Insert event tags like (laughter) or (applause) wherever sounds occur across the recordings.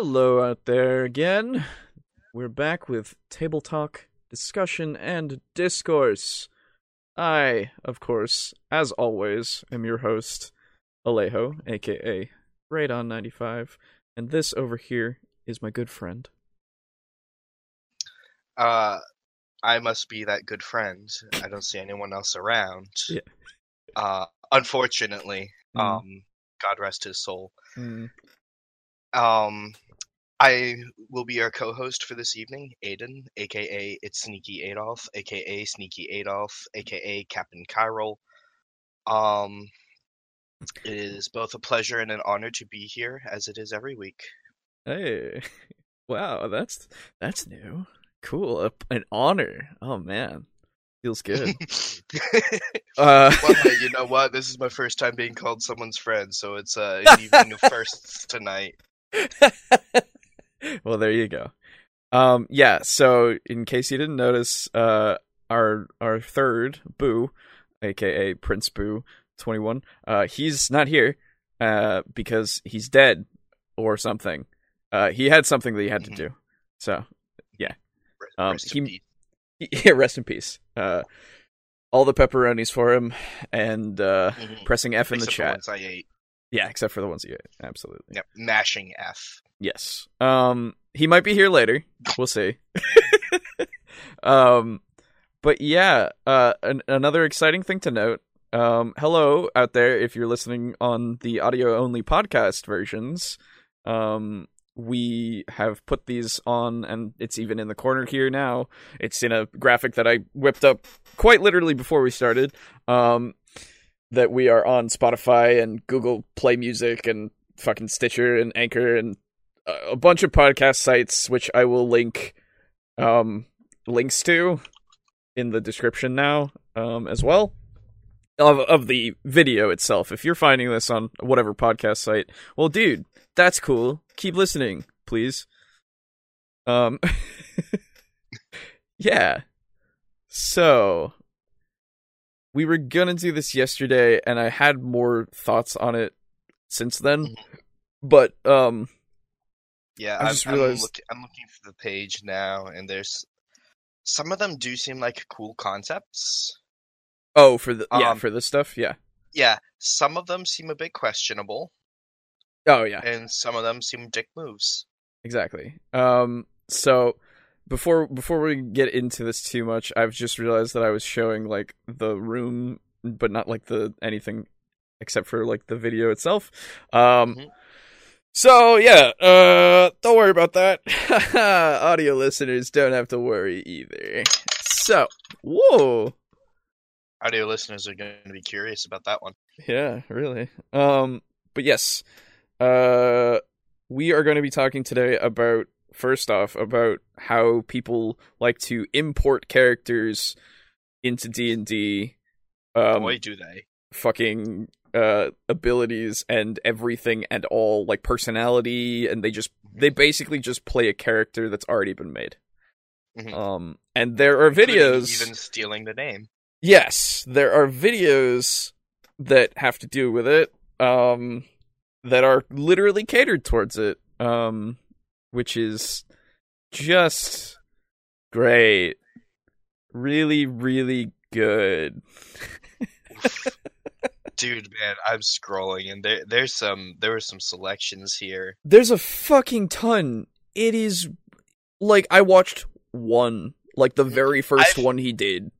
Hello out there again. We're back with table talk, discussion, and discourse. I, of course, as always, am your host, Alejo, aka Radon95, and this over here is my good friend. Uh, I must be that good friend. I don't see anyone else around. Yeah. Uh, unfortunately, Mm. um, God rest his soul. Mm, Um, I will be your co-host for this evening, Aiden, aka It's Sneaky Adolf, aka Sneaky Adolf, aka Captain Kyrol. Um, it is both a pleasure and an honor to be here, as it is every week. Hey, (laughs) wow, that's that's new. Cool, a, an honor. Oh man, feels good. (laughs) uh, (laughs) well, hey, you know what? This is my first time being called someone's friend, so it's uh, an evening of firsts tonight. (laughs) well, there you go. Um, yeah. So, in case you didn't notice, uh, our our third Boo, aka Prince Boo, twenty one, uh, he's not here, uh, because he's dead or something. Uh, he had something that he had to Mhm. do. So, Rest, Um, rest he- (laughs) yeah, rest in peace. Uh, all the pepperonis for him, and uh, Mhm. pressing F in the Except for chat. ones I ate. Yeah, except for the ones you ate. Absolutely. Yep, mashing F. Yes. Um he might be here later. We'll see. (laughs) um but yeah, uh an- another exciting thing to note. Um hello out there if you're listening on the audio only podcast versions. Um we have put these on and it's even in the corner here now. It's in a graphic that I whipped up quite literally before we started. Um that we are on Spotify and Google Play Music and fucking Stitcher and Anchor and a bunch of podcast sites which I will link um links to in the description now um as well of of the video itself. If you're finding this on whatever podcast site, well dude, that's cool. Keep listening, please. Um (laughs) Yeah. So we were gonna do this yesterday and I had more thoughts on it since then. Mhm. But um Yeah, I I'm, just I'm, look, I'm looking for the page now, and there's some of them do seem like cool concepts. Oh, for the yeah, Um, for this stuff, yeah. Yeah, some of them seem a bit questionable, Oh yeah, and some of them seem dick moves. exactly. Um, so before before we get into this too much, I've just realized that I was showing like the room, but not like the anything except for like the video itself. Um. Mhm. So yeah, uh, don't worry about that. (laughs) Audio listeners don't have to worry either. So, whoa, Audio listeners are going to be curious about that one. Yeah, really. Um, but yes, uh, we are going to be talking today about first off about how people like to import characters into D and D. Um, Boy, do they! fucking uh abilities and everything and all like personality and they just they basically just play a character that's already been made Mhm. um and there are videos even stealing the name. Yes, there are videos that have to do with it, um, that are literally catered towards it, um, which is just great. Really, really good. (laughs) Dude, man, I'm scrolling, and there there's some there were some selections here. There's a fucking ton. It is like I watched one, like the mm, very 1st I've- one he did.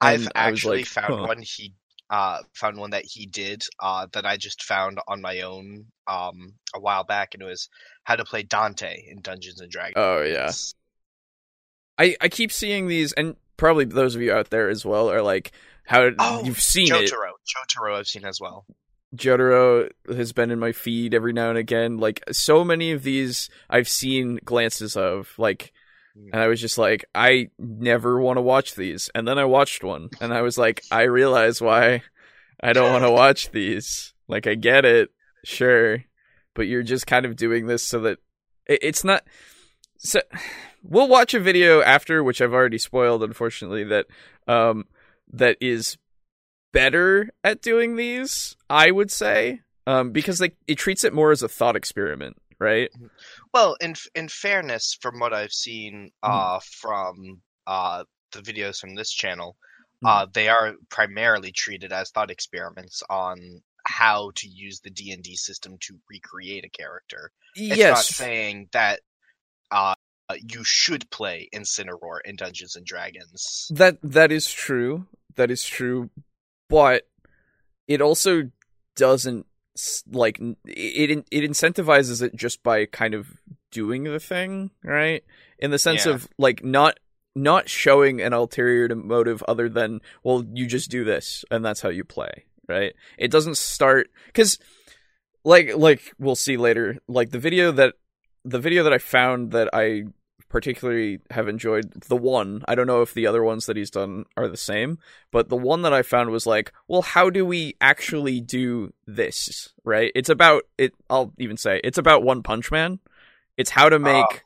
I've and I was actually like, found huh. one he uh found one that he did uh that I just found on my own um a while back, and it was how to play Dante in Dungeons and Dragons. Oh yeah. I I keep seeing these, and probably those of you out there as well are like, how Oh, you've seen it. Jotaro, Jotaro, I've seen as well. Jotaro has been in my feed every now and again. Like so many of these, I've seen glances of. Like. And I was just like, I never want to watch these. And then I watched one, and I was like, I realize why I don't want to (laughs) watch these. Like, I get it, sure, but you're just kind of doing this so that it, it's not. So (sighs) we'll watch a video after, which I've already spoiled, unfortunately. That um that is better at doing these, I would say, um, because like it treats it more as a thought experiment, right? Well, in in fairness, from what I've seen Mhm. uh, from uh, the videos from this channel, Mhm. uh, they are primarily treated as thought experiments on how to use the D and D system to recreate a character. It's not saying that uh, you should play Incineroar in Dungeons and Dragons. that that is true. That is true, but it also doesn't like it it incentivizes it just by kind of doing the thing, right? In the sense Yeah. of like not not showing an ulterior motive other than well, you just do this and that's how you play, right? It doesn't start cuz like like we'll see later, like the video that the video that I found that I particularly have enjoyed the one i don't know if the other ones that he's done are the same but the one that i found was like well how do we actually do this right it's about it i'll even say it's about one punch man it's how to make Oh,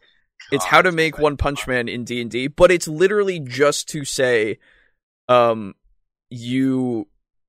it's how to make one punch man in d&d but it's literally just to say um you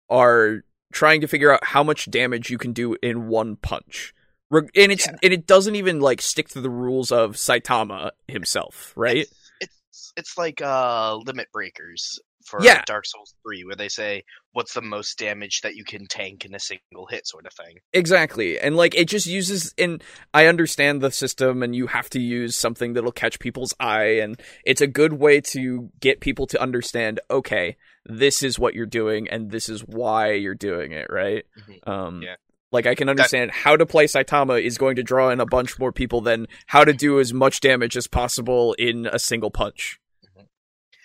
are trying to figure out how much damage you can do in one punch and it's Yeah. and it doesn't even like stick to the rules of Saitama himself, right? It's, it's it's like uh limit breakers for Yeah. Dark Souls 3 where they say what's the most damage that you can tank in a single hit sort of thing. Exactly. And like it just uses and I understand the system and you have to use something that'll catch people's eye and it's a good way to get people to understand okay, this is what you're doing and this is why you're doing it, right? Mhm. Um Yeah. like I can understand how to play Saitama is going to draw in a bunch more people than how to do as much damage as possible in a single punch.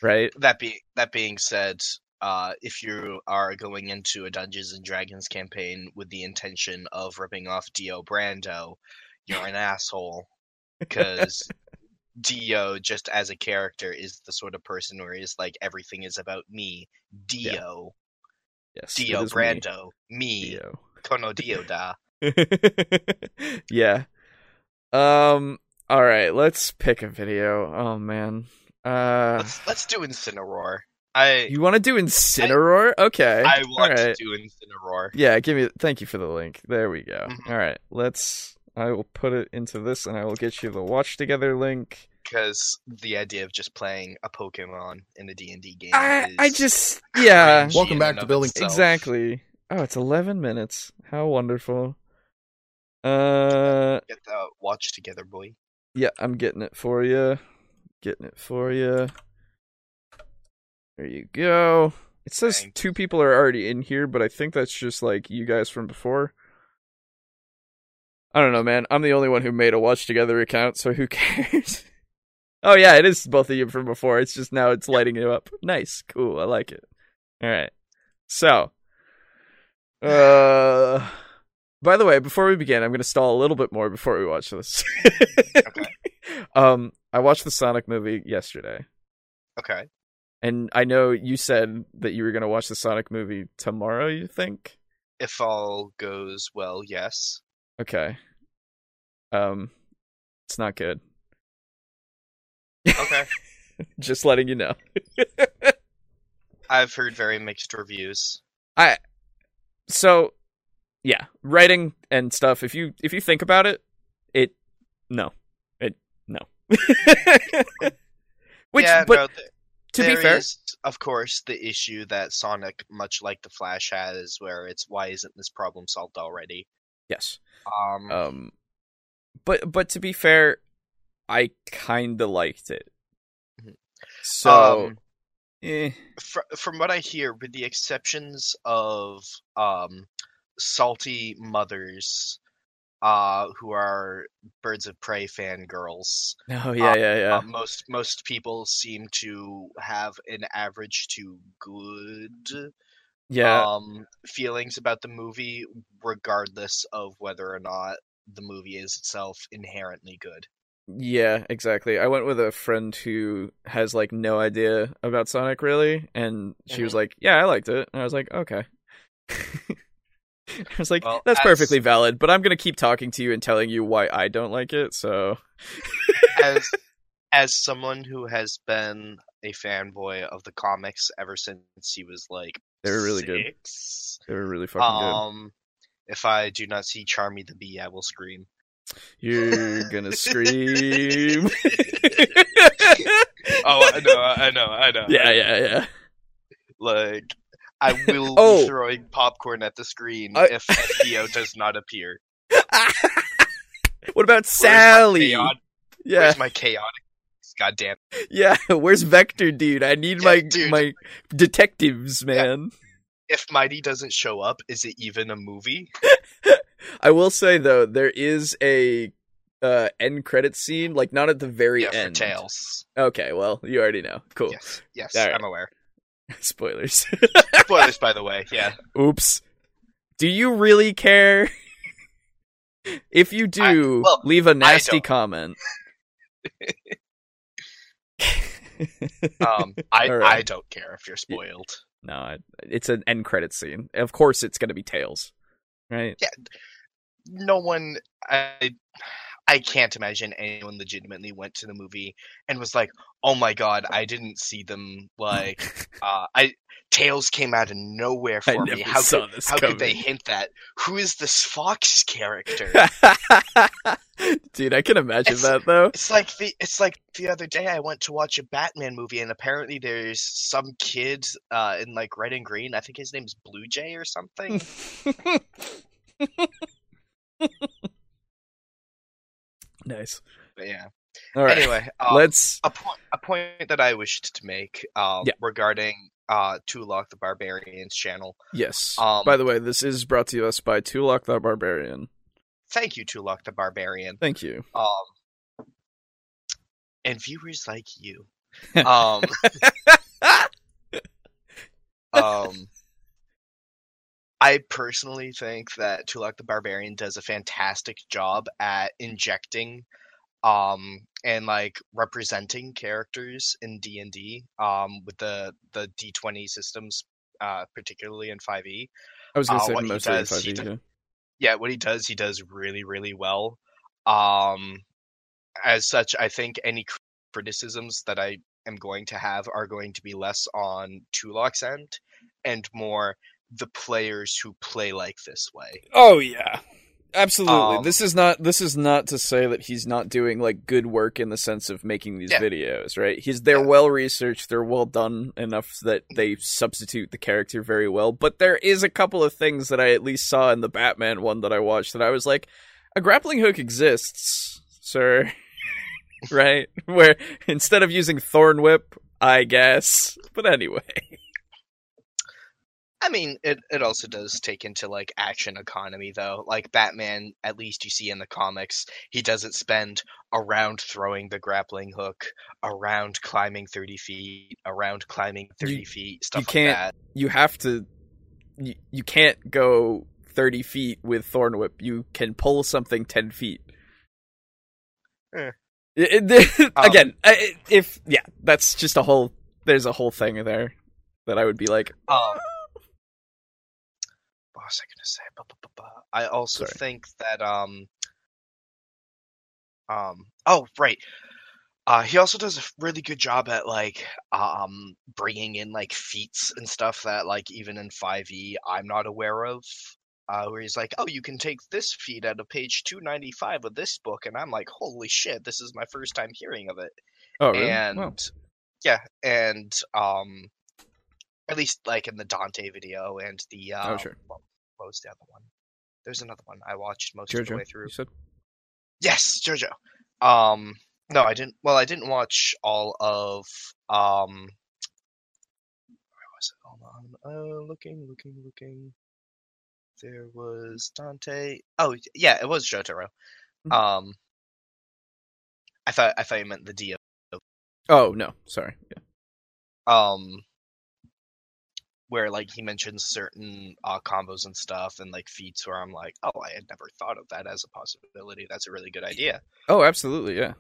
Right? That be that being said, uh, if you are going into a Dungeons and Dragons campaign with the intention of ripping off Dio Brando, you're an asshole because (laughs) Dio, just as a character, is the sort of person where he's like everything is about me. Dio, Yes. Dio is me, Brando, me, Dio. Kono (laughs) Dio da. yeah. Um. All right. Let's pick a video. Oh man. Uh. Let's let's do Incineroar. I You want to do Incineroar? Okay. I want All to do Incineroar. Yeah. Give me. Thank you for the link. There we go. Mhm. All right. Let's. I will put it into this, and I will get you the watch together link. because the idea of just playing a Pokemon in a D&D game I. is I just. Yeah. Welcome back to building- itself. Exactly. Oh, it's eleven minutes. How wonderful. Uh. Get the watch together, boy. Yeah, I'm getting it for you. Getting it for you. There you go. It says Thank two people are already in here, but I think that's just like you guys from before. I don't know, man. I'm the only one who made a watch together account, so who (laughs) cares? oh yeah, it is both of you from before. It's just now it's lighting you up. Nice, cool. I like it. All right. So, uh, by the way, before we begin, I'm going to stall a little bit more before we watch this. Okay. (laughs) Um, I watched the Sonic movie yesterday, Okay. and I know you said that you were going to watch the Sonic movie tomorrow. You think? If all goes well, yes. Okay. Um, it's not good. Okay. (laughs) Just letting you know. I've heard very mixed reviews. I so yeah, writing and stuff. If you if you think about it, it no, it no. (laughs) Which, yeah, but no, th- to be fair, is, of course, the issue that Sonic, much like the Flash, has, where it's why isn't this problem solved already? yes. Um, Um, but but to be fair, I kind of liked it. Mhm. So, um, eh, fr- from what I hear, with the exceptions of um, salty mothers, uh, who are Birds of Prey fangirls, oh yeah, yeah, yeah. uh, most most people seem to have an average to good yeah, um, feelings about the movie, regardless of whether or not the movie is itself inherently good. Yeah, exactly. I went with a friend who has like no idea about Sonic really, and she was Mhm. like, "Yeah, I liked it." And I was like, "Okay." (laughs) (laughs) I was like, Well, "That's as- perfectly valid," but I'm gonna keep talking to you and telling you why I don't like it. So, (laughs) As as someone who has been a fanboy of the comics ever since he was like They were really good. they were really fucking um, if I do not see Charmy the Bee, I will scream. You're gonna scream. (laughs) oh, I know, I know, I know. yeah, yeah, yeah. Like, I (laughs) will Oh. be throwing popcorn at the screen I- if FBO does not appear. (laughs) what about Where's Sally? Chaotix- Yeah, Where's my Chaotix? God damn. yeah. (laughs) Where's Vector, dude? I need Yeah, my dude. my detectives, man. If Mighty doesn't show up, is it even a movie? I will say though, there is a uh end credit scene, like not at the very yeah, end. Tails. Okay, well, you already know. Cool. Yes, yes, right. I'm aware. (laughs) Spoilers. Spoilers, by the way. Yeah, Oops. Do you really care? (laughs) if you do, well, leave a nasty comment. (laughs) um, I right. I don't care if you're spoiled. no, it's an end credit scene. Of course, it's going to be Tails, right? Yeah. No one, I I can't imagine anyone legitimately went to the movie and was like, "Oh my god, I didn't see them." Like, (laughs) uh, I Tails came out of nowhere I for never me. How saw could, how could they hint that? Who is this Fox character? (laughs) Dude, I can imagine It's- that though. It's like the it's like the other day I went to watch a Batman movie and apparently there's some kid uh, in like red and green. I think his name's Blue Jay or something. (laughs) nice. But yeah. All right. Anyway, um, Let's. a point a point that I wished to make um, Yeah. regarding uh, Tulok the Barbarian's channel. Yes. um, By the way, this is brought to us by Tulok the Barbarian. Thank you, Tulok the Barbarian. Thank you. Um, and viewers like you. (laughs) Um, (laughs) um, I personally think that Tulok the Barbarian does a fantastic job at injecting um and like representing characters in D&D um with the the D20 systems uh particularly in 5e. I was going to Uh, say mostly in does, he 5e, does- yeah. yeah, what he does, he does really, really well. Um, as such, I think any criticisms that I am going to have are going to be less on Tulok's end and more the players who play like this way. Oh yeah. Absolutely. Um, this is not this is not to say that he's not doing like good work in the sense of making these Yeah. videos, right? He's they're Yeah. well researched, they're well done enough that they substitute the character very well. But there is a couple of things that I at least saw in the Batman one that I watched that I was like, a grappling hook exists, sir. (laughs) right? (laughs) Where instead of using thorn whip, I guess. But anyway. I mean, it, it also does take into like action economy though. Like Batman, at least you see in the comics, he doesn't spend around throwing the grappling hook, around climbing thirty feet, around climbing thirty feet, stuff like can't- that. you have to you, you can't go 30 feet with thorn whip you can pull something 10 feet Eh. It- it- (laughs) Um, again if yeah that's just a whole there's a whole thing there that i would be like Um, what was I say? Ba, ba, ba, ba. I also Sorry. think that um, um, oh right, uh, he also does a really good job at like um bringing in like feats and stuff that like even in Five E I'm not aware of. Uh, where he's like, oh, you can take this feat out of page 295 of this book, and I'm like, holy shit, this is my first time hearing of it oh really? and Wow. yeah, and um, at least like in the Dante video and the uh, Oh, sure. What the other one? There's another one I watched most of the way through. Yes, JoJo. Um, no, I didn't. Well, I didn't watch all of um. Where was it? Hold on. Uh, looking, looking, looking. There was Dante. Oh, yeah, it was Jotaro. Mhm. Um, I thought I thought you meant the Dio. oh no sorry yeah. um where like he mentions certain uh combos and stuff and like feats where I'm like, oh, I had never thought of that as a possibility. That's a really good idea. oh absolutely yeah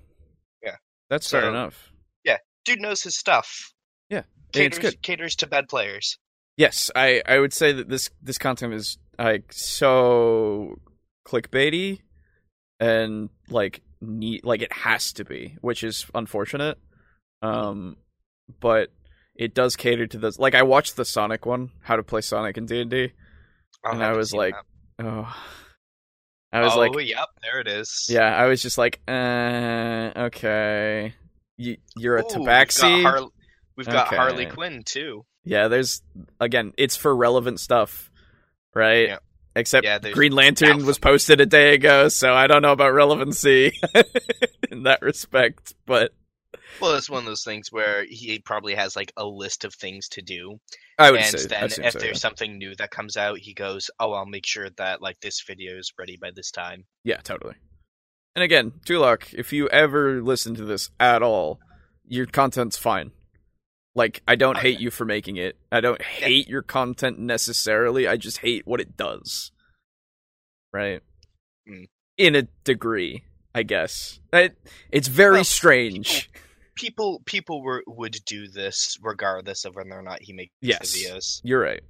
Yeah. that's fair enough. Yeah, Dude knows his stuff. Yeah. Caters good. caters to bad players. yes i i would say that this this content is like so clickbaity and like neat like it has to be which is unfortunate um but it does cater to this like i watched the sonic one how to play sonic in d&d And I was like, that. oh I was oh, like, yep, there it is. yeah, I was just like, uh, okay, you, you're a Ooh, tabaxi. We've got, Har- we've got Okay. Harley Quinn too. Yeah, there's again, it's for relevant stuff, right? Yeah. Except Yeah, Green Lantern was posted a day ago, so I don't know about relevancy (laughs) in that respect. But Well, it's one of those things where he probably has like a list of things to do, I would and say, then if so, there's something new that comes out, he goes, "Oh, I'll make sure that like this video is ready by this time." yeah. yeah, totally. And again, Tulok, if you ever listen to this at all, your content's fine. Like, I don't hate you for making it. I don't hate your content necessarily. I just hate what it does. Right? Mm. In a degree, I guess. It, it's very Well, strange. People (laughs) people people were would do this regardless of whether or not he makes Yes. videos. You're right.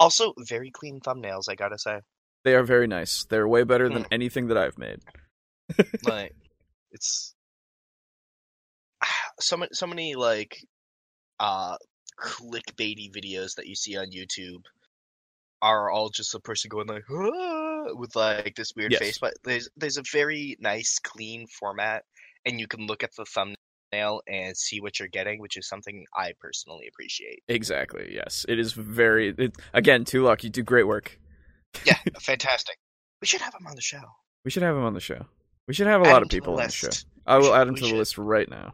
Also, very clean thumbnails, I gotta say. They are very nice. They're way better than Hmm. anything that I've made. (laughs) like it's so many so many like uh clickbaity videos that you see on YouTube are all just a person going like "Ah," with like this weird Yes. face but there's there's a very nice clean format and you can look at the thumbnail and see what you're getting which is something I personally appreciate. Exactly. Yes, it is very. It, again, Tulok, you do great work. Yeah, (laughs) fantastic. We should have him on the show. We should have him on the show. We should have a Add lot of to people on the show. I will should- add him to the should. list right now.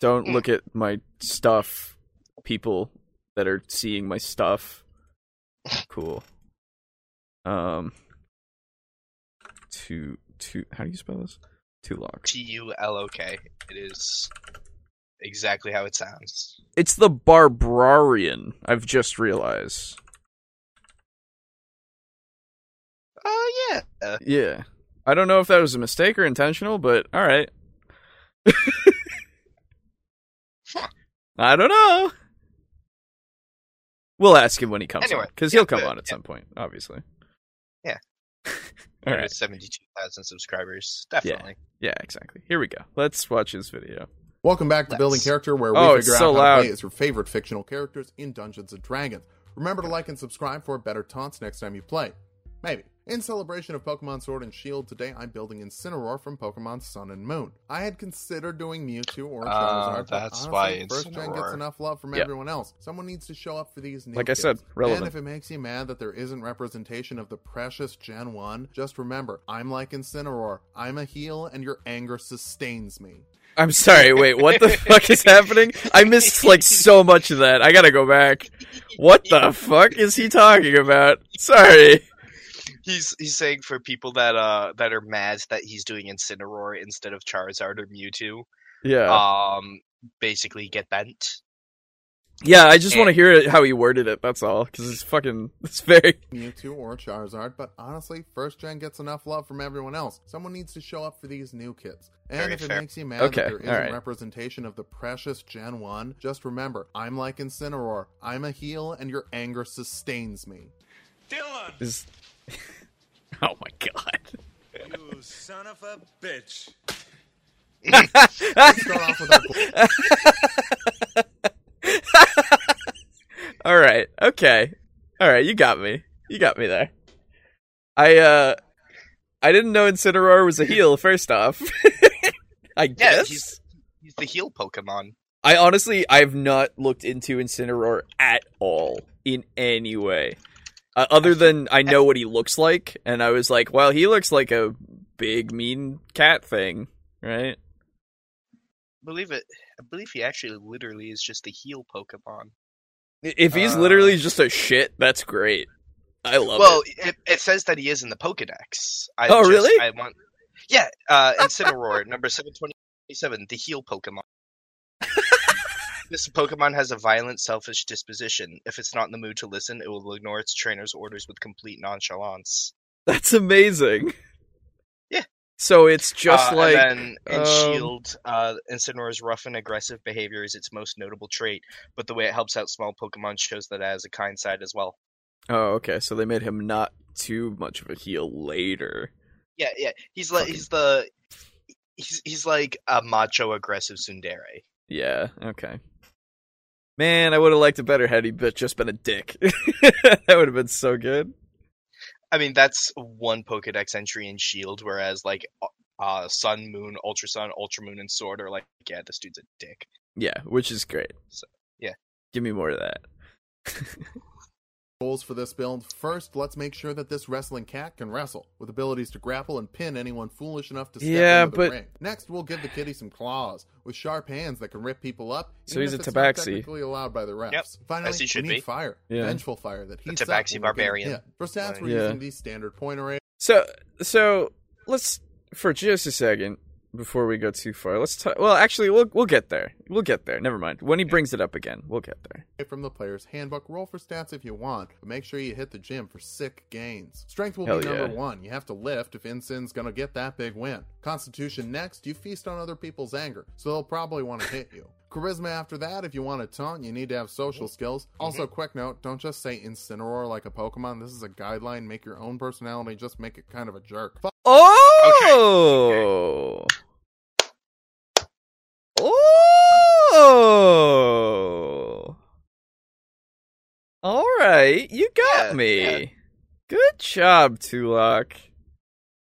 Don't Mm. look at my stuff, people that are seeing my stuff. (laughs) Cool. Um. Two two. How do you spell this? Tulok. T U L O K. It is exactly how it sounds. It's the barbarian. I've just realized. Oh yeah. Uh, Yeah. I don't know if that was a mistake or intentional, but all right. Huh. (laughs) I don't know. We'll ask him when he comes Anyway, on because yeah, he'll come uh, on at yeah. some point, obviously. Yeah. (laughs) all All right. Seventy-two thousand subscribers. Definitely. Yeah, exactly. Here we go. Let's watch his video. Welcome back to Let's- Building Character, where we Oh, it's figure so out how loud. to play as your favorite fictional characters in Dungeons and Dragons. Remember to like and subscribe for better taunts next time you play. Maybe. In celebration of Pokemon Sword and Shield, today I'm building Incineroar from Pokemon Sun and Moon. I had considered doing Mewtwo or Ah, Charizard, but that's honestly, why first gen gets enough love from Yep. everyone else. Someone needs to show up for these new Like I said, relevant. And if it makes you mad that there isn't representation of the precious Gen 1, just remember, I'm like Incineroar. I'm a heel and your anger sustains me. I'm sorry. Wait, what the (laughs) fuck is happening? I missed like so much of that. I gotta go back. What the fuck is he talking about? Sorry. He's he's saying for people that uh that are mad that he's doing Incineroar instead of Charizard or Mewtwo, Yeah. um, basically get bent. yeah. I just want to hear it, how he worded it. That's all. Because it's fucking. (laughs) It's very. Mewtwo or Charizard, but honestly, first gen gets enough love from everyone else. Someone needs to show up for these new kids. And Very if it makes you mad Okay, that there isn't alright. representation of the precious Gen 1, just remember, I'm like Incineroar. I'm a heel and your anger sustains me. Dylan, Is. (laughs) oh my god. you son of a bitch. (laughs) Start off with our (laughs) All right. Okay. All right. You got me. You got me there. I uh, I didn't know Incineroar was a heel. First off, I Yeah, guess. he's he's the heel Pokemon. I honestly, I've not looked into Incineroar at all in any way, uh, other than I know what he looks like, and I was like, well, he looks like a big mean cat thing, right? believe it. I believe he actually literally is just a heel Pokemon. If he's Uh, literally just a shit, that's great. I love well, it. it. It, says that he is in the Pokedex. I Oh, just- really? I want. Yeah, uh, Incineroar, (laughs) number seven twenty-seven, the heel Pokemon. This Pokemon has a violent, selfish disposition. If it's not in the mood to listen, it will ignore its trainer's orders with complete nonchalance. That's amazing. Yeah. So it's just Uh, like and in um, Shield, uh, Incineroar's rough and aggressive behavior is its most notable trait, but the way it helps out small Pokemon shows that it has a kind side as well. Oh, okay. So they made him not too much of a heel later. Yeah, yeah. He's like Fucking- he's the he's he's like a macho aggressive tsundere. Yeah. Okay. Man, I would have liked it better had he just been a dick. (laughs) that would have been so good. I mean, that's one Pokedex entry in Shield, whereas like uh, Sun, Moon, Ultra Sun, Ultra Moon, and Sword are like, yeah, this dude's a dick. Yeah, which is great. So, yeah. Give me more of that. (laughs) Goals for this build. First, let's make sure that this wrestling cat can wrestle, with abilities to grapple and pin anyone foolish enough to step Yeah, into the but- ring. Next, we'll give the kitty some claws, with sharp hands that can rip people up. So he's a tabaxi. technically allowed by the refs. Yep, Finally, as he should we need be. fire, Yeah. vengeful fire that he's a tabaxi when we're getting barbarian. hit. For stats, we're Yeah. using the standard point array. So so let's for just a second before we go too far. Let's talk. Well, actually, we'll we'll get there. We'll get there. Never mind. When he brings it up again, we'll get there. from the player's handbook. Roll for stats if you want, but make sure you hit the gym for sick gains. Strength will Hell be number yeah. one. You have to lift if Ensign's gonna get that big win. Constitution next, you feast on other people's anger, so they'll probably want to (laughs) hit you. Charisma after that, if you want to taunt, you need to have social skills. Mhm. Also, quick note, don't just say Incineroar like a Pokemon. This is a guideline. Make your own personality, just make it kind of a jerk. Fu- Oh. Oh. All right, you got Yeah, me. yeah. Good job, Tulok.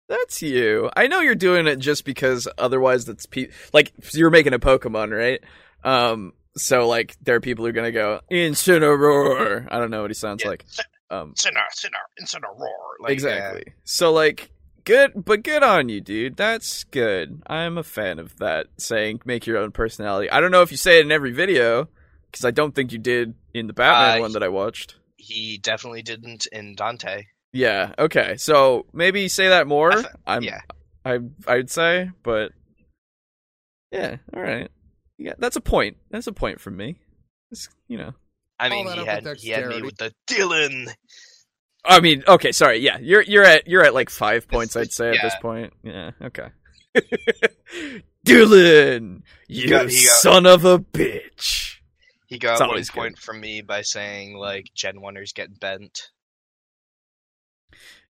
That's you. I know you're doing it just because otherwise that's pe- like you're making a Pokemon, right? Um so like there are people who are going to go Incineroar. I don't know what he sounds Yeah. like. Um Sinner, Sinner, Incineroar. Like, exactly. So like good but good on you, dude. That's good. I'm a fan of that saying make your own personality. I don't know if you say it in every video cuz I don't think you did in the Batman Uh, one that I watched. He definitely didn't in Dante. Yeah, okay. So maybe say that more. I th- I'm yeah. I I'd say, but yeah, all right. Yeah, that's a point. That's a point from me. It's, you know. I Follow mean, that he up had he had me with the Dylan. I mean, okay, sorry. Yeah, you're you're at you're at like five points. I'd say at this point. Yeah. Okay. (laughs) Dylan, you got- he got- son of a bitch. He got one point from me by saying like Gen Oneers get bent.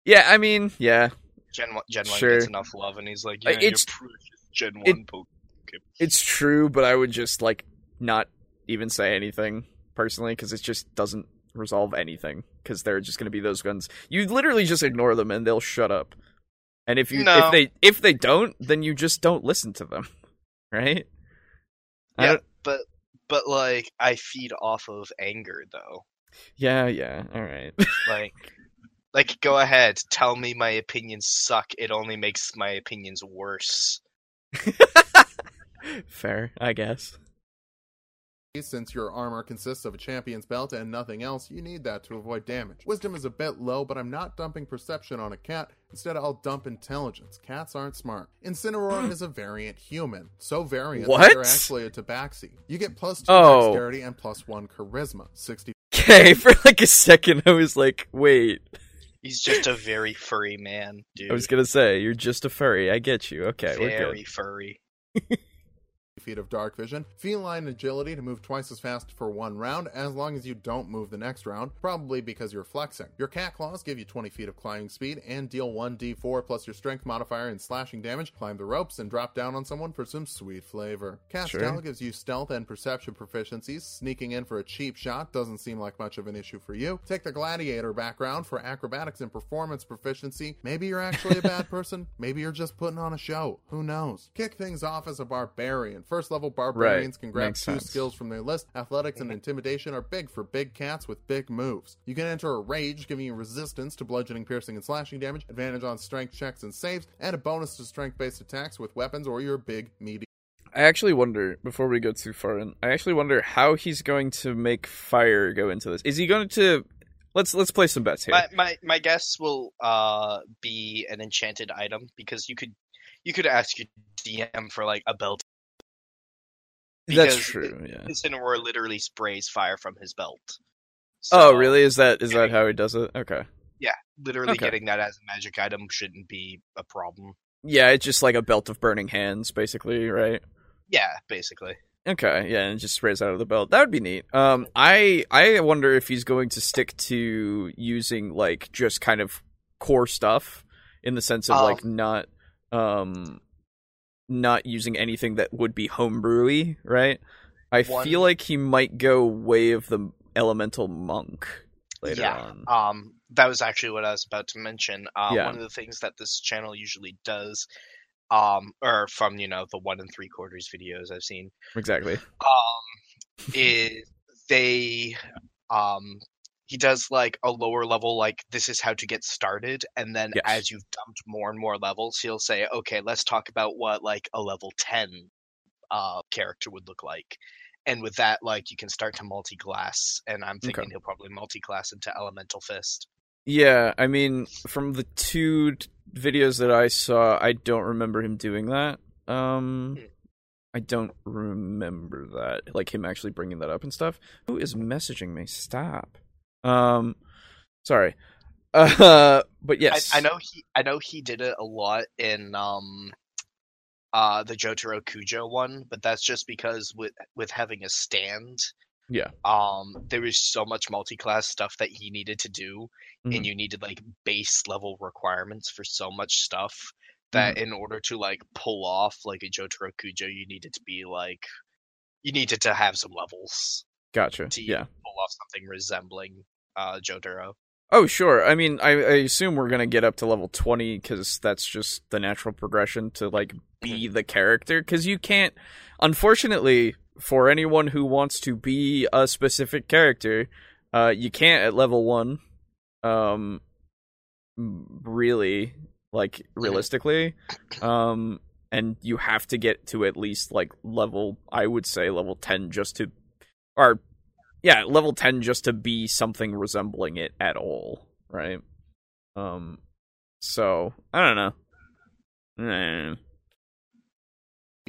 Yeah, I mean, yeah, Gen One, Gen One Sure. gets enough love, and he's like, yeah, it's- you're precious Gen it- One Pokemon. it's true, but I would just like not even say anything personally because it just doesn't resolve anything because they're just going to be those guns. You literally just ignore them and they'll shut up. And if you No. if they if they don't, then you just don't listen to them, (laughs) right? Yeah, but but like I feed off of anger though. yeah, yeah. All right. (laughs) Like like go ahead, tell me my opinions suck. It only makes my opinions worse. (laughs) Fair, I guess. Since your armor consists of a champion's belt and nothing else, you need that to avoid damage. Wisdom is a bit low, but I'm not dumping perception on a cat. Instead, I'll dump intelligence. Cats aren't smart. Incineroar hmm. is a variant human. So variant that What? they're actually a tabaxi. You get plus 2 Oh. dexterity and plus 1 charisma. 60 Okay, (laughs) for like a second, I was like, wait. He's just a very furry man, dude. I was gonna say you're just a furry. I get you. Okay, we're good. very furry. (laughs) feet of dark vision, feline agility to move twice as fast for one round, as long as you don't move the next round, probably because you're flexing. Your cat claws give you 20 feet of climbing speed and deal 1d4 plus your strength modifier and slashing damage. Climb the ropes and drop down on someone for some sweet flavor. Cat Sure. gives you stealth and perception proficiencies. Sneaking in for a cheap shot doesn't seem like much of an issue for you. Take the gladiator background for acrobatics and performance proficiency. Maybe you're actually a bad (laughs) person. Maybe you're just putting on a show. Who knows? Kick things off as a barbarian. First level barbarians can grab Makes two sense. skills from their list. Athletics and intimidation are big for big cats with big moves. You can enter a rage, giving you resistance to bludgeoning, piercing, and slashing damage, advantage on strength checks and saves, and a bonus to strength based attacks with weapons or your big, meaty. I actually wonder before we go too far in. I actually wonder how he's going to make fire go into this. Is he going to? Let's let's play some bets here. My my my guess will uh be an enchanted item because you could you could ask your DM for like a belt. That's true. Yeah. Incineroar literally sprays fire from his belt. Oh, really? Is that is that how he does it? Okay. Yeah, literally Okay. getting that as a magic item shouldn't be a problem. Yeah, it's just like a belt of burning hands, basically, right? Yeah, basically. Okay, yeah, and it just sprays out of the belt. That would be neat. Um, I I wonder if he's going to stick to using like just kind of core stuff in the sense of Um, like not um not using anything that would be homebrewy, right? I One- feel like he might go way of the elemental monk. later yeah. on. Um, that was actually what I was about to mention. Uh, Yeah. One of the things that this channel usually does, um, or from you know the one and three quarters videos I've seen, Exactly. um, is they, um, he does like a lower level, like this is how to get started, and then Yes. as you've dumped more and more levels, he'll say, okay, let's talk about what like a level ten, uh, character would look like. And with that, like you can start to multi-class, and I'm thinking Okay. he'll probably multi-class into Elemental Fist. Yeah, I mean, from the two d- videos that I saw, I don't remember him doing that. Um, Hmm. I don't remember that, like him actually bringing that up and stuff. Who is messaging me? Stop. Um, sorry. (laughs) Uh, but yes, I, I know he I know he did it a lot in um uh the Jotaro Kujo one, but that's just because with with having a stand, Yeah. um there was so much multi-class stuff that he needed to do Mhm. and you needed like base level requirements for so much stuff that Mm-hmm. in order to like pull off like a Jotaro Kujo you needed to be like you needed to have some levels Gotcha. to Yeah. pull off something resembling uh Duro. Oh, sure. I mean, I, I assume we're gonna get up to level twenty because that's just the natural progression to like be the character. Because you can't, unfortunately, for anyone who wants to be a specific character, uh, you can't at level one. Um, really, like realistically, um, and you have to get to at least like level, I would say level ten just to, or yeah, level 10 just to be something resembling it at all, right? Um so, I don't know. Eh.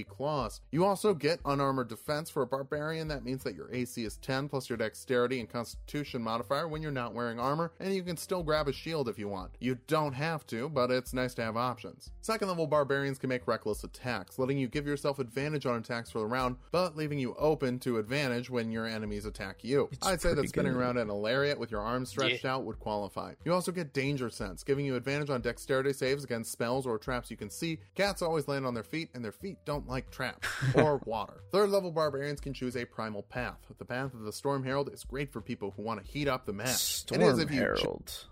Claws. You also get unarmored defense for a barbarian. That means that your AC is 10 plus your dexterity and constitution modifier when you're not wearing armor, and you can still grab a shield if you want. You don't have to, but it's nice to have options. Second level barbarians can make reckless attacks, letting you give yourself advantage on attacks for the round, but leaving you open to advantage when your enemies attack you. It's I'd say that spinning good. around in a lariat with your arms stretched out would qualify. You also get danger sense, giving you advantage on dexterity saves against spells or traps you can see. Cats always land on their feet, and their feet don't like traps or (laughs) water. Third level barbarians can choose a primal path. The path of the Storm Herald is great for people who want to heat up the map. Storm it is if you Herald.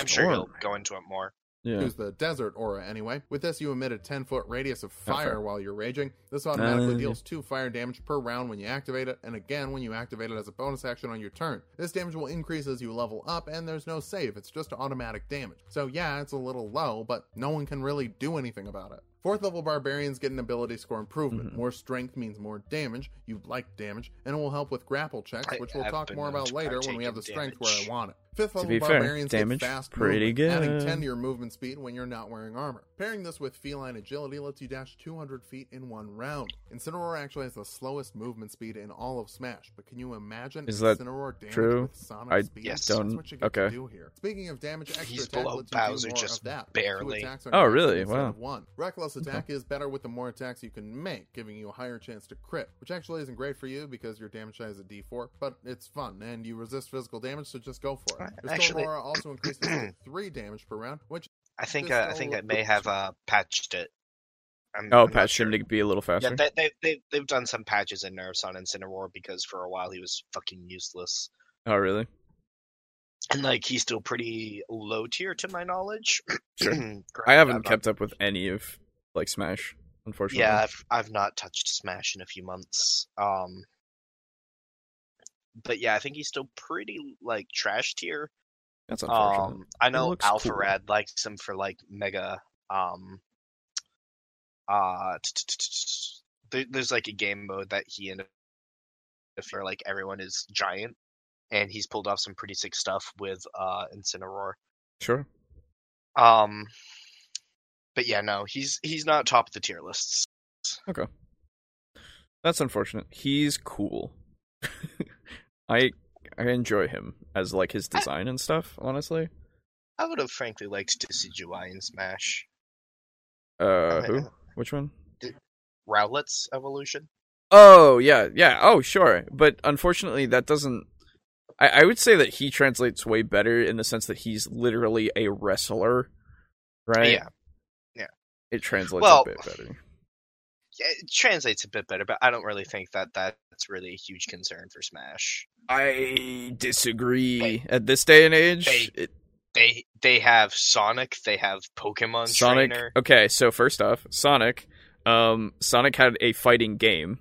I'm sure he'll go into it more. Yeah. Choose the desert aura anyway. With this, you emit a 10 foot radius of fire Okay. while you're raging. This automatically Uh, deals 2 fire damage per round when you activate it, and again when you activate it as a bonus action on your turn. This damage will increase as you level up, and there's no save, it's just automatic damage. So, yeah, it's a little low, but no one can really do anything about it. Fourth level barbarians get an ability score improvement. Mhm. More strength means more damage. You like damage, and it will help with grapple checks, I which we'll talk more about later when we have in the strength where. I want it. Fifth level be fair, barbarians damage get fast pretty movement, adding 10 to your movement speed when you're not wearing armor. Pairing this with feline agility lets you dash 200 feet in one round. Incineroar actually has the slowest movement speed in all of Smash, but can you imagine Is that Incineroar damage true? with Sonic I speed? Yes. That's don't- what you get okay. to do here. Speaking of damage, extra He's attack below lets you do more just of that. Two barely. attacks on Oh, really? Wow. One. Reckless attack is better with the more attacks you can make, giving you a higher chance to crit, which actually isn't great for you because your damage die is a D4, but it's fun and you resist physical damage, so just go for it. Your Actually- Aura also (clears throat) increases to three damage per round, which I think uh, I think all- I may have uh, patched it. I'm, Oh, I'm not patched sure. him to be a little faster. Yeah, they, they, they, they've done some patches in Nerfs on Incineroar because for a while he was fucking useless. oh, really? And, like, he's still pretty low tier to my knowledge. Sure. (clears throat) Granted, I haven't I've not- kept up with any of like Smash, unfortunately. Yeah, I've, I've not touched Smash in a few months. Um, but yeah, I think he's still pretty, like, trash tier. That's unfortunate. Um, I know looks cool. Likes him for like mega. Um, uh, there's like a game mode that he and if you're like everyone is giant, and he's pulled off some pretty sick stuff with uh Incineroar. Sure. Um, but yeah, no, he's he's not top of the tier lists. Okay. That's unfortunate. He's cool. (laughs) I I enjoy him as like his design and stuff, honestly. I would have frankly liked to see Juai in Smash. Uh who? Which one? Rowlet's evolution. Oh, yeah. Yeah. Oh, sure. But unfortunately that doesn't I, I would say that he translates way better in the sense that he's literally a wrestler. Right? Yeah. It translates Well, a bit better. yeah, it translates a bit better, but I don't really think that that's really a huge concern for Smash. I disagree. At this day and age, They- it, They they have Sonic, they have Pokemon Sonic. Trainer. Okay, so first off, Sonic. Um, Sonic had a fighting game,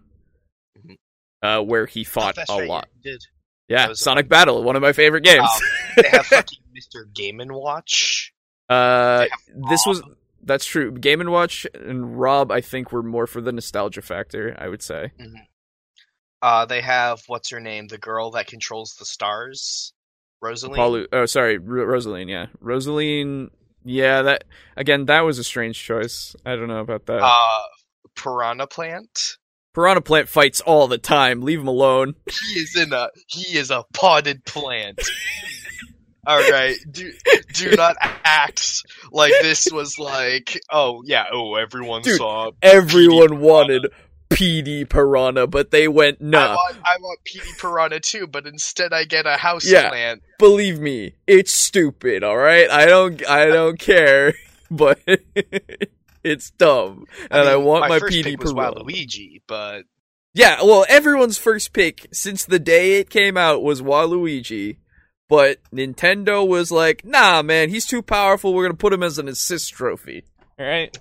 Mhm. uh, where he Oh, fought that's a right, lot. did. Yeah, was a Sonic Battle, one of my favorite games. Um, They have (laughs) fucking Mr. Game and Watch. uh, this was Rob. That's true. Game and Watch and Rob, I think, were more for the nostalgia factor. I would say. Uh, they have what's her name, the girl that controls the stars, Rosalie. Paulu, oh, sorry, Ro- Rosaline. Yeah, Rosaline. Yeah, that again. That was a strange choice. I don't know about that. Uh, Piranha Plant. Piranha Plant fights all the time. Leave him alone. He is in a he is a potted plant. (laughs) All right, do do (laughs) not act like this was like oh yeah oh everyone Dude, saw Everyone wanted Petey Piranha, but they went I nah. want I want Petey Piranha too, but instead I get a house Yeah. plant. Believe me, it's stupid. All right, I don't, I don't care, (laughs) but (laughs) it's dumb, and I, mean, want my, first PD pick was Piranha. Waluigi, but Yeah, well, everyone's first pick since the day it came out was Waluigi, but Nintendo was like, "Nah, man, he's too powerful. We're gonna put him as an assist trophy." All right,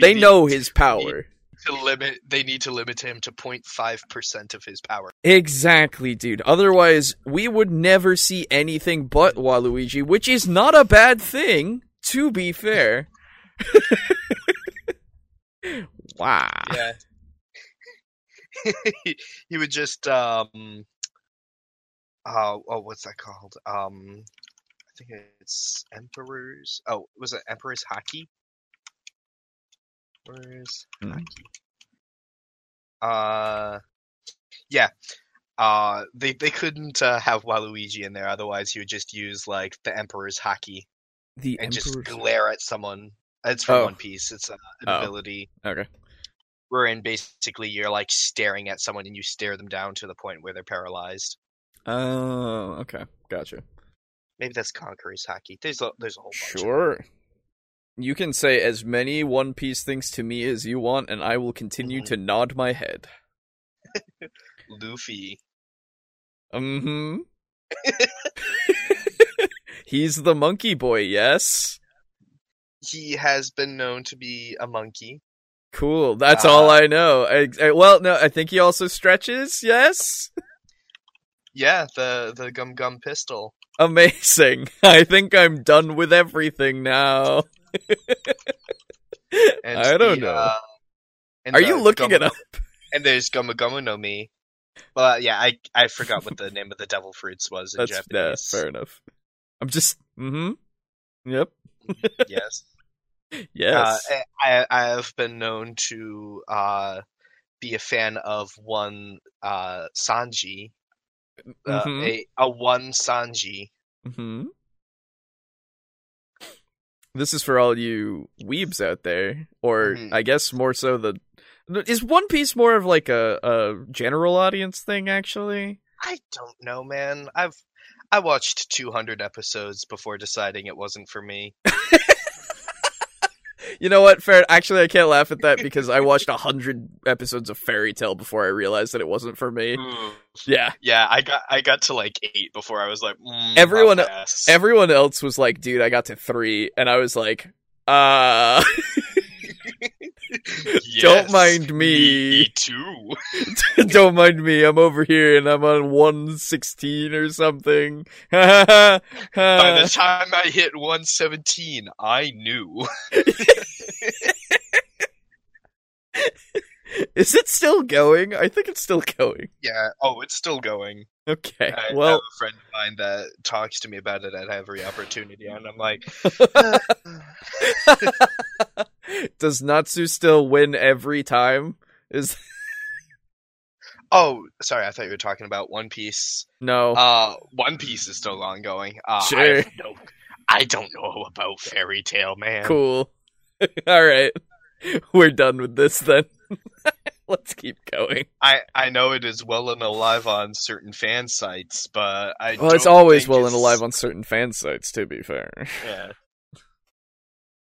they know his power. to limit. They need to limit him to 0.5 percent of his power. Exactly, dude. Otherwise, we would never see anything but Waluigi, which is not a bad thing, to be fair. (laughs) wow. Yeah. he, (laughs) he would just um uh, oh what's that called? Um I think it's Emperor's oh was it Emperor's Haki? Emperor's Hmm. Haki. Uh yeah. Uh they they couldn't uh, have Waluigi in there otherwise he would just use like the Emperor's Haki The and just glare at someone. It's from Oh. One Piece. It's uh, an Oh. ability Okay. wherein basically you're like staring at someone and you stare them down to the point where they're paralyzed. Oh, okay. Gotcha. Maybe that's Conqueror's Haki. There's a there's a whole bunch. of. Sure. You can say as many One Piece things to me as you want, and I will continue Mhm. to nod my head. (laughs) Luffy. Mm hmm. (laughs) (laughs) He's the monkey boy, yes? He has been known to be a monkey. Cool. That's Uh, all I know. I, I- well, no, I think he also stretches, yes? Yeah, the the gum gum pistol. Amazing. (laughs) I think I'm done with everything now. (laughs) And I don't the, know. uh, and Are you looking Gumma- it up? And there's Gomu Gomu no Mi. Well, yeah, I I forgot what the name of the devil fruits was in That's yeah, Japanese. fair enough. I'm just mm-hmm. Yep. Yes. (laughs) Yes. Uh, I I have been known to uh, be a fan of one uh, Sanji, uh, Mhm. a a one Sanji. hmm This is for all you weebs out there, or Mhm. I guess more so the. Is One Piece more of like a, a general audience thing, actually? I don't know, man. I've I watched 200 episodes before deciding it wasn't for me. (laughs) You know what? Fair. Actually, I can't laugh at that because I watched a hundred episodes of Fairy Tail before I realized that it wasn't for me. Yeah, Yeah, I got I got to like eight before I was like, mm, Everyone- everyone else was like, "Dude, I got to three, and I was like, "Uh, (laughs) don't mind me. me too. (laughs) don't mind me. I'm over here, and I'm on one sixteen or something." (laughs) By the time I hit 117, I knew. (laughs) Is it still going? I think it's still going. Yeah. Oh, it's still going. Okay. I, I have well, a friend of mine that talks to me about it at every opportunity, and I'm like, (laughs) does Natsu still win every time? Is (laughs) "Oh, sorry, I thought you were talking about One Piece." no. Uh, One Piece is still ongoing. Uh, Sure. have no, I don't know about Fairy Tail, man. Cool. All right. (laughs) We're done with this then. (laughs) Let's keep going. I I know it is well and alive on certain fan sites, but I. Well, it's always well and alive on certain fan sites, to be fair. Yeah.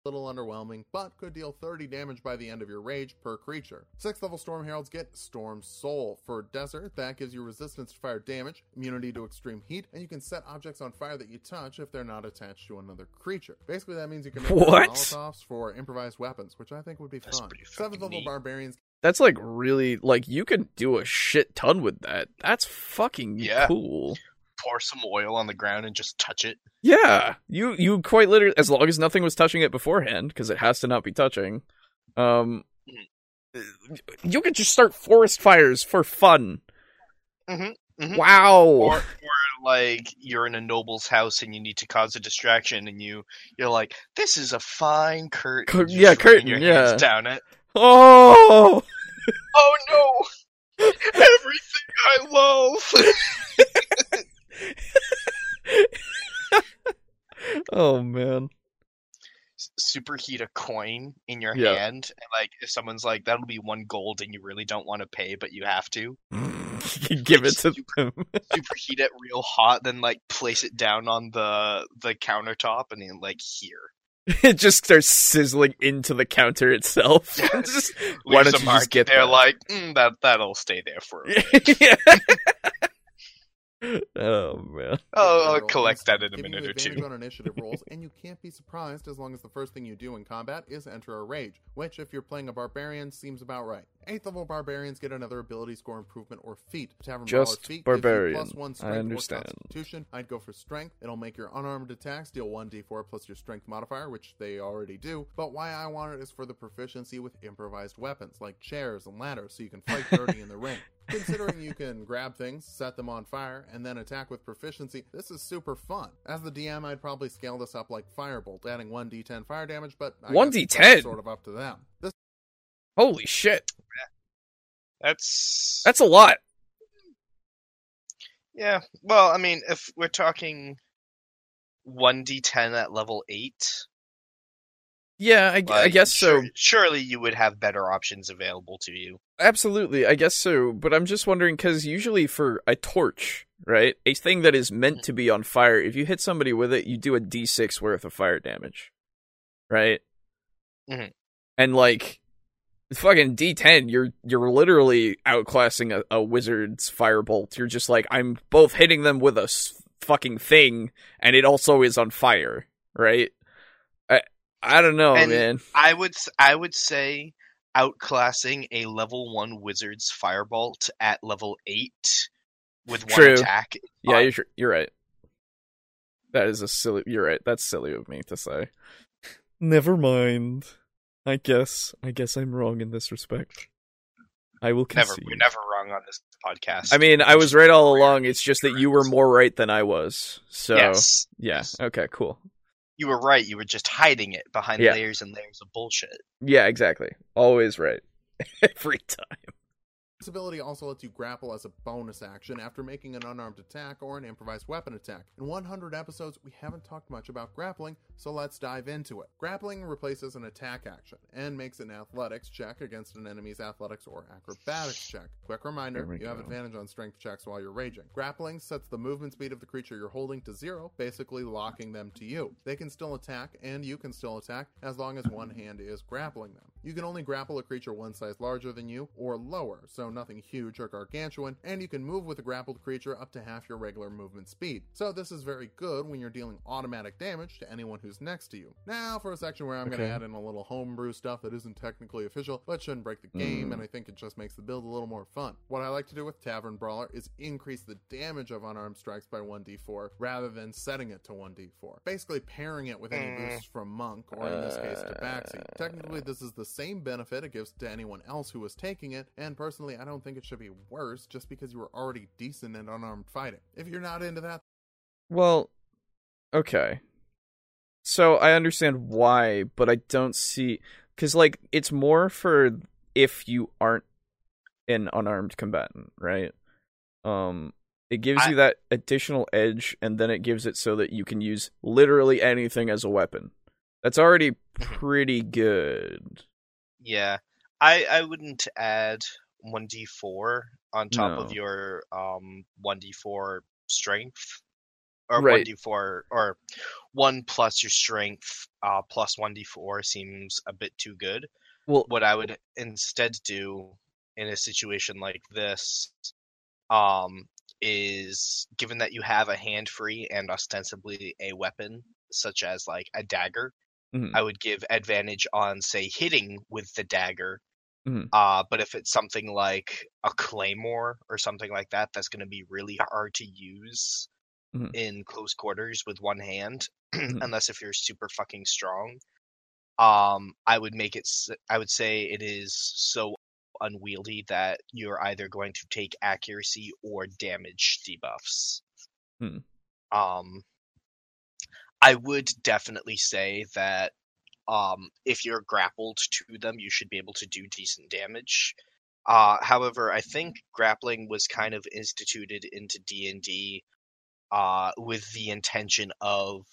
Little underwhelming, but could deal 30 damage by the end of your rage per creature. 6th level Storm Heralds get Storm Soul. For Desert, that gives you resistance to fire damage, immunity to extreme heat, and you can set objects on fire that you touch if they're not attached to another creature. Basically, that means you can make (laughs) What? Molotovs for improvised weapons, which I think would be That's fun. 7th level neat. Barbarians That's like really like you can do a shit ton with that. That's fucking Yeah. cool. Pour some oil on the ground and just touch it. Yeah, you you quite literally as long as nothing was touching it beforehand because it has to not be touching. Um, you could just start forest fires for fun. Mhm, mhm. Wow. Or, or like you're in a noble's house and you need to cause a distraction, and you you're like, "This is a fine curtain." Cur- yeah, curtain, Your yeah. hands down it. oh. Oh no! (laughs) Everything I love. (laughs) (laughs) oh man. Superheat a coin in your Yeah. hand, and like if someone's like, "That'll be one gold," and you really don't want to pay, but you have to. You (laughs) Give it to them. (laughs) Superheat it real hot, then like place it down on the the countertop, and then like here. it just starts sizzling into the counter itself. Just- why don't you just get They're that? like, mm, that that'll stay there for. A yeah. Oh man. Oh, I'll collect that in a minute or two. on initiative rolls, and you can't be surprised as long as the first thing you do in combat is enter a rage, which, if you're playing a barbarian, seems about right. Eighth level barbarians get another ability score improvement or feat. Tavern Brawler's Just feat barbarian. Gives you plus one I understand. Or constitution. I'd go for strength. It'll make your unarmed attacks deal one d4 plus your strength modifier, which they already do. But why I want it is for the proficiency with improvised weapons like chairs and ladders, so you can fight dirty in the ring. (laughs) Considering you can grab things, set them on fire, and then attack with proficiency, this is super fun. As the DM, I'd probably scale this up like Firebolt, adding 1d10 fire damage, but I 1d10? that's sort of up to them. This Holy shit. That's That's a lot. yeah. Well, I mean, if we're talking one d10 at level eight, Yeah, I, I guess so. sure- surely you would have better options available to you. Absolutely, I guess so. But I'm just wondering because usually for a torch, right, a thing that is meant to be on fire, if you hit somebody with it, you do a d6 worth of fire damage, right? Mhm. And like fucking d10, you're you're literally outclassing a, a wizard's firebolt. You're just like I'm both hitting them with a s- fucking thing, and it also is on fire, right? I I don't know, And- man. I would I would say outclassing a level one wizard's firebolt at level eight with one True. attack. Yeah, fine. you're you're right. That is a silly. You're right. That's silly of me to say. Never mind. I guess. I guess I'm wrong in this respect. I will Never, we're never wrong on this podcast. I mean, I was right all along. It's just that you were more right than I was. So yes, yeah. yes. Okay. Cool. You were right. You were just hiding it behind Yeah. layers and layers of bullshit. Yeah. Exactly. Always right. (laughs) Every time. This ability also lets you grapple as a bonus action after making an unarmed attack or an improvised weapon attack. In 100 episodes, we haven't talked much about grappling, so let's dive into it. Grappling replaces an attack action and makes an athletics check against an enemy's athletics or acrobatics check. Quick reminder you have advantage on strength checks while you're raging. Grappling sets the movement speed of the creature you're holding to zero, basically locking them to you. They can still attack, and you can still attack as long as one hand is grappling them. You can only grapple a creature one size larger than you or lower, so nothing huge or gargantuan, and you can move with a grappled creature up to half your regular movement speed. So this is very good when you're dealing automatic damage to anyone who's next to you. Now for a section where I'm going to add in a little homebrew stuff that isn't technically official, but shouldn't break the game, Mm. and I think it just makes the build a little more fun. What I like to do with Tavern Brawler is increase the damage of unarmed strikes by 1d4 rather than setting it to 1d4. Basically pairing it with any Mm. boosts from Monk, or in this case, Tabaxi. Technically, this is the same benefit it gives to anyone else who is taking it, and personally, I don't think it should be worse just because you were already decent at unarmed fighting. If you're not into that, Well, okay. So I understand why, but I don't see because like it's more for if you aren't an unarmed combatant, right? Um, it gives I- you that additional edge, and then it gives it so that you can use literally anything as a weapon. That's already pretty good. Yeah, I I wouldn't add one d four on top of your um one d four strength. or one d four or one plus your strength uh, plus one d four seems a bit too good. Well, What I would instead do in a situation like this, um, is given that you have a hand free and ostensibly a weapon such as like a dagger, Mhm. I would give advantage on say hitting with the dagger. Mhm. Uh, but if it's something like a claymore or something like that, that's going to be really hard to use Mhm. in close quarters with one hand, (clears throat) Mhm. unless if you're super fucking strong. Um, I would make it. I would say it is so unwieldy that you're either going to take accuracy or damage debuffs. Hmm. Um, I would definitely say that um, if you're grappled to them, you should be able to do decent damage. Uh, however, I think grappling was kind of instituted into D and D uh, with the intention of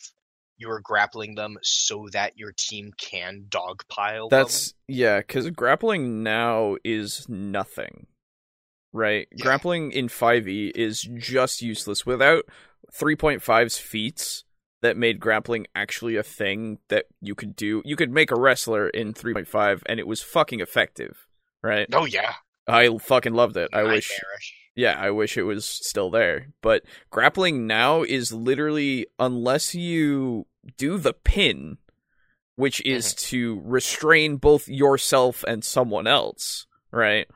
you're grappling them so that your team can dogpile them. That's yeah, because grappling now is nothing, right? Yeah. Grappling in 5e is just useless without 3.5's feats that made grappling actually a thing that you could do. You could make a wrestler in 3.5 and it was fucking effective, right? Oh yeah, I fucking loved it. I wish yeah, I wish it was still there. But grappling now is literally unless you do the pin, which is to restrain both yourself and someone else, right?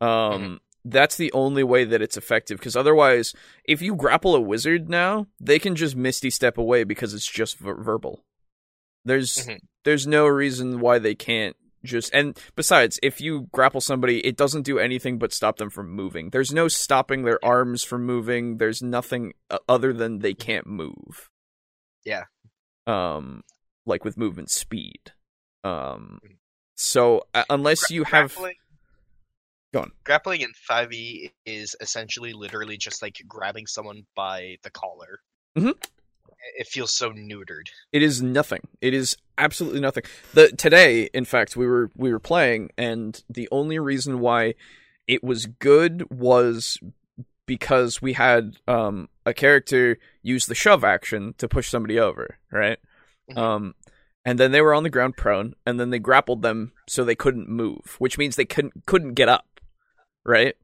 Um that's the only way that it's effective because otherwise if you grapple a wizard now, they can just misty step away because it's just ver- verbal. There's Mhm. there's no reason why they can't just and besides if you grapple somebody it doesn't do anything but stop them from moving there's no stopping their arms from moving there's nothing uh, other than they can't move Yeah. um like with movement speed um so uh, unless you have grappling, Go on. Grappling in 5e is essentially literally just like grabbing someone by the collar. Mhm. It feels so neutered. It is nothing. It is absolutely nothing. The today, in fact, we were we were playing, and the only reason why it was good was because we had um a character use the shove action to push somebody over, right? Mhm. Um and then they were on the ground prone, and then they grappled them so they couldn't move, which means they couldn't couldn't get up, right?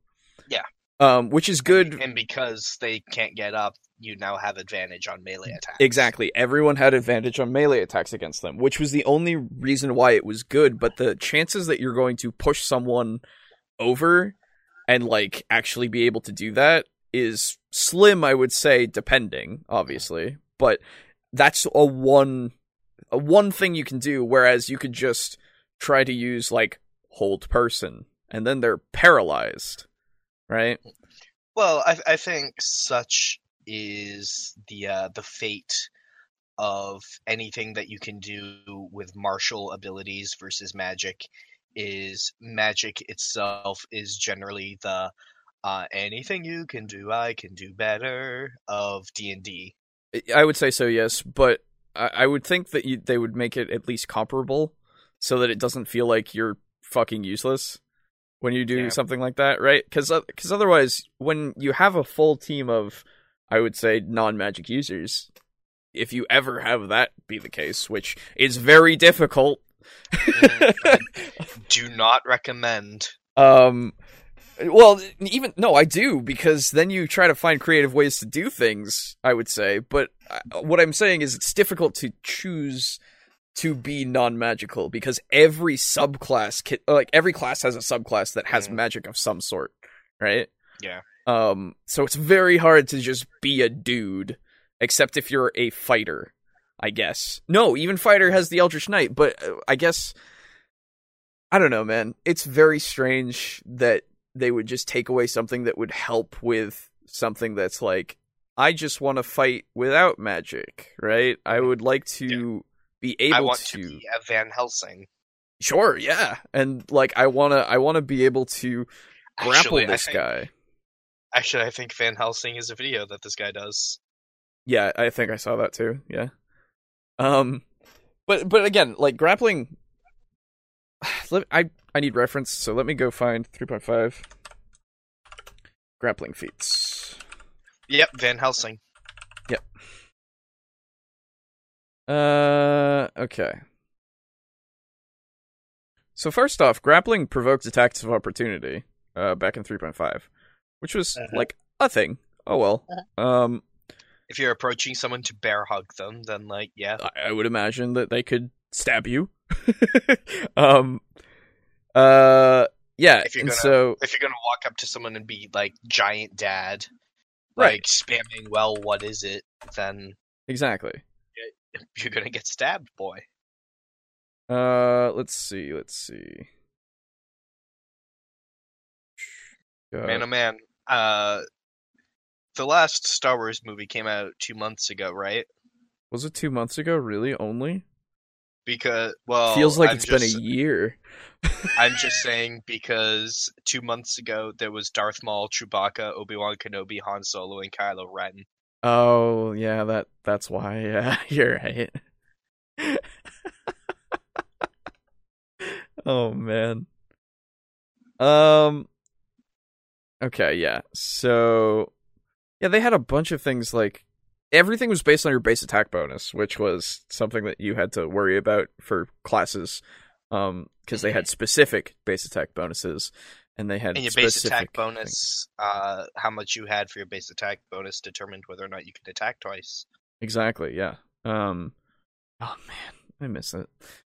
Yeah. Um, which is good And because they can't get up, you now have advantage on melee attacks. Exactly. Everyone had advantage on melee attacks against them, which was the only reason why it was good. But the chances that you're going to push someone over and like actually be able to do that is slim, I would say, depending, obviously. But that's a one a one thing you can do, whereas you could just try to use like hold person and then they're paralyzed. Right? Well, I, I think such is the uh, the fate of anything that you can do with martial abilities versus magic. Is magic itself is generally the uh, anything you can do, I can do better of D and D. I would say so, yes, but I, I would think that you, they would make it at least comparable, so that it doesn't feel like you're fucking useless when you do Yeah. something like that, right? Because because otherwise, when you have a full team of, I would say non magic users, if you ever have that be the case, which is very difficult. (laughs) Do not recommend. Um, well, even no, I do because then you try to find creative ways to do things. I would say, but uh, what I'm saying is it's difficult to choose to be non-magical because every subclass, ki- like every class has a subclass that has Mm. magic of some sort, right? Yeah. Um, so it's very hard to just be a dude, except if you're a fighter, I guess. No, even fighter has the Eldritch Knight, but uh, I guess I don't know, man. It's very strange that they would just take away something that would help with something that's like I just want to fight without magic, right? I would like to be able I want to, to be a Van Helsing. Sure, yeah. And like I want to I want to be able to grapple Actually, this think- guy. Actually, I think Van Helsing is a video that this guy does. Yeah, I think I saw that too. Yeah. Um but but again, like grappling (sighs) let, I I need reference, so let me go find 3.5 grappling feats. Yep, Van Helsing. Uh, okay. So first off, grappling provokes attacks of opportunity. Uh, back in 3.5, which was Uh-huh. like a thing. Oh well. Um, If you're approaching someone to bear hug them, then like yeah, I, I would imagine that they could stab you. (laughs) um, uh, yeah. If you're and gonna- so if you're gonna walk up to someone and be like giant dad, Right. like spamming, well, what is it? Then exactly. (laughs) you're gonna get stabbed, boy. Uh, let's see. Let's see. Man, oh man. Uh, the last Star Wars movie came out two months ago, right? was it two months ago? Really? Only? Because well, Feels like I'm it's just, been a year. (laughs) I'm just (laughs) saying because two months ago there was Darth Maul, Chewbacca, Obi Wan Kenobi, Han Solo, and Kylo Ren. Oh, yeah, that that's why. Yeah, (laughs) you're right. (laughs) oh man. Um Okay, yeah. So yeah, they had a bunch of things like everything was based on your base attack bonus, which was something that you had to worry about for classes um because they had specific base attack bonuses and they had And your base attack bonus, uh, how much you had for your base attack bonus determined whether or not you could attack twice. Exactly, yeah. Um Oh man, I miss it.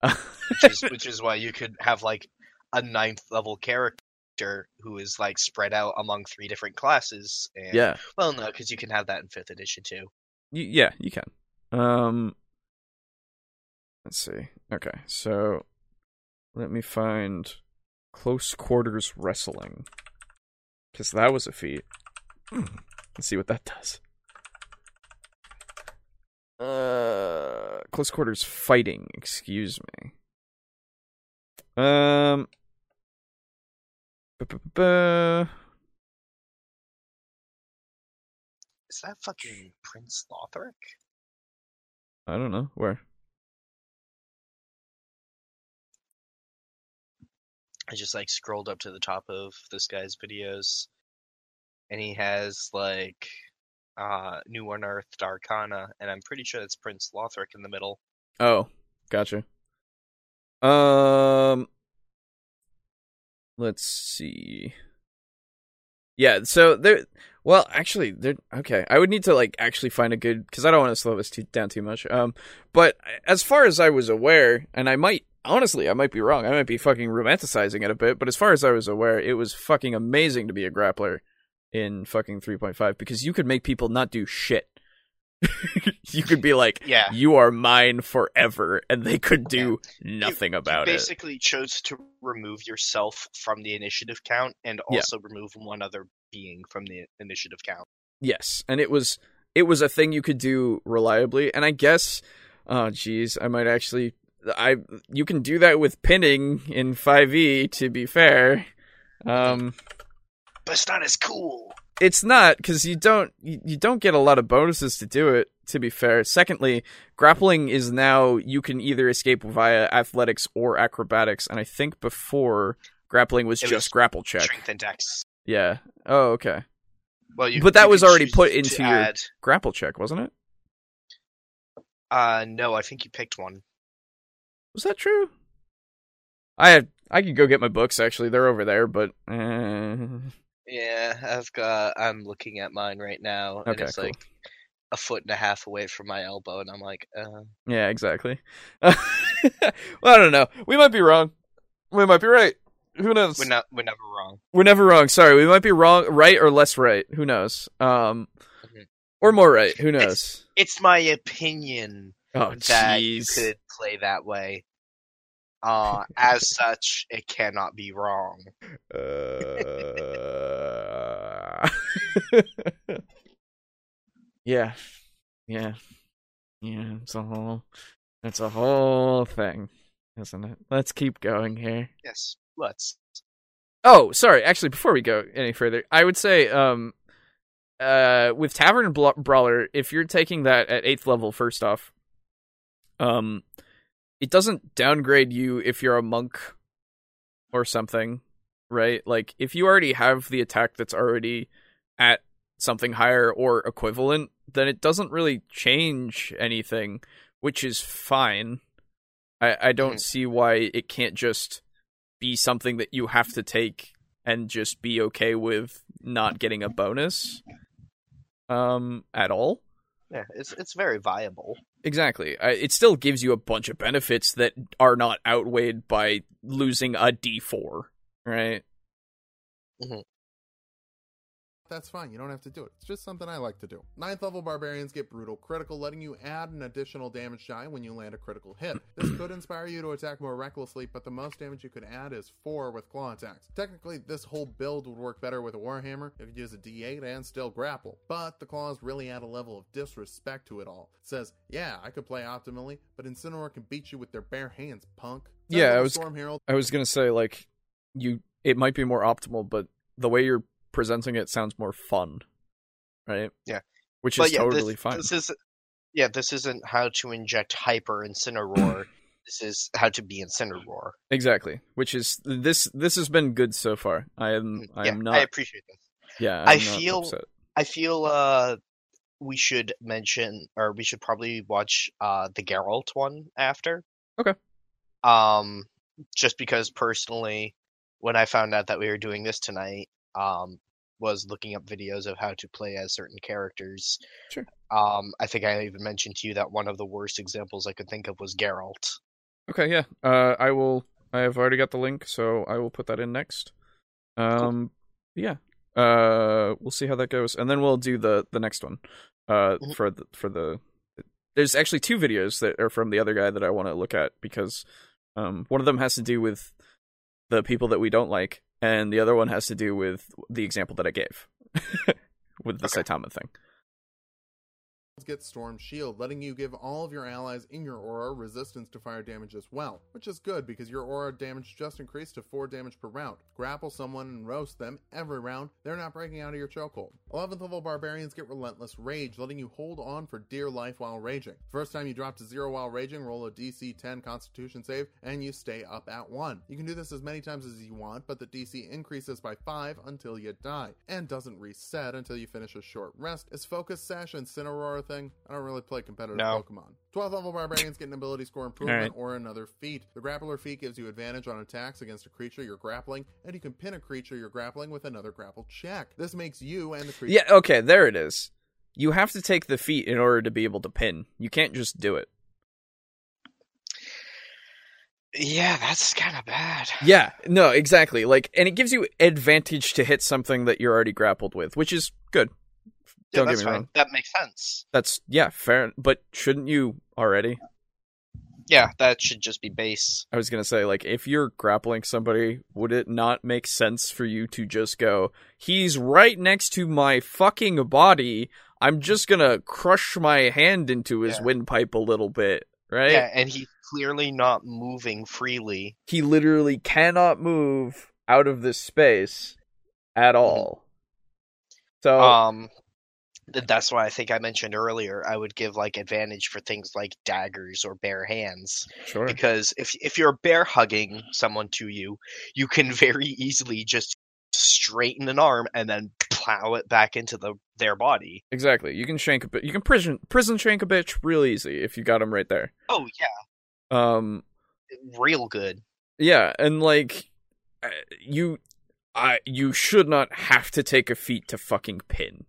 Which is (laughs) which is why you could have like a ninth level character who is like spread out among three different classes. And, yeah. Well, no, because you can have that in fifth edition too. Yeah, you can. Um, let's see. Okay, so let me find close quarters wrestling because that was a feat. Let's see what that does. Uh, close quarters fighting. Excuse me. Um. ba-ba-ba-ba. Is that fucking Prince Lothric? I don't know where. I just like scrolled up to the top of this guy's videos, and he has like uh New Unearthed Arcana, and I'm pretty sure that's Prince Lothric in the middle. Oh, gotcha. Um, let's see. Yeah, so there. Well, actually, there. Okay, I would need to like actually find a good because I don't want to slow this too, down too much. Um, but as far as I was aware, and I might honestly, I might be wrong. I might be fucking romanticizing it a bit. But as far as I was aware, it was fucking amazing to be a grappler in fucking 3.5 because you could make people not do shit. (laughs) you could be like, Yeah. you are mine forever, and they could do nothing about you it. basically chose to remove yourself from the initiative count and Yeah. also remove one other being from the initiative count. Yes, and it was it was a thing you could do reliably, and I guess, uh, oh jeez, I might actually, I you can do that with pinning in 5e. To be fair, um, But it's not as cool. it's not because you don't you, you don't get a lot of bonuses to do it. To be fair, secondly, grappling is now you can either escape via athletics or acrobatics, and I think before grappling was It just was grapple check. Strength and dex. Yeah. Oh, okay. Well, you, But that was already put to into your- Grapple check, wasn't it? Uh, no, I think you picked one. Was that true? I had I could go get my books. Actually, they're over there. But uh, Yeah, I've got. I'm looking at mine right now, and Okay, it's cool. like a foot and a half away from my elbow, and I'm like, uh, yeah, exactly. (laughs) well, I don't know. We might be wrong. We might be right. Who knows? we're not. We're never wrong. We're never wrong. Sorry, we might be wrong, right or less right. Who knows? Um, Mhm. or more right. Who knows? It's my opinion Oh, that you could play that way. Uh, as such, it cannot be wrong. Uh... (laughs) yeah, yeah, yeah. It's a whole, it's a whole thing, isn't it? Let's keep going here. Yes, let's. Oh, sorry. Actually, before we go any further, I would say, um, uh, with Tavern Brawler, if you're taking that at eighth level, first off, um, it doesn't downgrade you if you're a monk or something, right? Like if you already have the attack that's already at something higher or equivalent, then it doesn't really change anything, which is fine. I, I don't Mhm. see why it can't just be something that you have to take and just be okay with not getting a bonus um at all. Yeah, it's it's very viable. Exactly. It still gives you a bunch of benefits that are not outweighed by losing a D4, right? Mm-hmm. That's fine. You don't have to do it. It's just something I like to do. Ninth level barbarians get brutal critical, letting you add an additional damage die when you land a critical hit. This could inspire you to attack more recklessly, but the most damage you could add is 4 with claw attacks. Technically, this whole build would work better with a Warhammer if you use a d8 and still grapple, but the claws really add a level of disrespect to it all. It says, yeah, I could play optimally, but Incineroar can beat you with their bare hands, punk. Yeah, I was- Storm Herald I was gonna say like you it might be more optimal, but the way you're presenting it sounds more fun. Right? Yeah. Which But is yeah, totally this, fine. This is yeah, this isn't how to inject hyper Incineroar. (clears throat) this is how to be Incineroar. Exactly. Which is this this has been good so far. I am I Mm, yeah, am not I appreciate this. yeah, I'm I feel- upset. I feel uh we should mention or we should probably watch uh the Geralt one after. Okay. Um just because personally when I found out that we were doing this tonight, um was looking up videos of how to play as certain characters. Sure. Um I think I even mentioned to you that one of the worst examples I could think of was Geralt. Okay, yeah. Uh I will I have already got the link, so I will put that in next. Um yeah. Uh we'll see how that goes. And then we'll do the the next one. Uh Mhm. for the for the There's actually two videos that are from the other guy that I want to look at because um one of them has to do with the people that we don't like and the other one has to do with the example that I gave (laughs) with the Okay. Saitama thing. Get Storm Shield, letting you give all of your allies in your aura resistance to fire damage as well, which is good because your aura damage just increased to 4 damage per round. Grapple someone and roast them every round, they're not breaking out of your chokehold. 11th level barbarians get Relentless Rage, letting you hold on for dear life while raging. First time you drop to 0 while raging, roll a DC 10 constitution save, and you stay up at 1. You can do this as many times as you want, but the DC increases by 5 until you die, and doesn't reset until you finish a short rest. as Focus Sash and Cineroar a thing? I don't really play competitive No. Pokemon. 12th level barbarians get an ability score improvement Alright. or another feat. The grappler feat gives you advantage on attacks against a creature you're grappling, and you can pin a creature you're grappling with another grapple check. This makes you and the creature Yeah, okay, there it is. You have to take the feat in order to be able to pin. You can't just do it. Yeah, that's kind of bad. Yeah, no, exactly. Like, and it gives you advantage to hit something that you're already grappled with, which is good. Yeah, Don't that's get me fine. wrong. That makes sense. That's yeah, fair. But shouldn't you already? Yeah, that should just be base. I was gonna say, like, if you're grappling somebody, would it not make sense for you to just go, "He's right next to my fucking body. I'm just gonna crush my hand into his Yeah. windpipe a little bit." Right? Yeah, and he's clearly not moving freely. He literally cannot move out of this space at all. So Um, that's why I think I mentioned earlier I would give like advantage for things like daggers or bare hands sure. because if if you're bear hugging someone to you, you can (laughs) very easily just straighten an arm and then plow it back into the their body. Exactly. You can shank a bit. You can prison prison shank a bitch real easy if you got him right there. Oh yeah, Um. real good. Yeah, and like, uh, you, I you should not have to take a feat to fucking pin.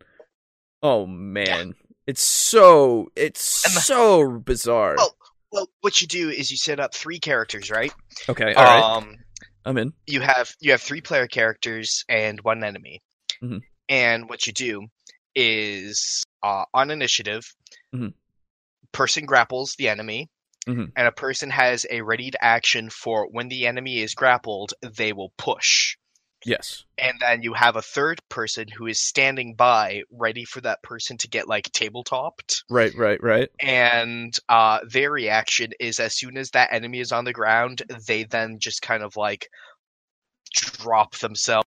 Oh man, it's so it's And the- so bizarre. Well- Well, what you do is you set up three characters, right? okay, all right, Um, I'm in. you have you have three player characters and one enemy. Mhm. And what you do is uh, on initiative, Mhm. person grapples the enemy, Mhm. and a person has a readied action for when the enemy is grappled, they will push. Yes. And then you have a third person who is standing by, ready for that person to get like tabletopped. Right. Right. Right. And uh, their reaction is as soon as that enemy is on the ground, they then just kind of like drop themselves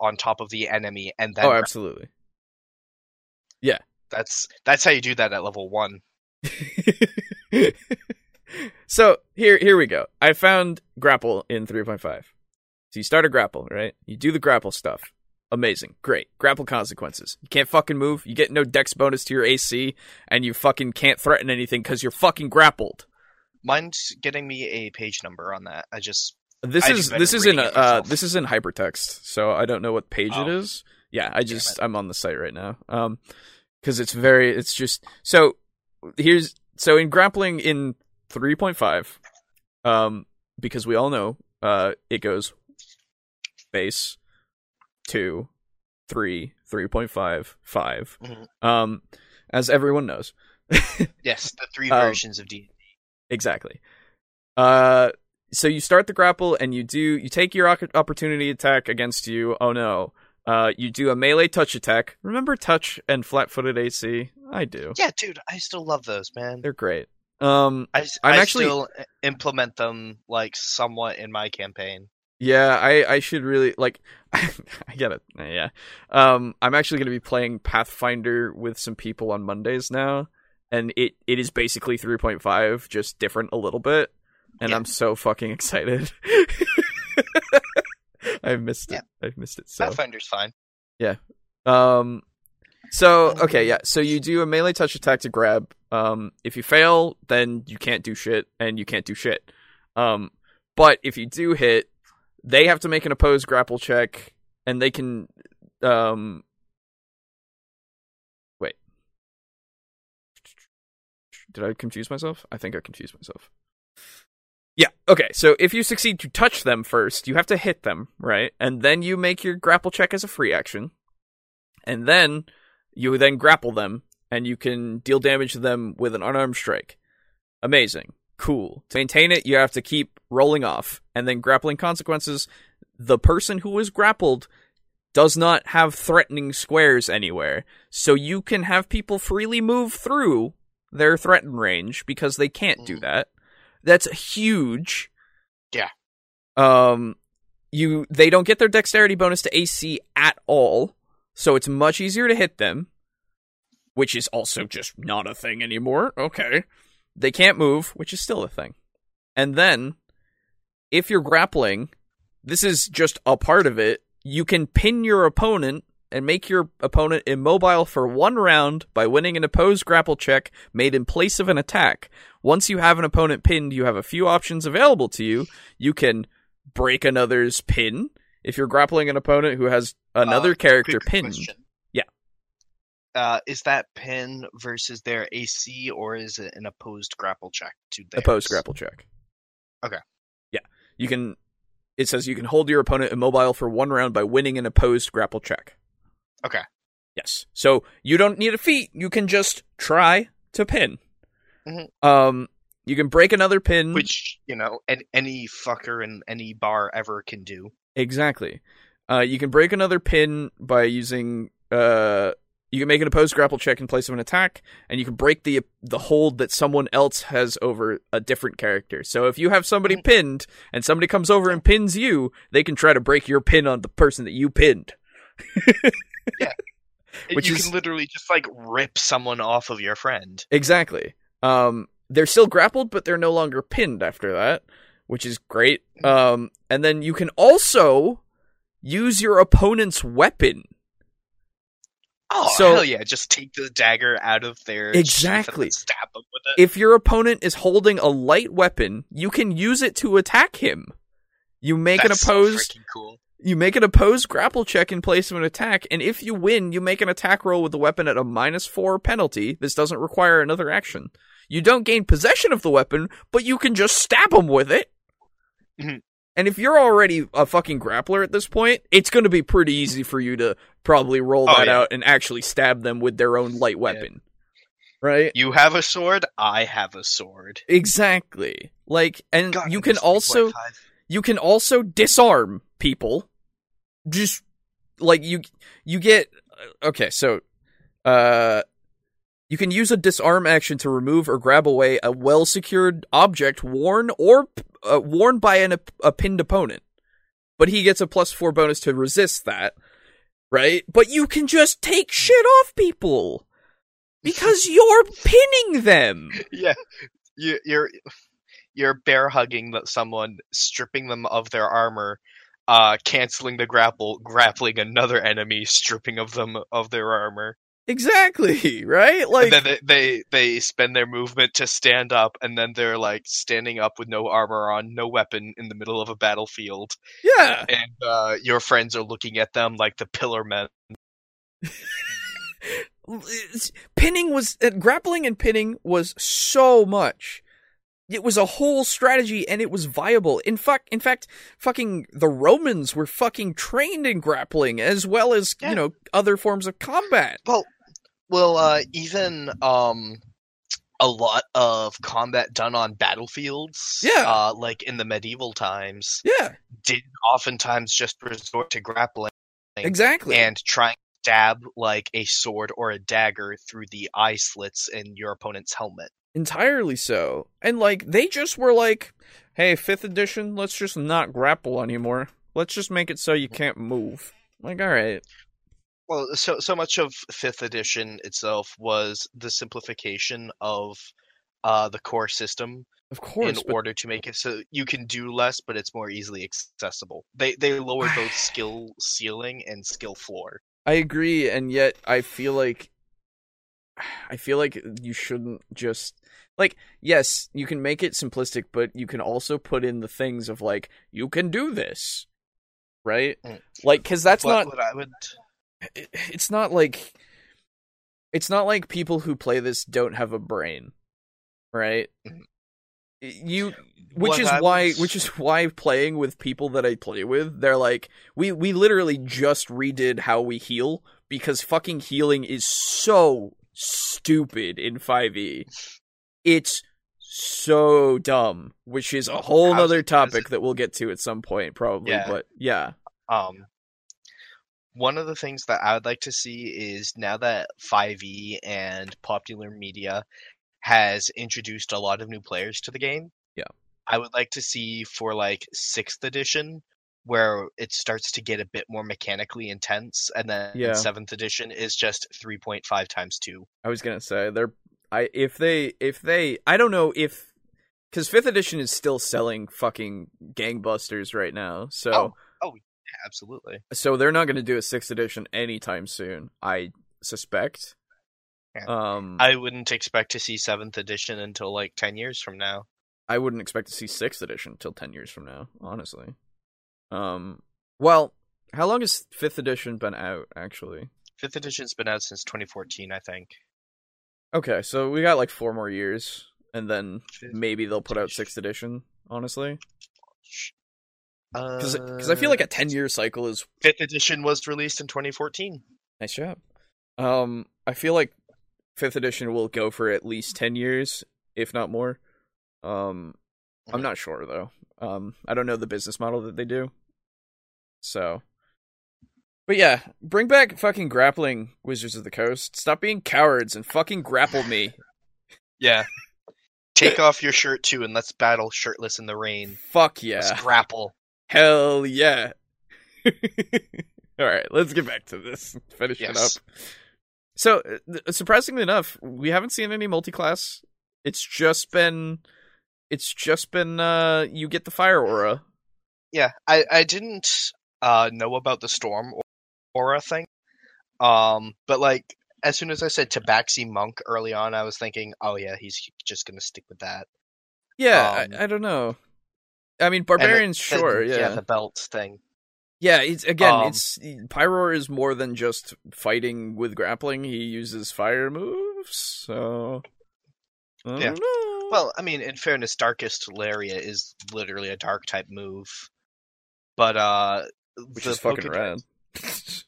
on top of the enemy, and then Oh, absolutely. Yeah, that's that's how you do that at level one. (laughs) so here here we go. I found grapple in 3.5. So you start a grapple, right? You do the grapple stuff. Amazing. Great. Grapple consequences. You can't fucking move. You get no dex bonus to your AC, and you fucking can't threaten anything because you're fucking grappled. Mine's getting me a page number on that. I just This I is this is in uh this is in hypertext, so I don't know what page it Oh. is. Yeah, I just I'm on the site right now. Um, because it's very it's just so here's so in grappling in three point five, um, because we all know uh it goes base two, three, three point five, five. Mhm. Um, as everyone knows. (laughs) yes, the three Um, versions of D. Exactly. Uh, so you start the grapple and you do you take your opportunity attack against you. Oh no. Uh, you do a melee touch attack. Remember touch and flat-footed AC? I do. Yeah, dude, I still love those, man. They're great. Um, I, am I actually- still implement them like somewhat in my campaign. Yeah, I I should really like. (laughs) I get it. Yeah. Um, I'm actually going to be playing Pathfinder with some people on Mondays now, and it it is basically 3.5, just different a little bit, and Yeah. I'm so fucking excited. (laughs) I've missed it. I've missed it so. Pathfinder's fine. Yeah. Um, so okay, yeah. So you do a melee touch attack to grab. Um, if you fail, then you can't do shit, and you can't do shit. Um, but if you do hit, they have to make an opposed grapple check, and they can. Um, wait. Did I confuse myself? I think I confused myself. Yeah. Okay. So if you succeed to touch them first, you have to hit them, right? And then you make your grapple check as a free action and then you then grapple them and you can deal damage to them with an unarmed strike. Amazing. Cool. To maintain it, you have to keep rolling off. And then grappling consequences, the person who is grappled does not have threatening squares anywhere. So you can have people freely move through their threatened range because they can't do Mhm. that. That's huge. Yeah. Um you they don't get their dexterity bonus to AC at all so it's much easier to hit them, which is also just not a thing anymore. Okay. They can't move, which is still a thing. And then, if you're grappling, this is just a part of it. You can pin your opponent and make your opponent immobile for one round by winning an opposed grapple check made in place of an attack. Once you have an opponent pinned, you have a few options available to you. You can break another's pin. If you're grappling an opponent who has another Uh, character pinned, question. Yeah. Uh, is that pin versus their AC, or is it an opposed grapple check to theirs? opposed grapple check. Okay. You can it says you can hold your opponent immobile for one round by winning an opposed grapple check. Okay. Yes. So you don't need a feat, you can just try to pin. Mhm. Um you can break another pin Which you know, an, any fucker in any bar ever can do. Exactly. Uh, you can break another pin by using. Uh, you can make an opposed grapple check in place of an attack, and you can break the the hold that someone else has over a different character. So if you have somebody pinned and somebody comes over and pins you, they can try to break your pin on the person that you pinned. (laughs) (laughs) And Which you is- can literally just like rip someone off of your friend. Exactly. Um, they're still grappled, but they're no longer pinned after that, which is great. Um, and then you can also use your opponent's weapon. Oh So- hell yeah! Just take the dagger out of their and Exactly. stab them with it. if your opponent is holding a light weapon, you can use it to attack him. You make That's an so opposed freaking cool. you make an opposed grapple check in place of an attack, and if you win, you make an attack roll with the weapon at a minus four penalty. This doesn't require another action. You don't gain possession of the weapon, but you can just stab him with it. Mhm. And if you're already a fucking grappler at this point, it's going to be pretty easy for you to probably roll Oh, that yeah. out and actually stab them with their own light weapon. Right? You have a sword. I have a sword. Exactly. Like, and God, you can also 3.5. you can also disarm people. Just like you you get okay, so uh you can use a disarm action to remove or grab away a well secured object worn or uh, worn by an a pinned opponent. But he gets a plus 4 bonus to resist that, right? But you can just take shit off people because (laughs) you're pinning them. yeah, you, you're you're bear hugging someone, stripping them of their armor, uh, canceling the grapple, grappling another enemy, stripping of them of their armor. Exactly, (laughs) right? Like and then they, they they spend their movement to stand up, and then they're like standing up with no armor on, no weapon, in the middle of a battlefield, yeah. and uh, your friends are looking at them like the Pillar Men. (laughs) Pinning was uh, grappling and pinning was so much. It was a whole strategy and it was viable. In fact, in fact, fucking the Romans were fucking trained in grappling as well as, Yeah. you know, other forms of combat. Well, well, uh, even um, a lot of combat done on battlefields, Yeah. uh, like in the medieval times, Yeah, did oftentimes just resort to grappling exactly. and trying to stab like a sword or a dagger through the eye slits in your opponent's helmet. Entirely so. And like they just were like, "Hey, 5th edition, let's just not grapple anymore. Let's just make it so you can't move." Like, all right. Well, so so much of fifth edition itself was the simplification of uh, the core system Of course, in but order to make it so you can do less, but it's more easily accessible. They they lowered both (sighs) skill ceiling and skill floor. I agree, and yet I feel like (sighs) I feel like you shouldn't just like yes, you can make it simplistic, but you can also put in the things of like you can do this, right? Mm. Like because that's not what I would it- it's not like it's not like people who play this don't have a brain, right? Mhm. You which What is I why which is why playing with people that I play with, they're like we we literally just redid how we heal because fucking healing is so stupid in 5e. It's so dumb, which is a whole How's nother topic that we'll get to at some point probably, Yeah. but yeah. um one of the things that I would like to see is now that 5e and popular media has introduced a lot of new players to the game. Yeah. I would like to see for like 6th edition where it starts to get a bit more mechanically intense and then Yeah. 7th edition is just 3.5 times 2. I was gonna say they're I if they if they I don't know if because fifth edition is still selling fucking gangbusters right now, so Oh. Yeah, absolutely. so they're not gonna do a sixth edition anytime soon. I suspect. Yeah. Um, I, I wouldn't expect to see 7th edition until like 10 years from now. I wouldn't expect to see sixth edition till ten years from now, honestly. Um, well, how long has fifth edition been out actually? 5th edition's been out since 2014, I think. Okay, so we got like four more years, and then maybe they'll put out sixth edition. Honestly, Uh, because I feel like a ten year cycle is fifth edition was released in 2014. Nice job. Um, I feel like fifth edition will go for at least ten years, if not more. Um, I'm not sure though. Um, I don't know the business model that they do. So, but yeah, bring back fucking grappling, Wizards of the Coast. Stop being cowards and fucking grapple me. Yeah. Take off your shirt too and let's battle shirtless in the rain. Fuck Let's yeah, grapple. Hell yeah. (laughs) All right, let's get back to this. Finish it up. So, uh, surprisingly enough, we haven't seen any multi-class. It's just been, it's just been. uh You get the fire aura. Yeah, I I didn't uh know about the storm aura thing. Um, but like as soon as I said Tabaxi monk early on, I was thinking, oh yeah, he's just gonna stick with that. Yeah, Um, I, I don't know. I mean, barbarians, the- sure, the- yeah, the belt thing. yeah. It's again, Um, it's Pyroar is more than just fighting with grappling. He uses fire moves, so I Yeah. Well, I mean, in fairness, Darkest Lariat is literally a dark type move, but uh, which is fucking Pokedex-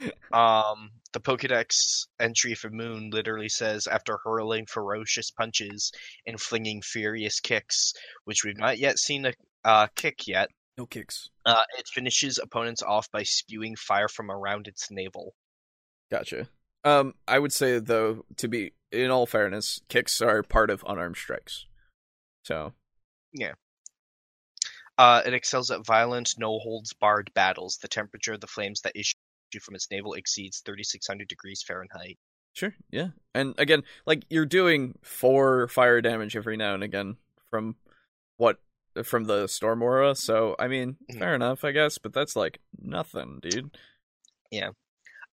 rad. (laughs) Um, the Pokedex entry for Moon literally says after hurling ferocious punches and flinging furious kicks, which we've not yet seen a uh, kick yet. no kicks. Uh, it finishes opponents off by spewing fire from around its navel. Gotcha. Um, I would say though, to be in all fairness, kicks are part of unarmed strikes. So yeah. Uh, it excels at violent, no holds barred battles. The temperature of the flames that issue from its navel exceeds 3600 degrees Fahrenheit. sure, yeah. And again, like you're doing four fire damage every now and again from what from the storm aura. So I mean, Mhm. fair enough, I guess. But that's like nothing, dude. Yeah.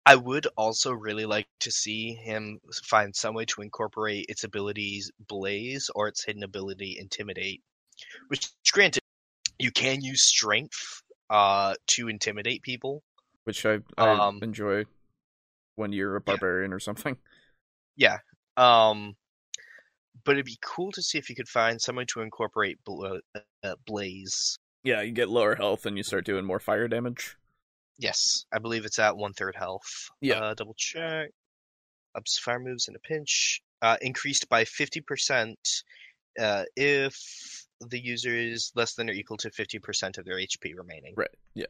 I would also really like to see him find some way to incorporate its abilities Blaze or its hidden ability Intimidate. Which, granted, you can use Strength uh, to intimidate people. Which I I Um, enjoy when you're a yeah. barbarian or something. (laughs) Yeah. Um, but it'd be cool to see if you could find some way to incorporate uh, Blaze. Yeah, you get lower health and you start doing more fire damage. Yes, I believe it's at one third health. Yeah. Uh, double check. Ups fire moves in a pinch. Uh, increased by 50% uh, if the user is less than or equal to 50% of their HP remaining. Right. Yeah.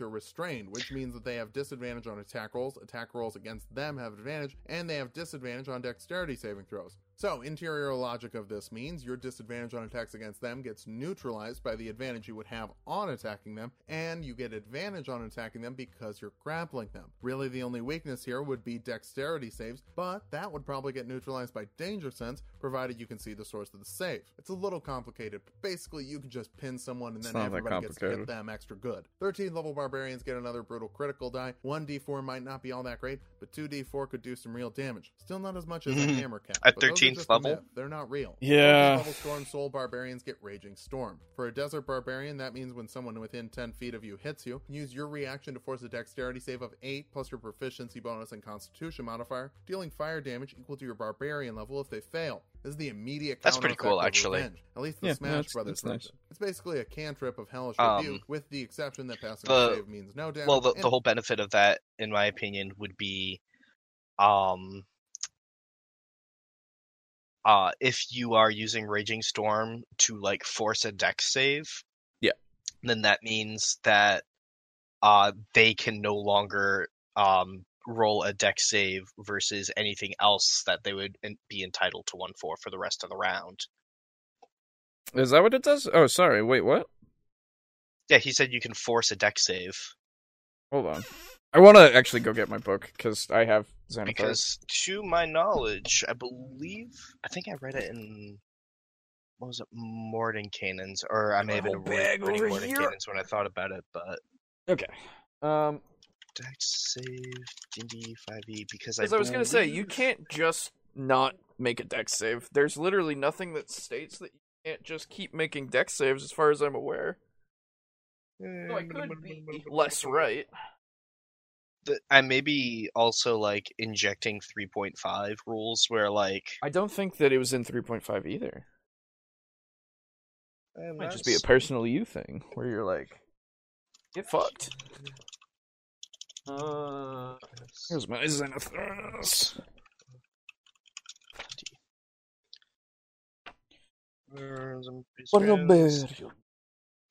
Are restrained, which means that they have disadvantage on attack rolls, attack rolls against them have advantage, and they have disadvantage on dexterity saving throws. So, interior logic of this means your disadvantage on attacks against them gets neutralized by the advantage you would have on attacking them, and you get advantage on attacking them because you're grappling them. Really, the only weakness here would be dexterity saves, but that would probably get neutralized by danger sense, provided you can see the source of the save. It's a little complicated, but basically you can just pin someone and then everybody gets to complicated. them extra good. 13 level barbarians get another brutal critical die. 1d4 might not be all that great, but 2d4 could do some real damage. Still not as much as a (laughs) hammer can. At but those are 13th level? myth. They're not real. Yeah. level storm soul barbarians get raging storm. For a desert barbarian, that means when someone within 10 feet of you hits you, use your reaction to force a dexterity save of 8 plus your proficiency bonus and constitution modifier, dealing fire damage equal to your barbarian level if they fail. This is the immediate That's pretty cool, actually. revenge. At least the Yeah, Smash that's- Brothers that's nice. It's basically a cantrip of hellish Um, rebuke, with the exception that passing the- save means no damage. Well, the, and the whole benefit of that, in my opinion, would be um, uh, if you are using Raging Storm to like force a dex save, Yeah. then that means that uh, they can no longer um, roll a dex save versus anything else that they would be entitled to one for for the rest of the round. Is that what it does? Oh, sorry. Wait, what? Yeah, he said you can force a dex save Hold on. I want to actually go get my book because I have Xanathar. because, to my knowledge, I believe I think I read it in what was it, Mordenkainen's, or I may have been whole re- bag reading over here. Mordenkainen's when I thought about it, but Okay. Um, dex save D five E because I, I was gonna say you can't just not make a dex save. There's literally nothing that states that you can't just keep making dex saves, as far as I'm aware. So I could be less right. The- I may be also like injecting 3.5 rules where like I don't think that it was in 3.5 either. It might just be a personal you thing where you're like, get fucked. Uh, here's my Xanathars.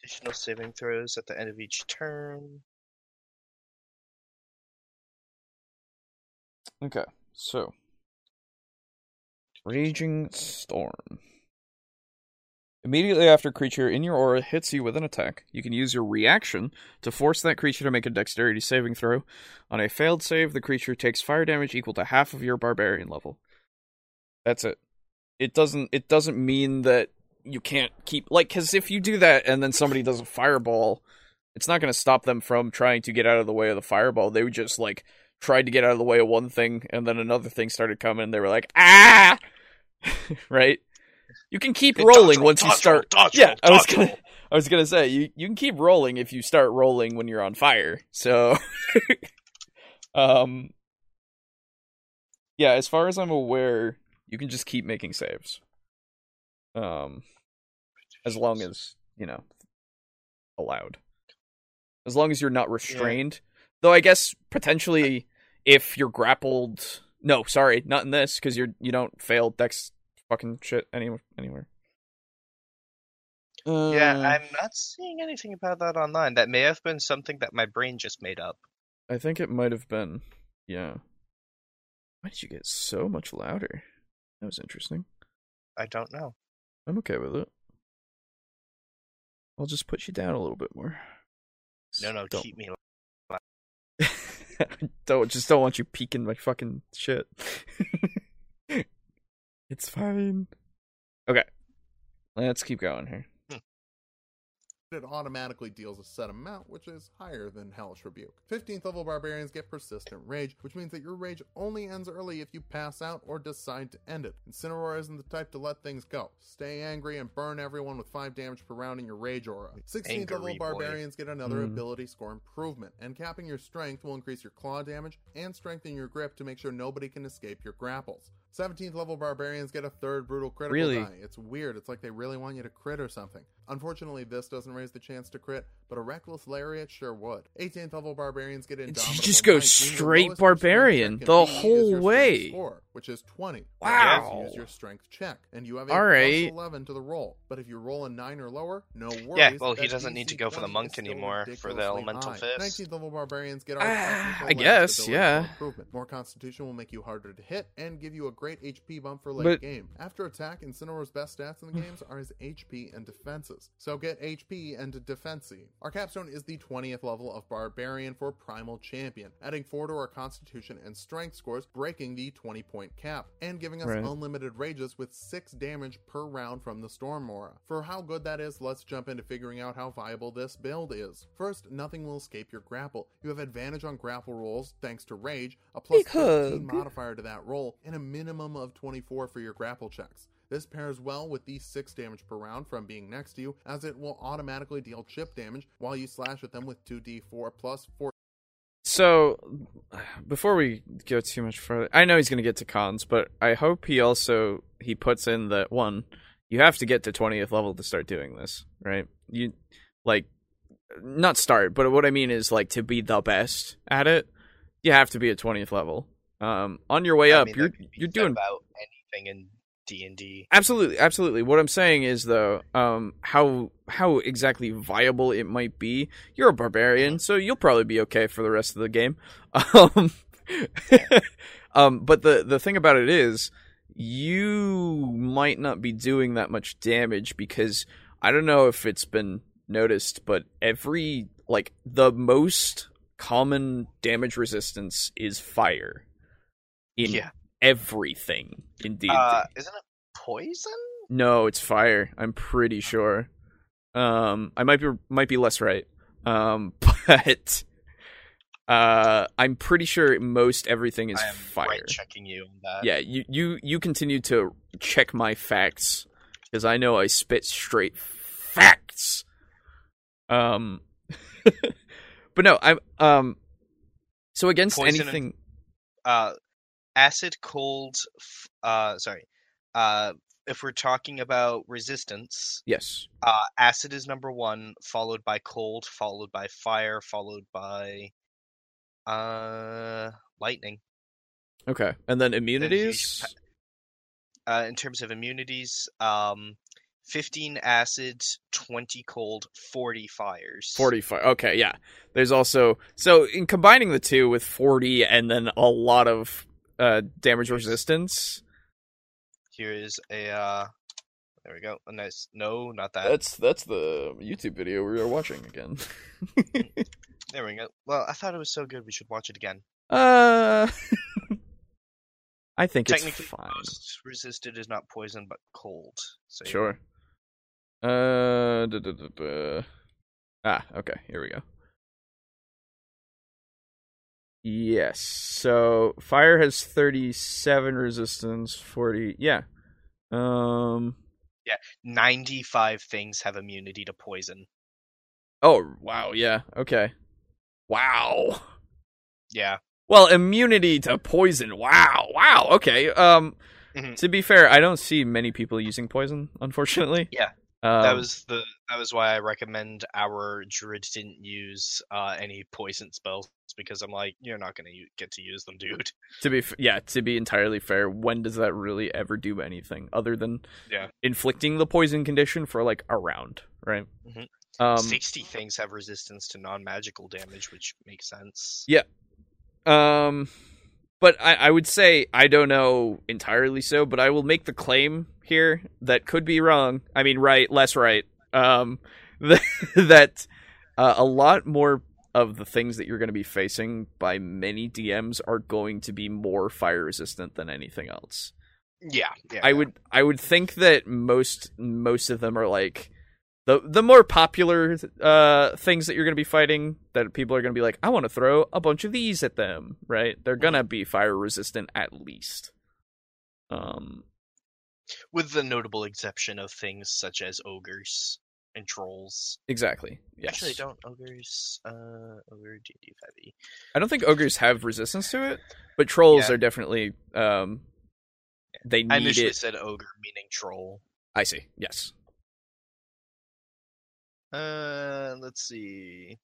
Additional saving throws at the end of each turn. Okay, so Raging Storm. Immediately after a creature in your aura hits you with an attack, you can use your reaction to force that creature to make a dexterity saving throw. On a failed save, the creature takes fire damage equal to half of your barbarian level. That's it. It doesn't it doesn't mean that you can't keep like cuz if you do that and then somebody does a fireball, it's not going to stop them from trying to get out of the way of the fireball. They would just like tried to get out of the way of one thing and then another thing started coming and they were like ah! (laughs) Right? You can keep Hey, rolling roll, once you start roll, yeah roll, i was gonna i was gonna say you, you can keep rolling if you start rolling when you're on fire so (laughs) um yeah as far as i'm aware you can just keep making saves um as long as you know allowed. As long as you're not restrained though i guess potentially if you're grappled no sorry not in this because you're you don't fail dex fucking shit any, anywhere Yeah, Uh, I'm not seeing anything about that online. That may have been something that my brain just made up. i think it might have been yeah why did you get so much louder that was interesting I don't know. i'm okay with it i'll just put you down a little bit more No, no, don't keep me. (laughs) don't just don't want you peeking my fucking shit. (laughs) it's fine. Okay. Let's keep going here. It automatically deals a set amount, which is higher than Hellish Rebuke. 15th level barbarians get persistent rage, which means that your rage only ends early if you pass out or decide to end it. Incineroar isn't the type to let things go. Stay angry and burn everyone with 5 damage per round in your rage aura. 16th level Angry boy. barbarians get another Mm. ability score improvement, and capping your strength will increase your claw damage and strengthen your grip to make sure nobody can escape your grapples. 17th level barbarians get a third brutal critical Really? die. It's weird. It's like they really want you to crit or something. Unfortunately, this doesn't raise the chance to crit, but a reckless lariat sure would. 18th level barbarians get You indomitable just go might, meaning the straight lowest your strength barbarian the whole way. Score, which is 20. Wow. You use your strength check, and you have a All right. 11 to the roll. But if you roll a 9 or lower, no worries. Yeah, well, he doesn't need to go for the monk anymore for the elemental high. fist. 19th level barbarians get (sighs) our technical I guess, yeah. improvement. More constitution will make you harder to hit and give you a great HP bump for late But- game. After attack, Incineroar's best stats in the games are his HP and defenses. So get HP and defensy. Our capstone is the 20th level of Barbarian for Primal Champion, adding 4 to our constitution and strength scores, breaking the 20 point cap, and giving us Right. unlimited rages with 6 damage per round from the Storm Aura. For how good that is, let's jump into figuring out how viable this build is. First, nothing will escape your grapple. You have advantage on grapple rolls thanks to Rage, a plus 15 modifier to that roll, and a minimum of 24 for your grapple checks. This pairs well with the 6 damage per round from being next to you, as it will automatically deal chip damage while you slash at them with 2d4 plus 4 So, before we go too much further, I know he's going to get to cons, but I hope he also he puts in that one. You have to get to twentieth level to start doing this, right? You like not start, but what I mean is like to be the best at it. You have to be at twentieth level. Um, on your way I up, mean, you're you're doing about anything in D and D. Absolutely, absolutely. What I'm saying is though, um, how how exactly viable it might be. You're a barbarian, so you'll probably be okay for the rest of the game. (laughs) Um, (laughs) um, but the the thing about it is, you might not be doing that much damage because I don't know if it's been noticed, but every like the most common damage resistance is fire in Yeah. everything indeed Uh, isn't it poison? no it's fire i'm pretty sure um i might be might be less right um (laughs) but uh i'm pretty sure most everything is I am fire right checking you on that. yeah you you you continue to check my facts because i know i spit straight facts um (laughs) but no i'm um so against Poison and- anything Uh, acid, cold. Uh, sorry. Uh, if we're talking about resistance, yes uh, acid is number one, followed by cold, followed by fire, followed by uh lightning. okay and then immunities should Uh, in terms of immunities, um, fifteen acid, twenty cold, forty fires. 45 okay yeah there's also so in combining the two with 40 and then a lot of uh damage resistance Here is a. Uh, there we go. A nice. No, not that. that's that's the youtube video we are watching again (laughs) There we go. Well, I thought it was so good we should watch it again. uh (laughs) i think it's Technically, fine most resisted is not poison but cold. So yeah. sure uh duh, duh, duh, duh. ah okay here we go yes so fire has 37 resistance 40 yeah um yeah, ninety-five things have immunity to poison. Oh wow, yeah, okay. Wow. Yeah. Well, immunity to poison. Wow, wow. Okay. Um, Mhm. to be fair, I don't see many people using poison, unfortunately. Yeah, Um, that was the that was why I recommend our druid didn't use uh, any poison spells because I'm like you're not gonna u- get to use them, dude. to be f- yeah. To be entirely fair, when does that really ever do anything other than Yeah. inflicting the poison condition for like a round, right? Mhm. Um, Sixty things have resistance to non-magical damage, which makes sense. Yeah. Um, but I, I would say I don't know entirely so, but I will make the claim here that could be wrong. I mean, right, less right. Um, (laughs) that uh, a lot more of the things that you're going to be facing by many DMs are going to be more fire resistant than anything else. Yeah, yeah. I yeah. would I would think that most most of them are like the the more popular uh things that you're going to be fighting that people are going to be like I want to throw a bunch of these at them, right? They're going to be fire resistant at least. Um with the notable exception of things such as ogres and trolls. exactly. Yes. Actually, don't ogres. Uh, ogre D D five E. I don't think ogres have resistance to it, but trolls Yeah. are definitely um they need I initially it. said ogre, meaning troll. I see. Yes. Uh, let's see.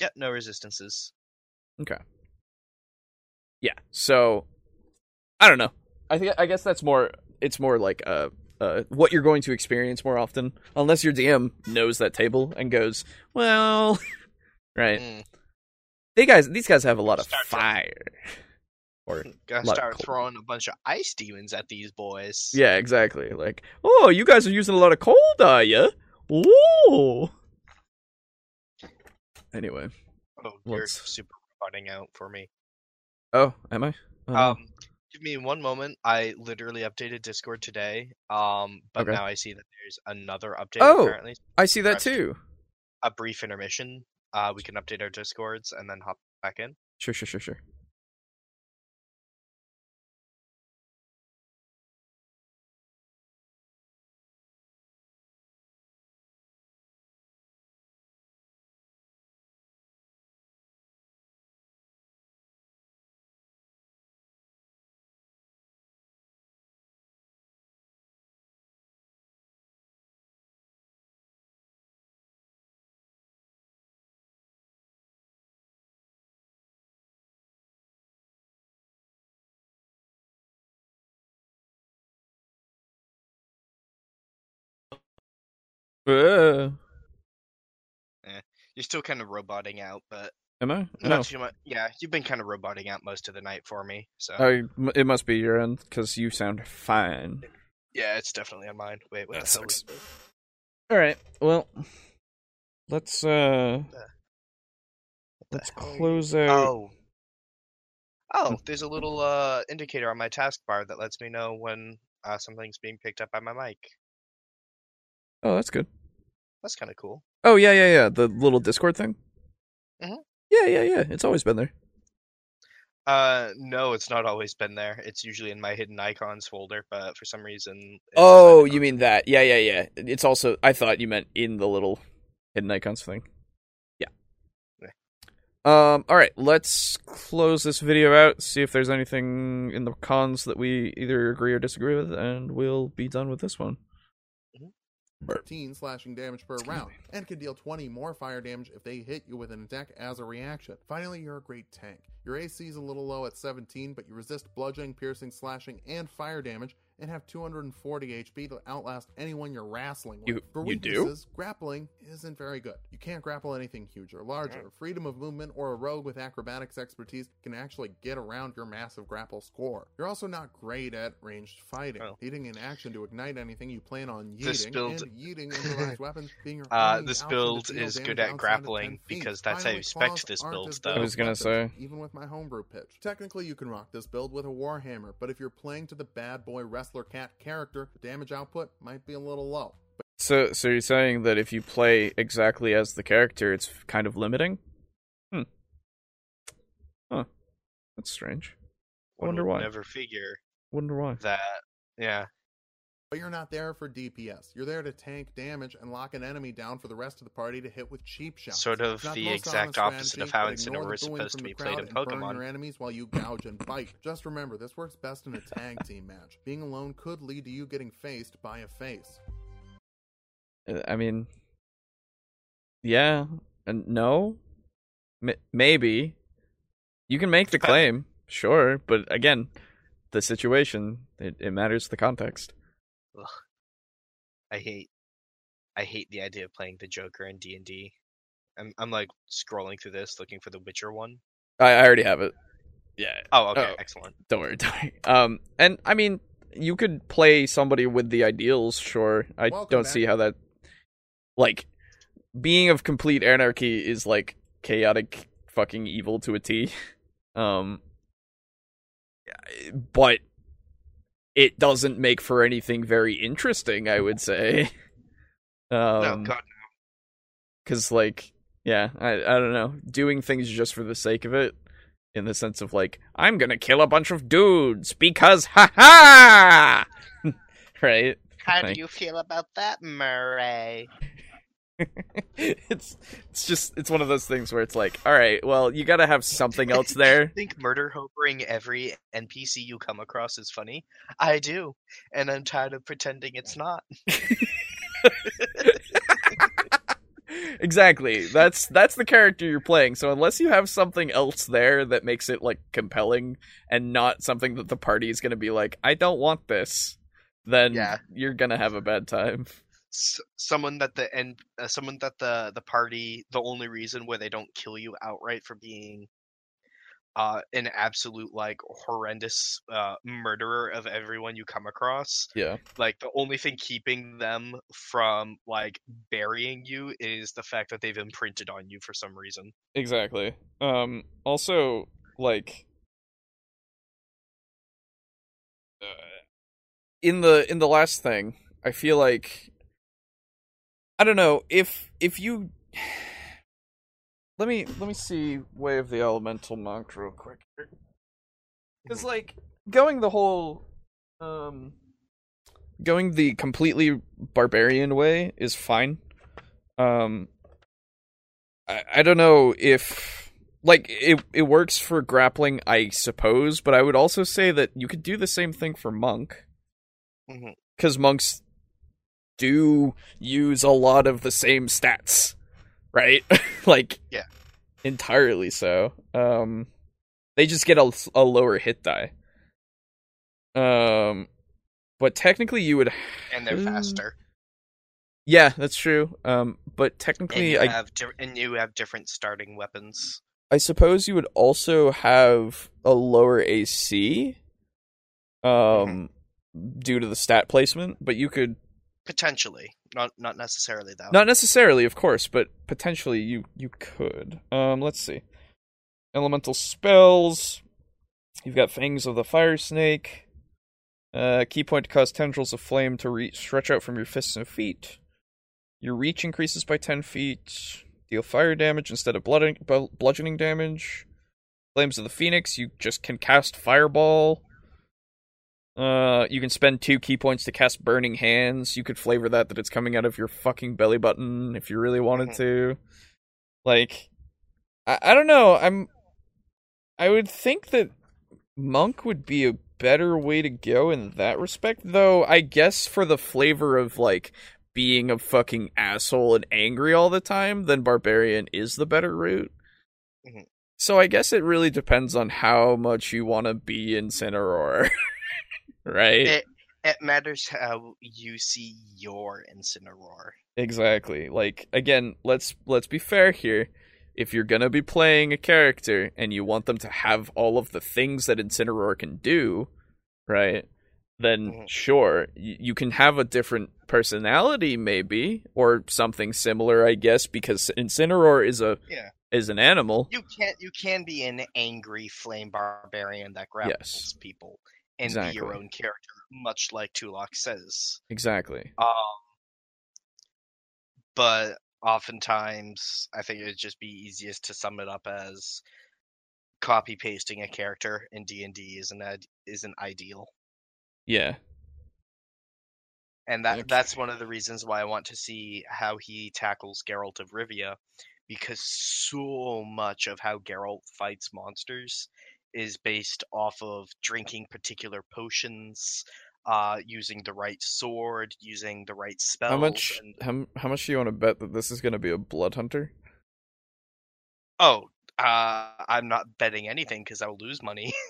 Yeah, no resistances. Okay. Yeah. So I don't know. I think I guess that's more it's more like uh uh what you're going to experience more often unless your DM knows that table and goes, "Well, (laughs) right. Mm, They guys these guys have a lot of Start fire." Or (laughs) gotta start throwing a bunch of ice demons at these boys. yeah, exactly. Like, "Oh, you guys are using a lot of cold, are you?" Ooh. Anyway. Oh, you're Let's- super running out for me. Oh, am I? Oh, no. Um, give me one moment. I literally updated Discord today. Um, but Okay. now I see that there's another update. Oh. Apparently, I see that too. a brief intermission. Uh, we can update our Discords and then hop back in. Sure, sure, sure, sure. Uh, You're still kind of roboting out, but am I? not No. too much. Yeah, you've been kind of roboting out most of the night for me. So I, it must be your end because you sound fine. yeah, it's definitely on mine. Wait, what That sucks. All right. Well, let's uh, let's hell are you- close out. Oh. Oh, there's a little uh, indicator on my taskbar that lets me know when uh, something's being picked up by my mic. Oh, that's good. That's kind of cool. Oh yeah, yeah, yeah. The little Discord thing. Mhm. Yeah, yeah, yeah. It's always been there. Uh, no, it's not always been there. It's usually in my hidden icons folder, but for some reason. Oh, you mean that? Yeah, yeah, yeah. It's also. I thought you meant in the little hidden icons thing. Yeah. Yeah. Um. All right. Let's close this video out. See if there's anything in the cons that we either agree or disagree with, and we'll be done with this one. 13 slashing damage per round, and can deal 20 more fire damage if they hit you with an attack as a reaction. Finally, you're a great tank. Your AC is a little low at 17, but you resist bludgeoning, piercing, slashing, and fire damage, and have 240 HP to outlast anyone you're wrestling with. You- For you do? weaknesses, grappling isn't very good. You can't grapple anything huge or larger. Freedom of movement or a rogue with acrobatics expertise can actually get around your massive grapple score. You're also not great at ranged fighting. Oh. Needing an action to ignite anything you plan on This yeeting build- and yeeting improvised (laughs) weapons being your Uh, this build is good at grappling because that's how you spec this build, as though. good I was gonna say. even with my homebrew pitch. Technically, you can rock this build with a warhammer, but if you're playing to the bad boy wrestler cat character, the damage output might be a little low. But- So, so you're saying that if you play exactly as the character, it's kind of limiting? Hmm. Huh. That's strange. I wonder why. Never figure Wonder why. that. Yeah. But you're not there for DPS. You're there to tank damage and lock an enemy down for the rest of the party to hit with cheap shots. Sort of It's not the most exact honest opposite of strategy, how but Incineroar ignore is the booing supposed from to the be played crowd in and burn Pokemon. your enemies while you gouge and bite. Just remember, this works best in a tag team match. Being alone could lead to you getting faced by a face. Uh, I mean, yeah and no. M- maybe you can make the Depend- claim, sure, but again, the situation it, it matters the context. Ugh. I hate. I hate the idea of playing the Joker in D and D. I'm I'm like scrolling through this looking for the Witcher one. I, I already have it. Yeah, Oh, okay, Oh. excellent. don't worry, (laughs) don't worry. Um, and I mean, you could play somebody with the ideals, sure. I Welcome don't back. see how that, like, being of complete anarchy is like chaotic fucking evil to a T. (laughs) Um, but it doesn't make for anything very interesting. I would say. (laughs) no, Um, God, because like yeah I, I don't know doing things just for the sake of it in the sense of like i'm gonna kill a bunch of dudes because ha ha (laughs) right how Like- do you feel about that, Murray? (laughs) it's it's just it's one of those things where it's like all right well you gotta have something else (laughs) there I think murder hoboing every NPC you come across is funny? I do, and I'm tired of pretending it's not. (laughs) exactly that's that's the character you're playing so unless you have something else there that makes it like compelling and not something that the party is gonna be like i don't want this then Yeah. you're gonna have a bad time S- someone that the and uh, someone that the the party the only reason where they don't kill you outright for being uh an absolute like horrendous uh murderer of everyone you come across yeah like the only thing keeping them from like burying you is the fact that they've imprinted on you for some reason Exactly. Um also like uh, in the in the last thing, I feel like I don't know, if if you (sighs) Let me let me see Way of the Elemental Monk real quick. Cuz like going the whole um going the completely barbarian way is fine. Um I, I don't know if like it it works for grappling, I suppose, but I would also say that you could do the same thing for monk because monks do use a lot of the same stats, right? (laughs) like Yeah. entirely so. Um, they just get a, a lower hit die. Um, but technically you would and they're faster yeah, that's true. Um, but and technically, you I have di- and you have different starting weapons I suppose you would also have a lower AC, um, due to the stat placement. But you could potentially not not necessarily though not necessarily, of course, but potentially you you could. Um, let's see, elemental spells. You've got fangs of the fire snake. Uh, ki point to cause tendrils of flame to reach stretch out from your fists and feet. Your reach increases by ten feet. Deal fire damage instead of blood- bludgeoning damage. Flames of the Phoenix, you just can cast Fireball. Uh, you can spend two ki points to cast Burning Hands. You could flavor that that it's coming out of your fucking belly button if you really wanted Mhm. to. Like, I, I don't know. I'm. I would think that Monk would be a better way to go in that respect, though. I guess for the flavor of like being a fucking asshole and angry all the time, then Barbarian is the better route. Mhm. So I guess it really depends on how much you want to be in Incineroar, (laughs) right? it it matters how you see your Incineroar. Exactly. Like again, let's let's be fair here. If you're gonna be playing a character and you want them to have all of the things that Incineroar can do, right? Then Mhm. sure, you, you can have a different personality, maybe, or something similar, I guess, because Incineroar is a Yeah. is an animal. You can't. you can be an angry flame barbarian that grapples Yes. people and be your own character, much like Tulok says. Exactly. Um, but oftentimes, I think it'd just be easiest to sum it up as copy pasting a character in D and D isn't ad- isn't ideal, Yeah. and that Okay. that's one of the reasons why I want to see how he tackles Geralt of Rivia, because so much of how Geralt fights monsters is based off of drinking particular potions, uh, using the right sword, using the right spells. How much And, how, how much do you want to bet that this is gonna be a blood hunter? oh, uh, I'm not betting anything because I'll lose money. (laughs)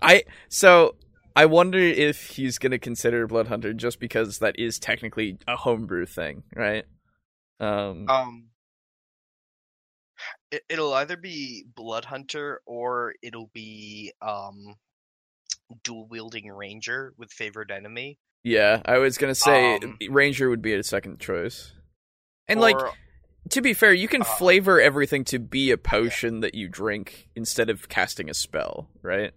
I so I wonder if he's gonna consider Blood Hunter just because that is technically a homebrew thing, right? Um, um, it, it'll either be Blood Hunter or it'll be um, dual wielding Ranger with favored enemy. yeah, I was gonna say um, Ranger would be a second choice, and like to be fair, you can uh, flavor everything to be a potion that you drink instead of casting a spell, right?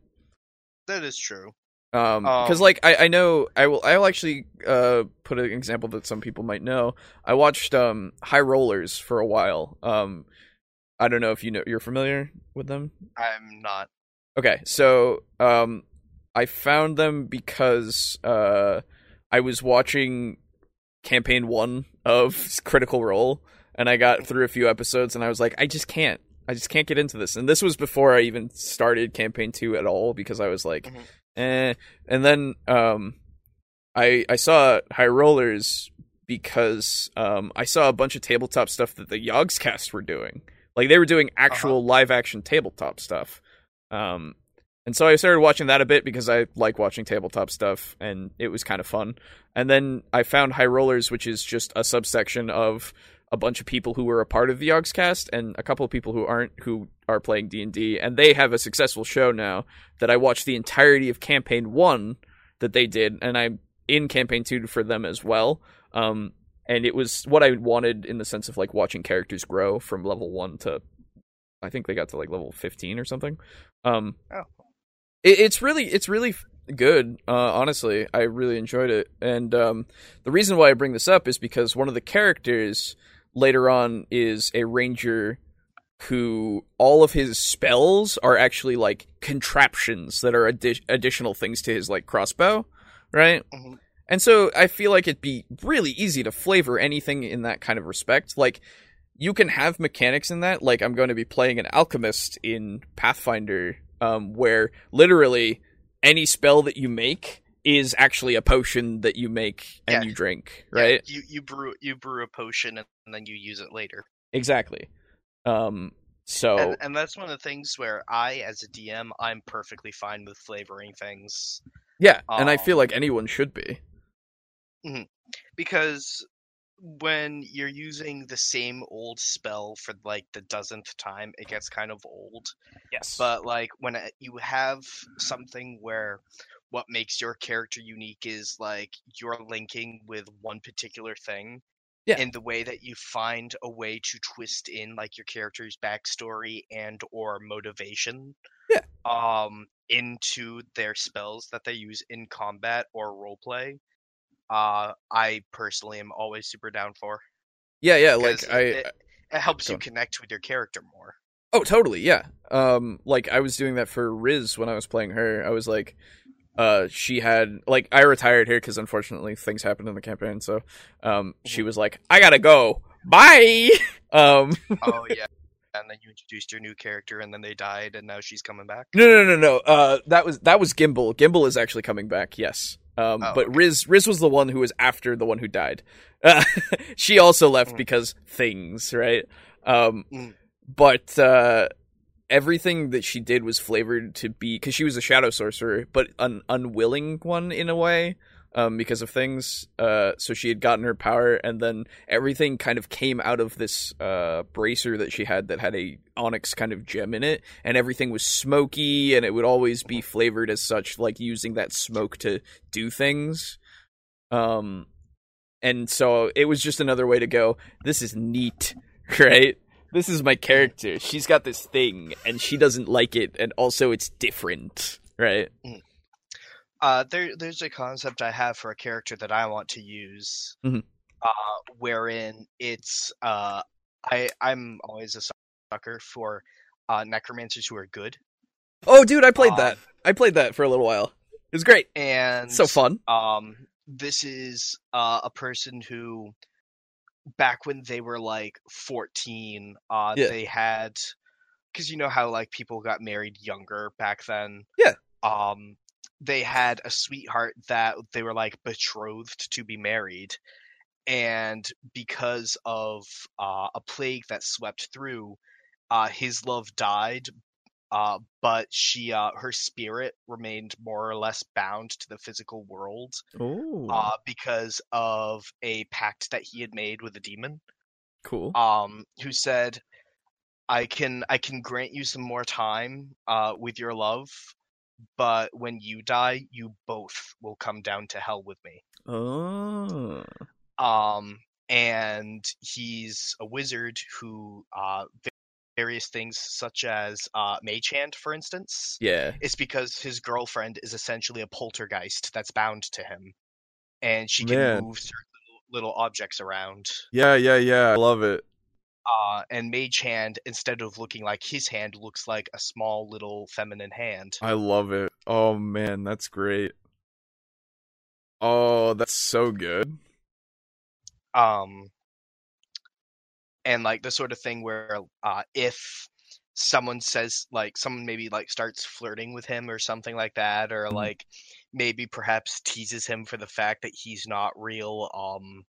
that is true. Um, because Um, like I, I know I will I will actually uh put an example that some people might know. I watched um High Rollers for a while. Um, I don't know if you know you're familiar with them. I'm not. Okay, so um, I found them because uh, I was watching campaign one of (laughs) Critical Role, and I got through a few episodes, and I was like, I just can't, I just can't get into this. And this was before I even started campaign two at all because I was like, Mhm. eh. And then um, I I saw High Rollers because um, I saw a bunch of tabletop stuff that the Yogscast were doing. Like they were doing actual live action tabletop stuff. Um, and so I started watching that a bit because I like watching tabletop stuff and it was kind of fun. And then I found High Rollers, which is just a subsection of a bunch of people who were a part of the Yogscast and a couple of people who aren't who are playing D&D and they have a successful show now that I watched the entirety of campaign 1 that they did and I'm in campaign 2 for them as well. Um and it was what I wanted in the sense of like watching characters grow from level 1 to I think they got to like level 15 or something. Um Oh. it, it's really it's really good uh honestly i really enjoyed it and um the reason why i bring this up is because one of the characters later on is a ranger who all of his spells are actually like contraptions that are addi- additional things to his like crossbow right Mhm. And so i feel like it'd be really easy to flavor anything in that kind of respect. Like you can have mechanics in that. Like i'm going to be playing an alchemist in pathfinder um, where literally any spell that you make is actually a potion that you make and Yeah. you drink Yeah, right? You you brew you brew a potion and then you use it later. exactly. Um so And, and that's one of the things where I, as a DM, I'm perfectly fine with flavoring things. Yeah and i feel um, like anyone should be because when you're using the same old spell for like the dozenth time, it gets kind of old. yes But like when you have something where what makes your character unique is like you're linking with one particular thing. Yeah. In the way that you find a way to twist in like your character's backstory and or motivation. Yeah. Um into their spells that they use in combat or roleplay. Uh I personally am always super down for. yeah yeah like i it, it helps you connect with your character more. Oh, totally, yeah. Um, like I was doing that for Riz when I was playing her. I was like, uh, she had like I retired here because unfortunately things happened in the campaign. So, um, she was like, I gotta go, bye. (laughs) um, oh (laughs) yeah. And then you introduced your new character, and then they died, and now she's coming back. no, no, no, no. Uh, that was that was Gimbal. Gimbal is actually coming back. Yes. Um, Oh, but okay. Riz Riz was the one who was after the one who died. Uh, (laughs) she also left Mm. because things, right? Um, Mm. but uh, everything that she did was flavored to be because she was a shadow sorcerer, but an unwilling one in a way. Um, because of things, uh, so she had gotten her power, and then everything kind of came out of this uh bracer that she had that had a onyx kind of gem in it, and everything was smoky, and it would always be flavored as such, like using that smoke to do things. Um, and so it was just another way to go. This is neat, (laughs) right? This is my character. She's got this thing, and she doesn't like it, and also it's different, right? Uh, there, there's a concept I have for a character that I want to use, Mhm. uh, wherein it's uh, I, I'm always a sucker for uh, necromancers who are good, Oh, dude, I played Um, that. I played that for a little while. It was great. and So fun. um this is uh, a person who back when they were like 14 uh Yeah. they had because you know how like people got married younger back then Yeah. um they had a sweetheart that they were like betrothed to be married and because of uh, a plague that swept through uh his love died uh, but she, uh, her spirit remained more or less bound to the physical world, Oh, uh, because of a pact that he had made with a demon, cool. um, who said, "I can, I can grant you some more time, uh, with your love, but when you die, you both will come down to hell with me." Oh, Um, and he's a wizard who, uh, various things such as uh, Mage Hand, for instance, Yeah. is because his girlfriend is essentially a poltergeist that's bound to him, and she can Man. move certain little objects around. Yeah, yeah, yeah. I love it. Uh, and Mage Hand, instead of looking like his hand, looks like a small little feminine hand. I love it. Oh man, that's great. Oh, that's so good. um and like the sort of thing where uh if someone says like someone maybe like starts flirting with him or something like that or Mhm. like maybe perhaps teases him for the fact that he's not real um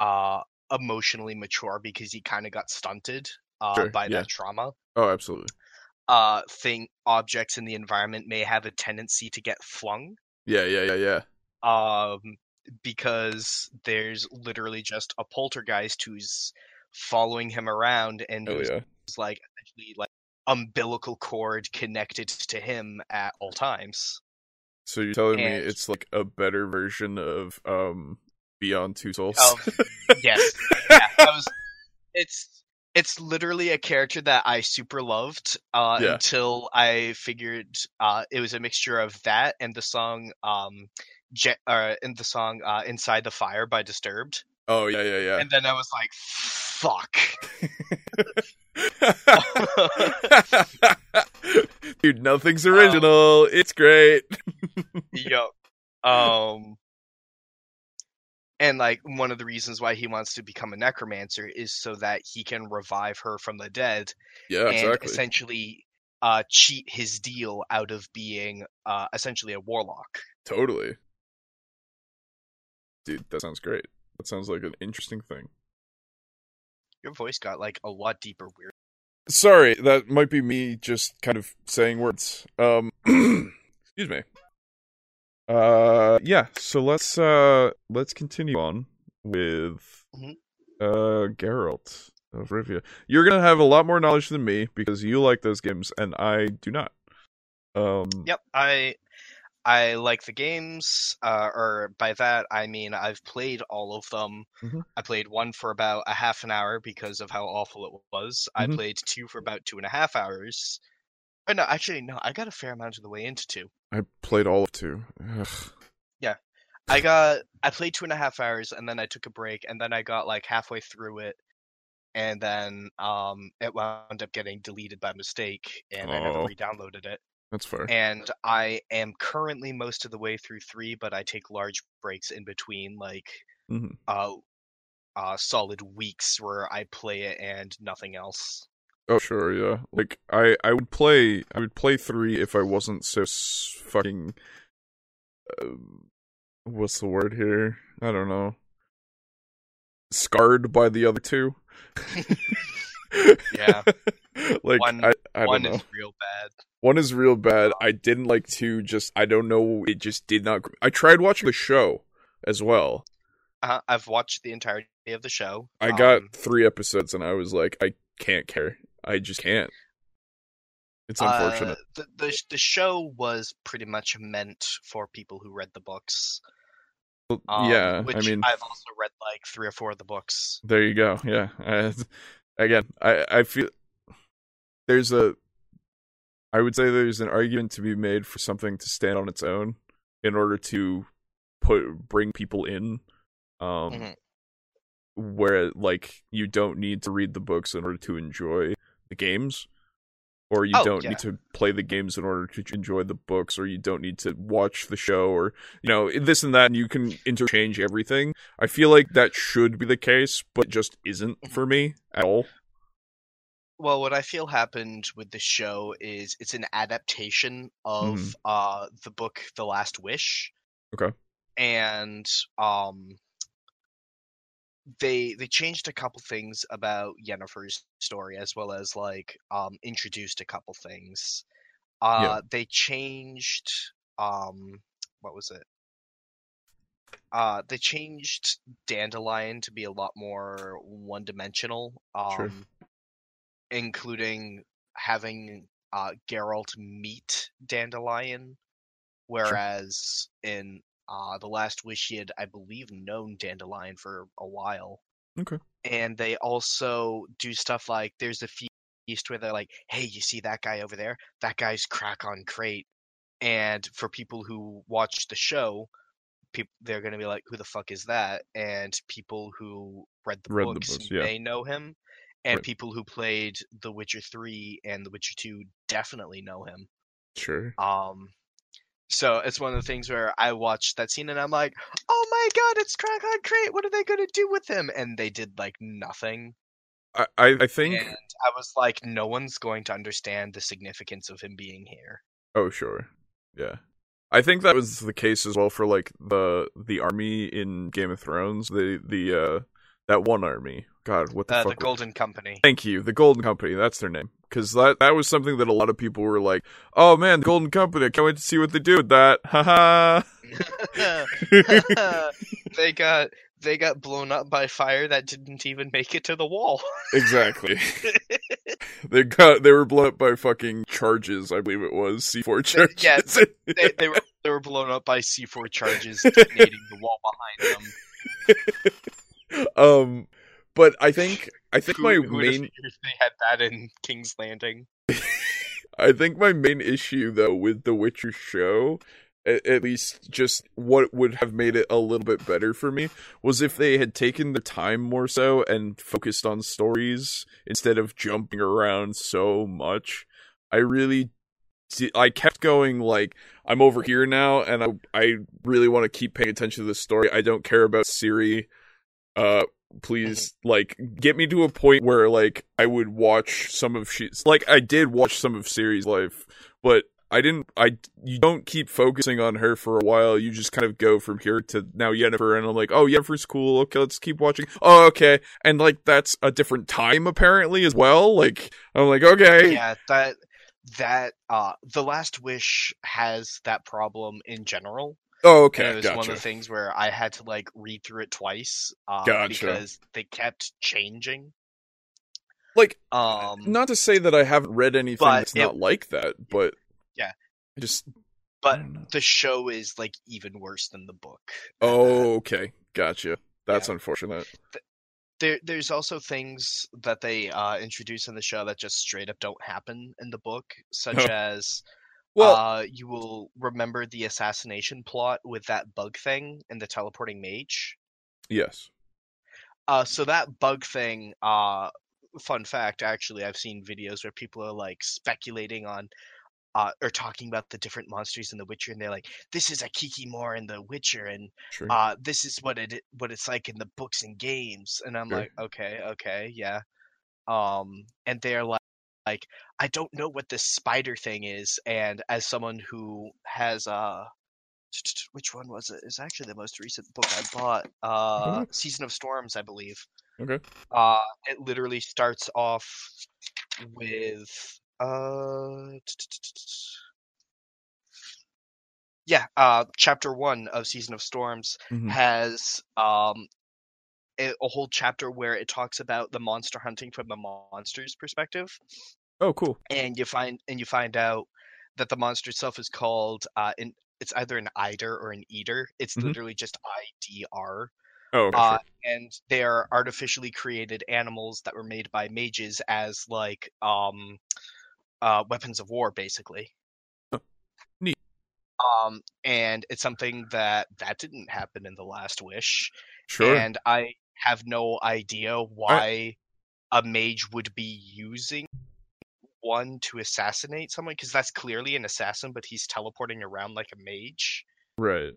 uh emotionally mature because he kind of got stunted uh Sure, by yeah. that trauma Oh, absolutely. uh thing objects in the environment may have a tendency to get flung Yeah, yeah, yeah, yeah. um, because there's literally just a poltergeist who's following him around and Oh yeah. like essentially like umbilical cord connected to him at all times. So you're telling me it's like a better version of um Beyond Two Souls? Of (laughs) yes, yeah, was, it's it's literally a character that I super loved uh, Yeah. until I figured uh, it was a mixture of that and the song um, Je- uh, in the song uh, "Inside the Fire" by Disturbed. oh yeah, yeah, yeah. And then I was like, fuck. (laughs) Dude, nothing's original. it's great. (laughs) Yup. Um and like one of the reasons why he wants to become a necromancer is so that he can revive her from the dead Yeah, and exactly. essentially uh cheat his deal out of being uh essentially a warlock. Totally. Dude, that sounds great. That sounds like an interesting thing. Your voice got like a lot deeper weird. Sorry, that might be me just kind of saying words. Um (clears throat) excuse me. Uh yeah, so let's uh let's continue on with Mhm. uh Geralt of Rivia. You're to have a lot more knowledge than me because you like those games and I do not. Um Yep, I I like the games, uh, or by that I mean I've played all of them. Mhm. I played one for about a half an hour because of how awful it was. I Mhm. played two for about two and a half hours. Oh no, actually no, I got a fair amount of the way into two. I played all of two. Ugh. I got I played two and a half hours and then I took a break and then I got like halfway through it and then um it wound up getting deleted by mistake and I never Oh. re-downloaded it. That's fair. and I am currently most of the way through three, but I take large breaks in between, like mm-hmm. uh, uh, solid weeks where I play it and nothing else. Oh sure, yeah. Like I, I would play, I would play three if I wasn't so s- fucking. Uh, what's the word here? I don't know. Scarred by the other two. (laughs) Yeah. (laughs) like One- I, I One don't know. is real bad. One is real bad. I didn't like two. Just I don't know. It just did not. I tried watching the show as well. Uh, I've watched the entirety of the show. I got Um, three episodes and I was like, I can't care. I just can't. It's unfortunate. Uh, the, the the show was pretty much meant for people who read the books. Um, yeah, which I mean, I've also read like three or four of the books. There you go. Yeah. (laughs) Uh, again, I I feel there's a I would say there's an argument to be made for something to stand on its own in order to put bring people in um Mhm. where like you don't need to read the books in order to enjoy the games or you Oh, don't yeah. need to play the games in order to enjoy the books or you don't need to watch the show or you know this and that and you can interchange everything i feel like that should be the case but just isn't for me at all Well, what I feel happened with the show is it's an adaptation of Mhm. uh the book The Last Wish. Okay. And um they they changed a couple things about Yennefer's story as well as like um introduced a couple things. Uh Yeah. they changed um what was it? Uh they changed Dandelion to be a lot more one dimensional. Um Sure. including having uh, Geralt meet Dandelion, whereas in uh, the Last Wish he had, I believe, known Dandelion for a while. Okay. And they also do stuff like there's a few East where they're like, "Hey, you see that guy over there? That guy's Crach an Craite." And for people who watch the show, people they're going to be like, "Who the fuck is that?" And people who read the Read the books books, yeah. may know him, and Right. people who played The Witcher 3 and The Witcher 2 definitely know him. Sure. Um so it's one of the things where I watched that scene and I'm like, "Oh my god, it's Crach an Craite. What are they going to do with him?" And they did like nothing. I I, think. And I was like, no one's going to understand the significance of him being here. Oh sure. Yeah. I think that was the case as well for like the the army in Game of Thrones. The the uh that one army. God, what the Uh, fuck? the was- Golden Company. Thank you, the Golden Company. That's their name. Because that that was something that a lot of people were like, "Oh man, the Golden Company! I can't wait to see what they do with that." Haha. (laughs) they got they got blown up by fire that didn't even make it to the wall. exactly. (laughs) they got they were blown up by fucking charges. I believe it was C four charges. Yeah, they, they (laughs) were they were blown up by C4 charges detonating the wall behind them. um, but I think I think Who, my who main they had that in King's Landing? (laughs) I think my main issue though with the Witcher show, at, least just what would have made it a little bit better for me, was if they had taken the time more so and focused on stories instead of jumping around so much. I really, I kept going like I'm over here now, and I I really want to keep paying attention to the story. I don't care about Ciri. Uh, please like get me to a point where like I would watch some of she's like I did watch some of Ciri's life, but I didn't I you don't keep focusing on her for a while. You just kind of go from here to now Yennefer and I'm like, "Oh, Yennefer's cool. Okay, let's keep watching." Oh, okay. And like that's a different time apparently as well. Like I'm like, "Okay." Yeah, that that uh the Last Wish has that problem in general. Oh, And okay. it was Gotcha. one of the things where I had to like read through it twice uh, Gotcha. because they kept changing. like Um, not to say that I haven't read anything that's it- not like that, but Yeah. I just but the show is like even worse than the book. Oh, okay. Gotcha. That's Yeah. unfortunate. there there's also things that they uh, introduce in the show that just straight up don't happen in the book, such (laughs) as Well, uh, you will remember the assassination plot with that bug thing and the teleporting mage. yes. Uh, so that bug thing, uh, fun fact, actually, I've seen videos where people are like speculating on, uh, or talking about the different monsters in The Witcher, and they're like, "This is a kikimore in The Witcher, and Sure. uh, this is what it what it's like in the books and games." And I'm Sure. like, "Okay, okay, yeah." Um, and they're like, like, I don't know what this spider thing is, and as someone who has uh (tsk) which one was it? It's actually the most recent book I bought. Uh, Mhm. Season of Storms, I believe. Okay. Uh, it literally starts off with uh, (tsk) yeah, uh, chapter one of Season of Storms Mhm. has um a, a whole chapter where it talks about the monster hunting from the monster's perspective, Oh, cool. and you find and you find out that the monster itself is called uh, in, it's either an eider or an eater. It's Mhm. literally just I D R. Oh, okay, Uh, sure. and they are artificially created animals that were made by mages as like um uh weapons of war basically Huh. Neat. um and it's something that that didn't happen in the last wish Sure. and i have no idea why a mage would be using one to assassinate someone because that's clearly an assassin but he's teleporting around like a mage Right.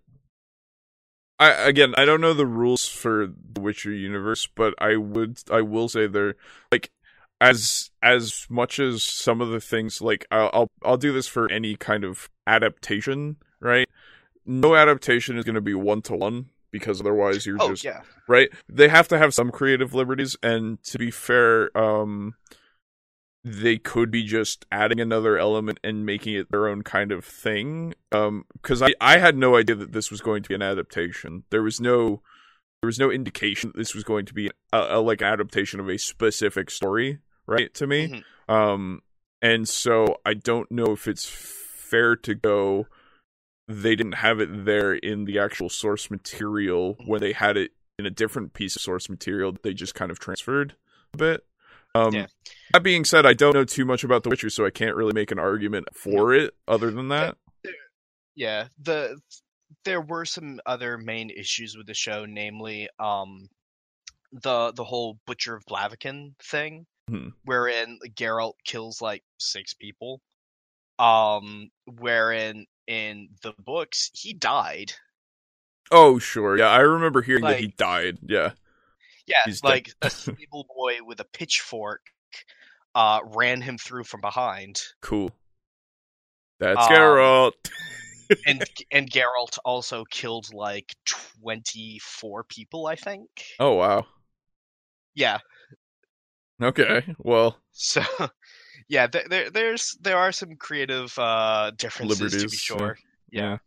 I again, I don't know the rules for the Witcher universe, but I would, I will say they're like as as much as some of the things like I'll I'll, I'll do this for any kind of adaptation, right? No adaptation is going to be one to one because otherwise you're oh just yeah right? They have to have some creative liberties, and to be fair, um, they could be just adding another element and making it their own kind of thing. Um, because I I had no idea that this was going to be an adaptation. There was no there was no indication that this was going to be a, a like adaptation of a specific story, right? To me, Mhm. um, and so I don't know if it's fair to go. They didn't have it there in the actual source material when they had it in a different piece of source material that they just kind of transferred a bit. Um, Yeah. That being said, I don't know too much about The Witcher, so I can't really make an argument for it. Other than that, Yeah, the there were some other main issues with the show, namely um the the whole Butcher of Blaviken thing, Hmm. wherein Geralt kills like six people. Um, wherein in the books he died. oh sure, yeah, I remember hearing that he died. Yeah, Yeah, like a stable boy with a pitchfork uh ran him through from behind. cool. That's Um, Geralt. and (laughs) and Geralt also killed like 24 people, I think. Oh wow. Yeah. Okay. Well, So (laughs) yeah, there, there there's there are some creative uh differences to be Liberties, yeah. sure. Yeah.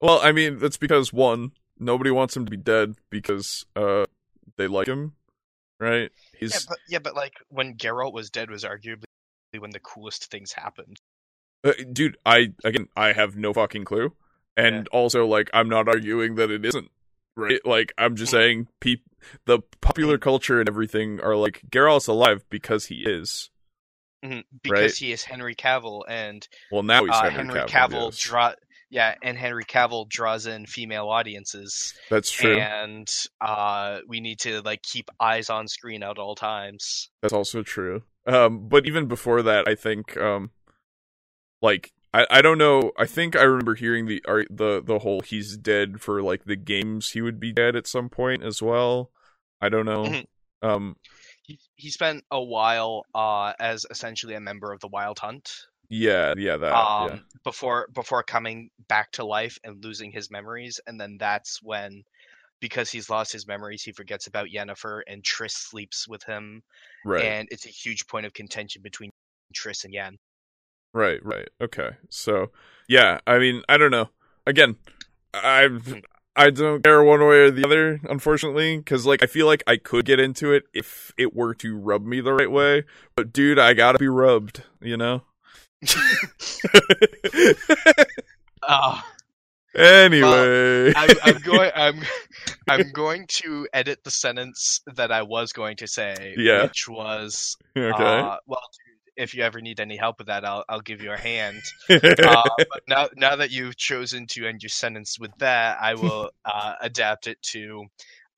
Well, I mean, that's because one, nobody wants him to be dead because uh they like him, right? He's Yeah, but yeah, but like when Geralt was dead was arguably when the coolest things happened. Uh, dude, I again, I have no fucking clue, and also like I'm not arguing that it isn't right. Like I'm just Mhm. saying, peop- the popular culture and everything are like Geralt's alive because he is. Mhm, Because Right. he is Henry Cavill and Well, now he's uh, Henry, Henry Cavill. Cavill yes. draw yeah, and Henry Cavill draws in female audiences That's true. and uh we need to like keep eyes on screen at all times. That's also true. Um, but even before that, I think, um, like, I, I don't know. I think I remember hearing the art the the whole he's dead for like the games he would be dead at some point as well. I don't know. Mhm. Um, He he spent a while uh as essentially a member of the Wild Hunt. Yeah, yeah, that. um, yeah. before before coming back to life and losing his memories, and then that's when, because he's lost his memories, he forgets about Yennefer, and Triss sleeps with him, Right, and it's a huge point of contention between Triss and Yen. right, right. Okay, so yeah, I mean, I don't know. Again, I I don't care one way or the other, unfortunately, because like I feel like I could get into it if it were to rub me the right way. But dude, I gotta be rubbed, you know. Uh, anyway, I'm, I'm (laughs) going. I'm I'm going to edit the sentence that I was going to say, Yeah. which was, okay. uh, well, if you ever need any help with that, I'll I'll give you a hand. uh, but now, now that you've chosen to end your sentence with that, I will uh, adapt it to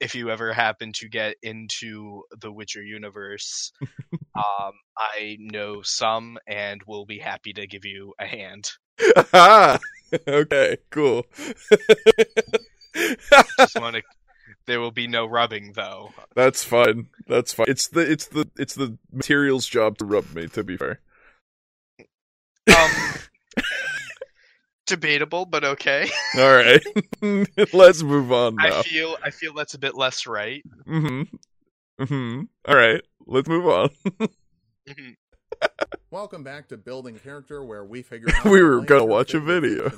if you ever happen to get into the Witcher universe. (laughs) um, I know some and will be happy to give you a hand. (laughs) okay, cool. (laughs) Just want to. There will be no rubbing, though. That's fine. That's fine. It's the it's the it's the material's job to rub me. To be fair. Um, debatable, but okay. (laughs) All right, (laughs) let's move on I now. feel I feel that's a bit less right. Mm-hmm. hmm hmm All right, let's move on. (laughs) Mhm. Welcome back to Building Character, where we figure (laughs) out We how were to gonna watch a your video.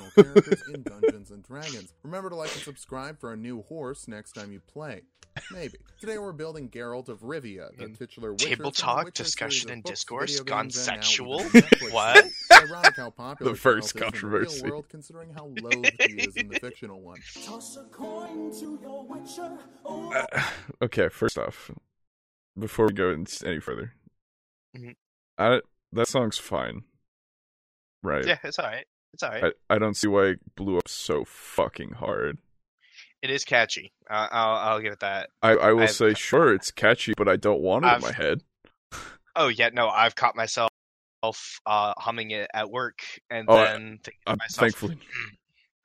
in Dungeons and Dragons. Remember to like and subscribe for a new horse next time you play. Maybe. Today we're building Geralt of Rivia, the In titular Witcher table talk, discussion, and books, discourse video gone games, and now sexual? even a Netflix What? ironic how popular The first Geralt is in the controversy. real world, considering how loathed he is in the fictional one. (laughs) Toss a coin to your witcher. Oh, (sighs) Uh, okay, first off, before we go any further, Mhm. I that song's fine, right? Yeah, it's all right. It's all right. I, I don't see why it blew up so fucking hard. It is catchy. Uh, I'll I'll give it that. I, I will I've- say, sure, it's catchy, but I don't want it I've- in my head. (laughs) Oh yeah, no, I've caught myself uh, humming it at work, and Oh, I- then I'm myself, thankfully,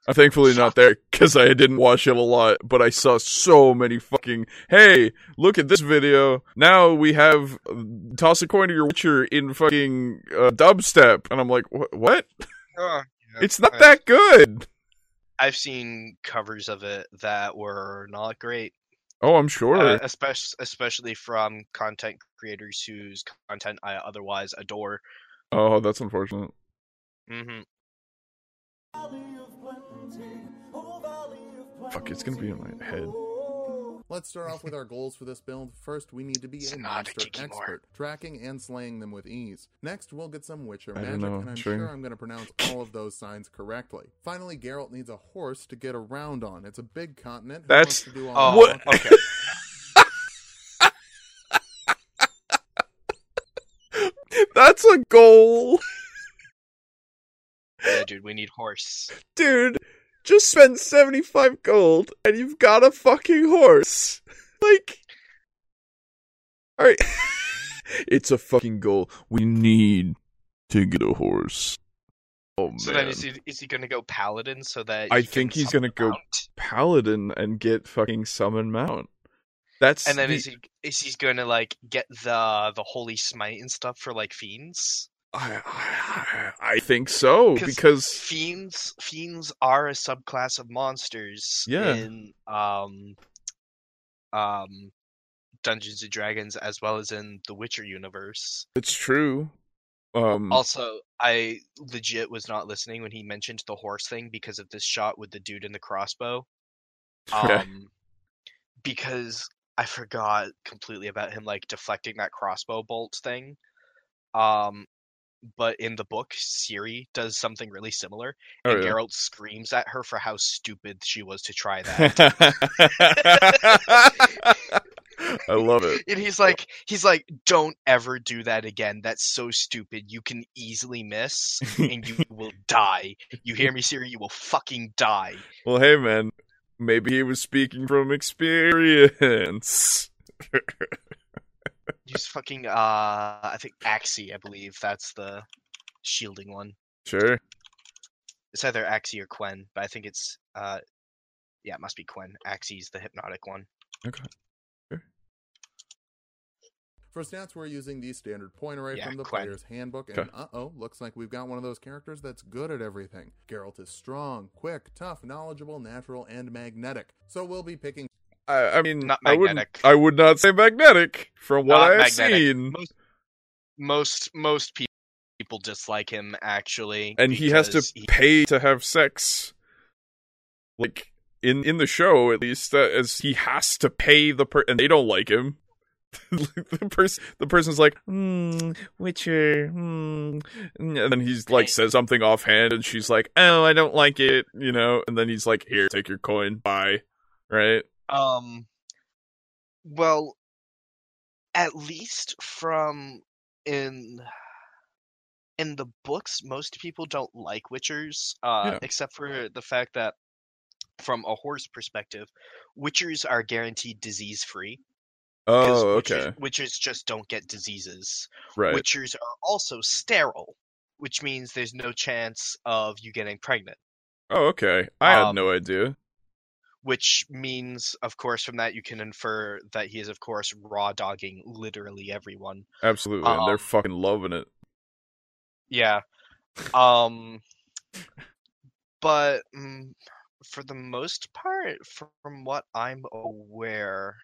I'm thankfully not there because I didn't watch it a lot, but I saw so many fucking. Hey, look at this video! Now we have toss a coin to your Witcher in fucking uh, dubstep, and I'm like, what? What? "Oh, yeah, (laughs) It's not I- that good. I've seen covers of it that were not great, Oh, I'm sure. uh, especially especially from content creators whose content I otherwise adore. oh, that's unfortunate. hmm valley of plenty. Oh, valley of plenty. Fuck, it's gonna be in my head. Let's start off with our goals for this build. First, we need to be It's a not a monster kikimore. expert, tracking and slaying them with ease. Next, we'll get some Witcher I magic, know, and I'm sure. sure I'm going to pronounce all of those signs correctly. Finally, Geralt needs a horse to get around on. It's a big continent. Who That's- wants to do all Oh, the What- okay. (laughs) (laughs) That's a goal. Yeah, dude, we need horse. (laughs) Dude, just spend 75 gold and you've got a fucking horse. (laughs) Like Alright. (laughs) it's a fucking goal. We need to get a horse. Oh man. So man. then is he is he gonna go paladin so that I think he's gonna go- Mount? Paladin and get fucking summon mount. That's And then the- is he is he gonna like get the the holy smite and stuff for like fiends? I, I, I think so because Fiends fiends are a subclass of monsters Yeah. in um um Dungeons and Dragons as well as in the Witcher universe. it's true. Um Also, I legit was not listening when he mentioned the horse thing because of this shot with the dude in the crossbow. (laughs) Okay. Um, because I forgot completely about him like deflecting that crossbow bolt thing. Um, but in the book, Ciri does something really similar, oh, and yeah. Geralt screams at her for how stupid she was to try that. (laughs) I love it. and he's like, he's like, don't ever do that again. That's so stupid. You can easily miss, and you (laughs) will die. You hear me, Ciri? You will fucking die. Well, hey man, maybe he was speaking from experience. (laughs) Use fucking uh, I think Axii, I believe that's the shielding one. Sure. It's either Axii or Quen, but I think it's uh, yeah, it must be Quen. Axii's the hypnotic one. Okay. For stats, we're using the standard point array Yeah, from the Quen. player's handbook, and Okay. uh oh, looks like we've got one of those characters that's good at everything. Geralt is strong, quick, tough, knowledgeable, natural, and magnetic. So we'll be picking I, I mean, Not I magnetic. I would not say magnetic from what Not I have magnetic. seen. Most most most pe- people dislike him actually, and he has to he- pay to have sex. Like in in the show, at least, uh, as he has to pay the per, and they don't like him. (laughs) the person, the person's like, hmm, Witcher, hmm, and then he's like says something offhand, and she's like, oh, I don't like it, you know, and then he's like, here, take your coin, bye, right? Um, well, at least from in in the books, most people don't like Witchers, uh, Yeah. except for the fact that from a horse perspective, Witchers are guaranteed disease free. Oh, okay, Witchers just don't get diseases. right. Witchers are also sterile, which means there's no chance of you getting pregnant. Oh, okay. I had um, no idea. Which means, of course, from that you can infer that he is, of course, raw dogging literally everyone. Absolutely, and they're um, fucking loving it. Yeah. Um. But mm, for the most part, from what I'm aware,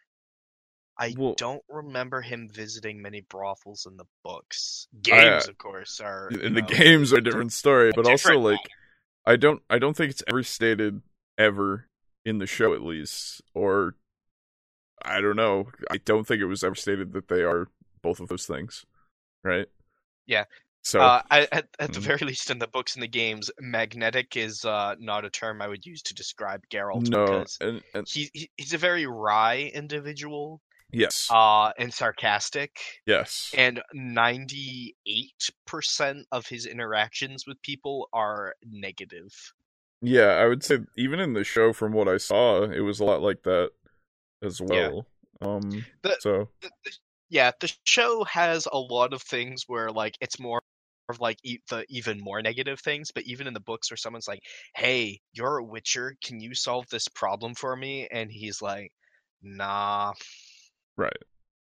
I Well- don't remember him visiting many brothels in the books. I, Games, of course, are in the know, games are a different story, but also like I don't I don't think it's ever stated ever in the show at least or I don't know. I don't think it was ever stated that they are both of those things. Right? Yeah. So Uh, I, at, at the Mhm. very least, in the books and the games, magnetic is uh, not a term I would use to describe Geralt no because and, and he, he he's a very wry individual, yes. uh, and sarcastic, yes. and ninety eight percent of his interactions with people are negative. Yeah, I would say even in the show from what I saw, it was a lot like that as Yeah. well. Um The- so The- the- yeah, the show has a lot of things where like it's more of like e- the even more negative things, but even in the books where someone's like, "Hey, you're a Witcher, can you solve this problem for me?" and he's like, "Nah, right.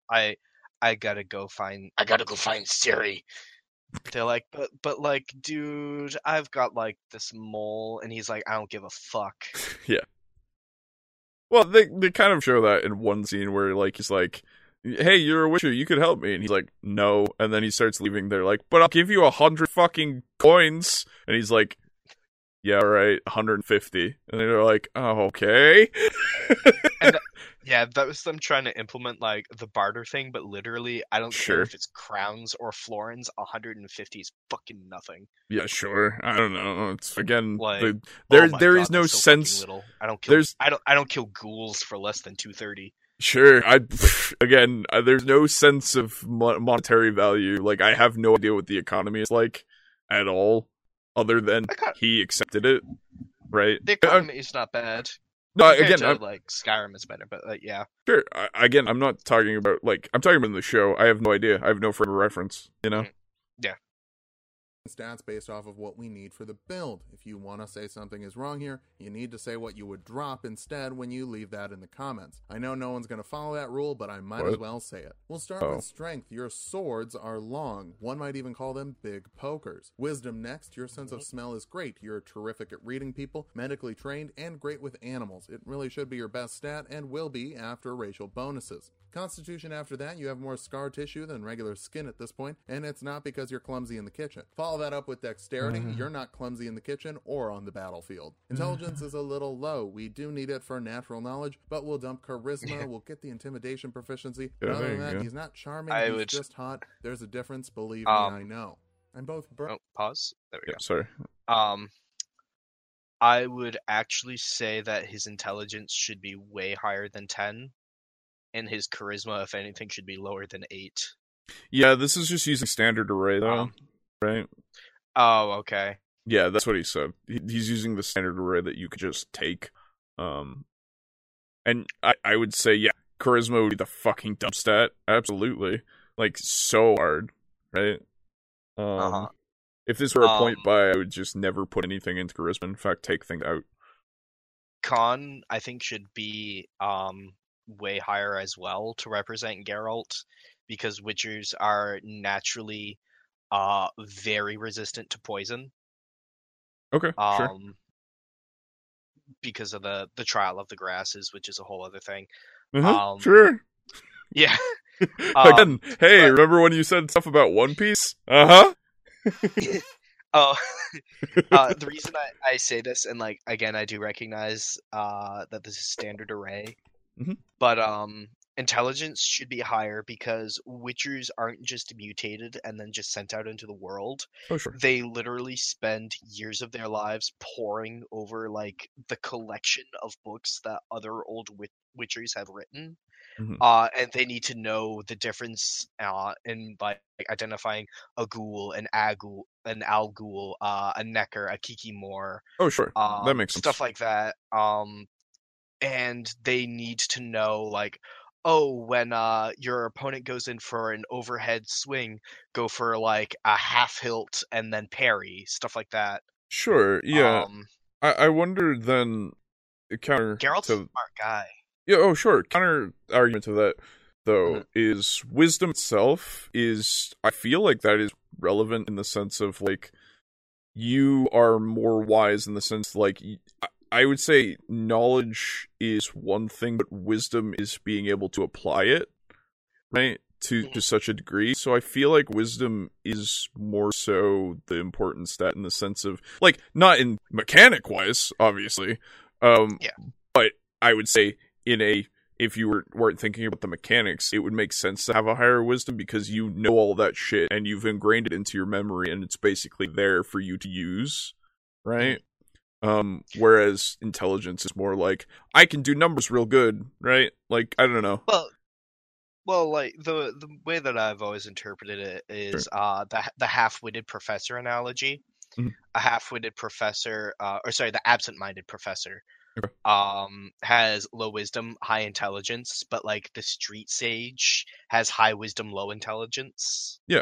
I I gotta go find I gotta go find Ciri." They're like, but but like, dude, I've got like this mole, and he's like, I don't give a fuck. (laughs) Yeah. Well, they they kind of show that in one scene where like he's like, "Hey, you're a witcher. You could help me," and he's like, "No," and then he starts leaving. They're like, "But I'll give you a hundred fucking coins," and he's like, "Yeah, right, 150," and they're like, "Oh, okay." (laughs) Yeah, that was them trying to implement like the barter thing, but literally, I don't Sure. care if it's crowns or florins. 150 is fucking nothing. yeah, sure. I don't know. It's again, Like, the, Oh there my there God, is no so sense. Little. I don't kill. There's I don't. I don't kill ghouls for less than 230. Sure. I (laughs) again, there's no sense of monetary value. Like I have no idea what the economy is like at all, other than got- he accepted it, right? The economy is not bad. No, Compared again, to, I'm, like Skyrim is better, but uh, yeah. sure. I, again, I'm not talking about like I'm talking about the show. I have no idea. I have no frame of reference. You know. Stats based off of what we need for the build. If you want to say something is wrong here, you need to say what you would drop instead when you leave that in the comments. I know no one's going to follow that rule, but I might as well say it. We'll start Oh. with strength. Your swords are long. One might even call them big pokers. Wisdom next. Your sense of smell is great. You're terrific at reading people, medically trained, and great with animals. It really should be your best stat and will be after racial bonuses. Constitution after that, you have more scar tissue than regular skin at this point, and it's not because you're clumsy in the kitchen. Follow that up with dexterity, you're not clumsy in the kitchen or on the battlefield. Intelligence is a little low. We do need it for natural knowledge, but we'll dump charisma, we'll get the intimidation proficiency. But Yeah, other than that, go. he's not charming, I he's would- just hot. There's a difference, believe Um, me, I know. I'm both bur- Oh, pause. There we Yeah. Sorry. Um, I would actually say that his intelligence should be way higher than ten, and his charisma, if anything, should be lower than eight. Yeah, this is just using standard array though, Um, right? Oh, okay. Yeah, that's what he said. He, he's using the standard array that you could just take. Um, and I, I would say, yeah, charisma would be the fucking dump stat. Absolutely. Like, so hard, right? Um, Uh-huh. If this were a point Um, buy, I would just never put anything into charisma. In fact, take things out. Con, I think, should be um way higher as well to represent Geralt, because Witchers are naturally uh very resistant to poison. Okay, Um, sure. because of the the trial of the grasses, which is a whole other thing. Uh-huh, um, sure. Yeah. (laughs) (laughs) Again, hey, but- remember when you said stuff about One Piece? Uh huh. (laughs) Oh, uh, the reason I, I say this, and like again, I do recognize uh, that this is standard array, Mhm. but um, intelligence should be higher because Witchers aren't just mutated and then just sent out into the world. Oh, sure. They literally spend years of their lives poring over like the collection of books that other old wit- Witchers have written. Mhm. Uh, and they need to know the difference uh, in like identifying a ghoul, an agul, an alghoul, uh, a necker, a kikimor, Oh, sure. um, that makes sense. stuff like that. Um, and they need to know like, oh, when uh your opponent goes in for an overhead swing, go for like a half hilt and then parry, stuff like that. Sure. Yeah. Um, I, I wonder then counter Geralt's a to smart guy. yeah oh sure counter argument to that though Mhm. is wisdom itself is I feel like that is relevant in the sense of like you are more wise in the sense like I- would say knowledge is one thing but wisdom is being able to apply it right to to such a degree so I feel like wisdom is more so the important stat in the sense of like not in mechanic wise obviously um Yeah. but I would say in a if you were, weren't thinking about the mechanics, it would make sense to have a higher wisdom because you know all that shit and you've ingrained it into your memory and it's basically there for you to use, right? Um, whereas intelligence is more like I can do numbers real good, right? Like I don't know. Well, well, like the the way that I've always interpreted it is uh the the half-witted professor analogy. Mhm. A half-witted professor, uh, or sorry, the absent-minded professor, Okay. um, has low wisdom, high intelligence, but like the street sage has high wisdom, low intelligence. Yeah.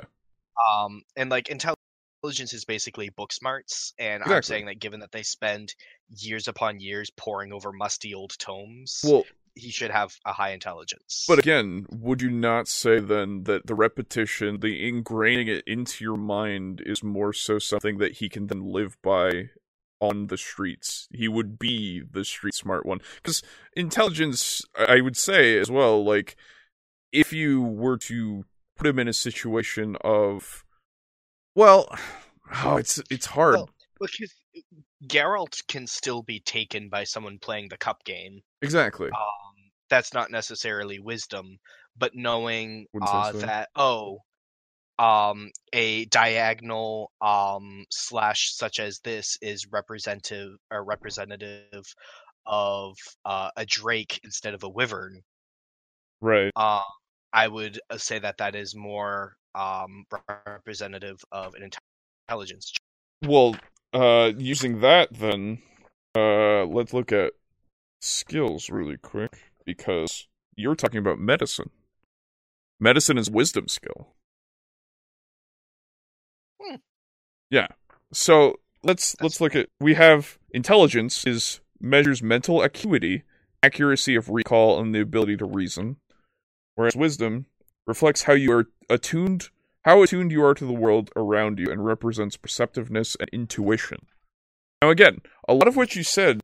Um, and like intelligence is basically book smarts, and I'm saying that given that they spend years upon years poring over musty old tomes, Well, he should have a high intelligence. But again, would you not say then that the repetition, the ingraining it into your mind is more so something that he can then live by on the streets? He would be the street smart one. Because intelligence, I would say as well, like, if you were to put him in a situation of, well, oh, it's it's hard. Well, because Geralt can still be taken by someone playing the cup game. exactly. Um, that's not necessarily wisdom, but knowing uh, so. that oh, um, a diagonal um slash such as this is representative or representative of uh, a drake instead of a wyvern. Right. uh, I would uh, say that that is more um, representative of an intelligence. Well, uh, using that then, uh, let's look at skills really quick because you're talking about medicine. Medicine is wisdom skill. Hmm. Yeah. So let's let's look at we have intelligence is measures mental acuity, accuracy of recall, and the ability to reason, whereas wisdom reflects how you are attuned how attuned you are to the world around you and represents perceptiveness and intuition. Now, again, a lot of what you said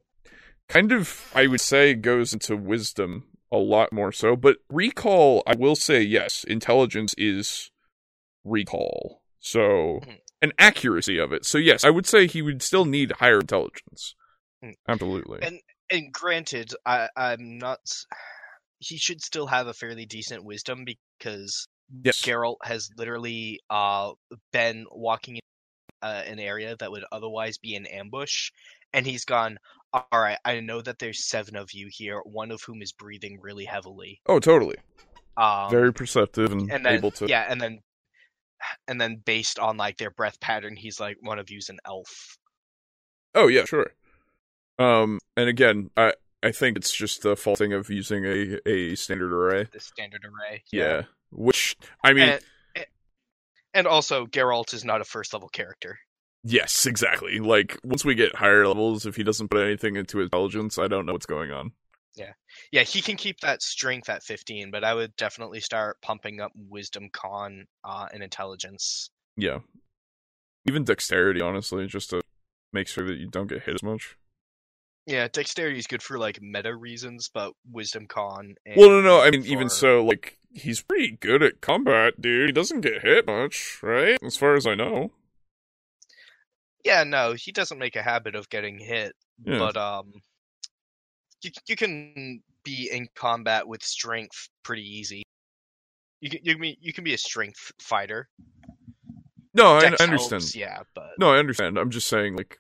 kind of, I would say, goes into wisdom a lot more so, but recall, I will say, yes, intelligence is recall. So, Mhm. an accuracy of it. So, yes, I would say he would still need higher intelligence. Mm. Absolutely. And- And granted, I, I'm not. He should still have a fairly decent wisdom because yes. Geralt has literally uh, been walking in uh, an area that would otherwise be an ambush, and he's gone. All right, I know that there's seven of you here, one of whom is breathing really heavily. Oh, totally. Um, Very perceptive and, and then able to. yeah, and then and then based on like their breath pattern, he's like one of you's an elf. Oh yeah, sure. Um, and again, I I think it's just the faulting of using a a standard array. The standard array. Yeah, which I mean, and, and also Geralt is not a first level character. yes, exactly. Like once we get higher levels, if he doesn't put anything into his intelligence, I don't know what's going on. Yeah. Yeah, he can keep that strength at 15, but I would definitely start pumping up wisdom con uh, and intelligence. Yeah, even dexterity, honestly, just to make sure that you don't get hit as much. Yeah, dexterity is good for like meta reasons, but wisdom con. And Well, no, no. I mean, even so, like he's pretty good at combat, dude. He doesn't get hit much, right? As far as I know. Yeah, no, he doesn't make a habit of getting hit, Yeah. but um, you you can be in combat with strength pretty easy. You can you can be, you can be a strength fighter. No, I, I understand. helps, yeah, but No, I understand. I'm just saying, like,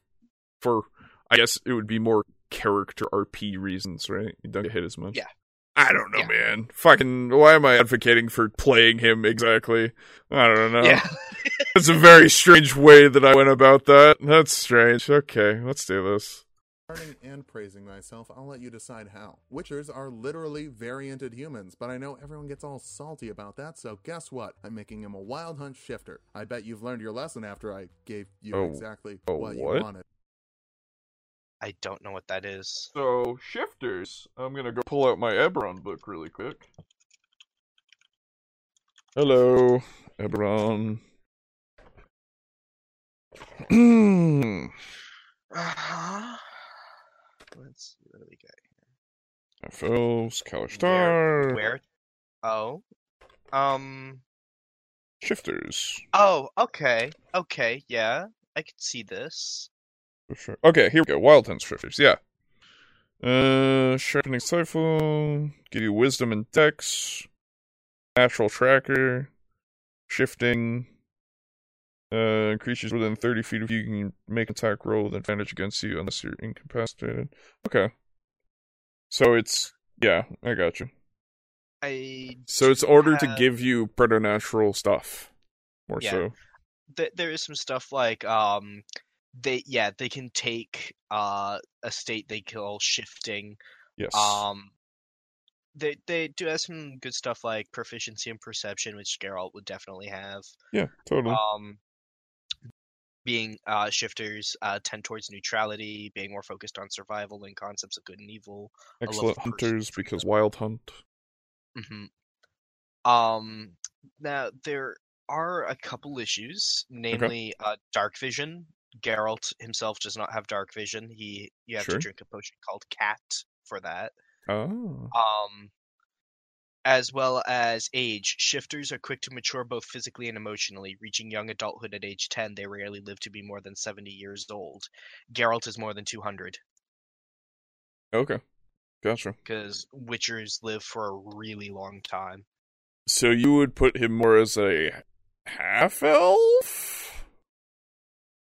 for I guess it would be more character RP reasons, right? You don't get hit as much. Yeah. I don't know, Yeah. man. Fucking, why am I advocating for playing him exactly? I don't know. yeah, (laughs) That's a very strange way that I went about that. That's strange. Okay, let's do this. Learning and praising myself, I'll let you decide how. Witchers are literally varianted humans, but I know everyone gets all salty about that, so guess what? I'm making him a wild hunt shifter. I bet you've learned your lesson after I gave you Oh, exactly oh, what, what? you wanted. I don't know what that is. So, shifters. I'm gonna go pull out my Eberron book really quick. Hello, Eberron. Uh-huh. (clears throat) Let's see what do we got. Here. FLs, Where, Kalashtar. where? Oh, um. Shifters. Oh, okay, okay, yeah, I can see this. For sure. Okay, here we go. Wild Hunt Shifters, yeah. Uh, sharpening Rifle, give you wisdom and dex, natural tracker, shifting. Uh, creatures within 30 feet of you can make an attack roll with advantage against you unless you're incapacitated. Okay. So it's, yeah, I got you. I So it's ordered to give you preternatural stuff. More Yeah. so. th- there is some stuff like um they yeah they can take uh a state they call shifting Yes. um they they do have some good stuff like proficiency and perception which Geralt would definitely have yeah, totally. um being uh shifters uh tend towards neutrality being more focused on survival and concepts of good and evil Excellent hunters because wild hunt. hmm Um, now there are a couple issues, namely uh, dark vision. Geralt himself does not have dark vision. He you have Sure. to drink a potion called Cat for that. Oh. Um, as well as age. Shifters are quick to mature both physically and emotionally. Reaching young adulthood at age ten, they rarely live to be more than seventy years old. Geralt is more than two hundred Okay. Gotcha. because Witchers live for a really long time. So you would put him more as a half elf?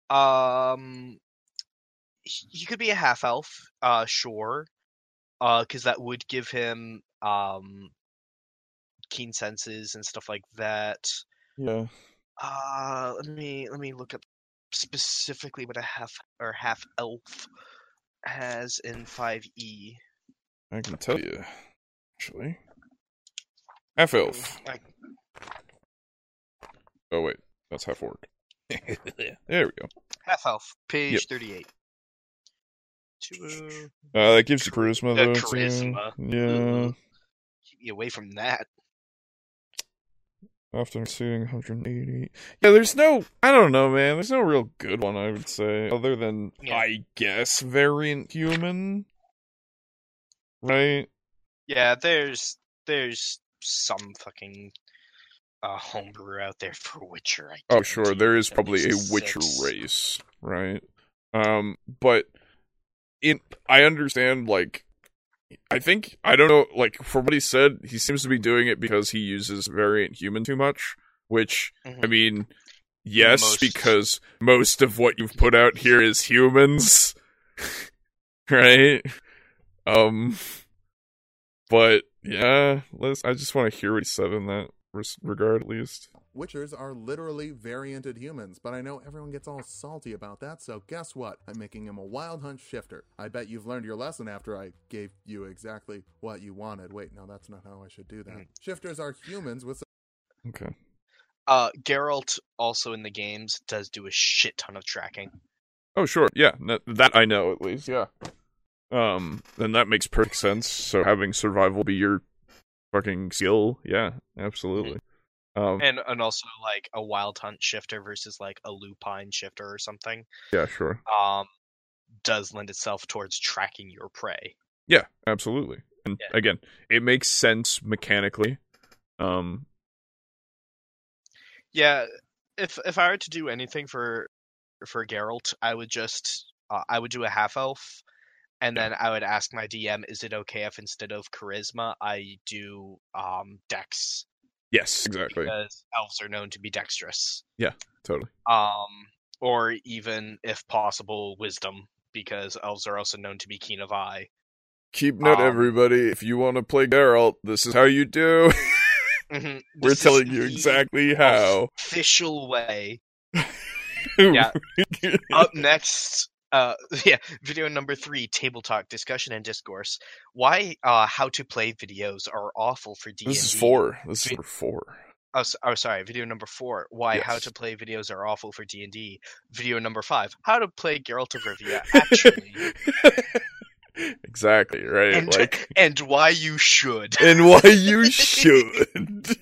Um, he could be a half elf, uh, sure, uh, because that would give him um keen senses and stuff like that. Yeah. Uh, let me let me look up specifically what a half or half elf has in five E. I can tell you, actually. Half elf. Oh wait, that's half orc. (laughs) there we go. Half elf, page Yep. thirty-eight. Uh, that gives you charisma though. too. charisma. Yeah. keep me away from that. Often exceeding 180. Yeah, there's no. I don't know, man. There's no real good one. I would say, other than Yeah. I guess variant human. Right. Yeah, there's there's some fucking uh, homebrew out there for Witcher. I Oh, sure. There is probably a least Witcher six. race, right? Um, but in I understand. Like, I think I don't know. Like from what he said, he seems to be doing it because he uses variant human too much. Which Mhm. I mean, yes, Most- because most of what you've put out here is humans, (laughs) right? Um, but yeah, let's. I just want to hear what he said in that regard, at least. Witchers are literally varianted humans, but I know everyone gets all salty about that, so guess what? I'm making him a wild hunt shifter. I bet you've learned your lesson after I gave you exactly what you wanted. Wait, no, that's not how I should do that. Mhm. Shifters are humans with Okay. Uh, Geralt also in the games does do a shit ton of tracking. Oh, sure. Yeah, that I know at least. Yeah. Um, and that makes perfect sense. So having survival be your fucking skill, yeah, absolutely. Um, and and also like a wild hunt shifter versus like a lupine shifter or something yeah, sure. um does lend itself towards tracking your prey Yeah, absolutely. And Yeah. again, it makes sense mechanically. Um, yeah if if i were to do anything for for Geralt, i would just uh, i would do a half elf and Yeah. then i would ask my dm is it okay if instead of charisma i do um dex yes, exactly. because elves are known to be dexterous Yeah, Totally. um or even if possible wisdom because elves are also known to be keen of eye Keep note, Um, everybody. If you want to play Geralt, this is how you do. Mhm. (laughs) We're This telling you exactly how. official way. (laughs) Yeah. Up next, uh, (laughs) yeah, video number three: table talk, discussion, and discourse. Why uh, how to play videos are awful for D. this is four. This is number four. Oh, oh, sorry. Video number four: Why how to play videos are awful for D and D. Video number five: How to play Geralt of Rivia actually, (laughs) exactly right. and like and why you should. and why you (laughs) should.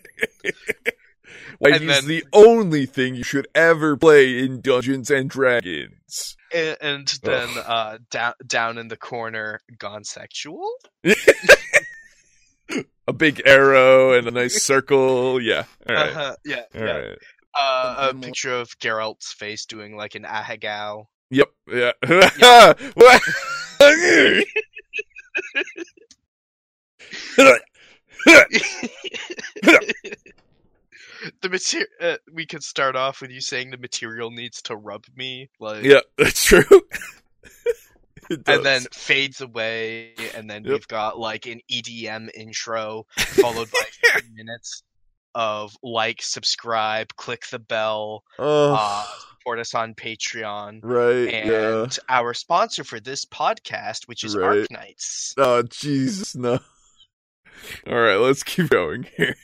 Why And he's then- the only thing you should ever play in Dungeons and Dragons. And, and then uh, down down in the corner, gone sexual. (laughs) A big arrow and a nice circle. Yeah. All right. Uh-huh, yeah, All yeah. right. Uh, a picture of Geralt's face doing like an ahegao. Yep. Yeah. (laughs) What? (laughs) the material. Uh, we could start off with you saying the material needs to rub me, like, yeah, (laughs) that's true. (laughs) And then fades away, and then Yep. we've got like an EDM intro followed by (laughs) minutes of like, subscribe, click the bell, oh, uh, support us on Patreon. right. And yeah. our sponsor for this podcast, which is Right. Arknights. Oh Jesus, no. All right, let's keep going here.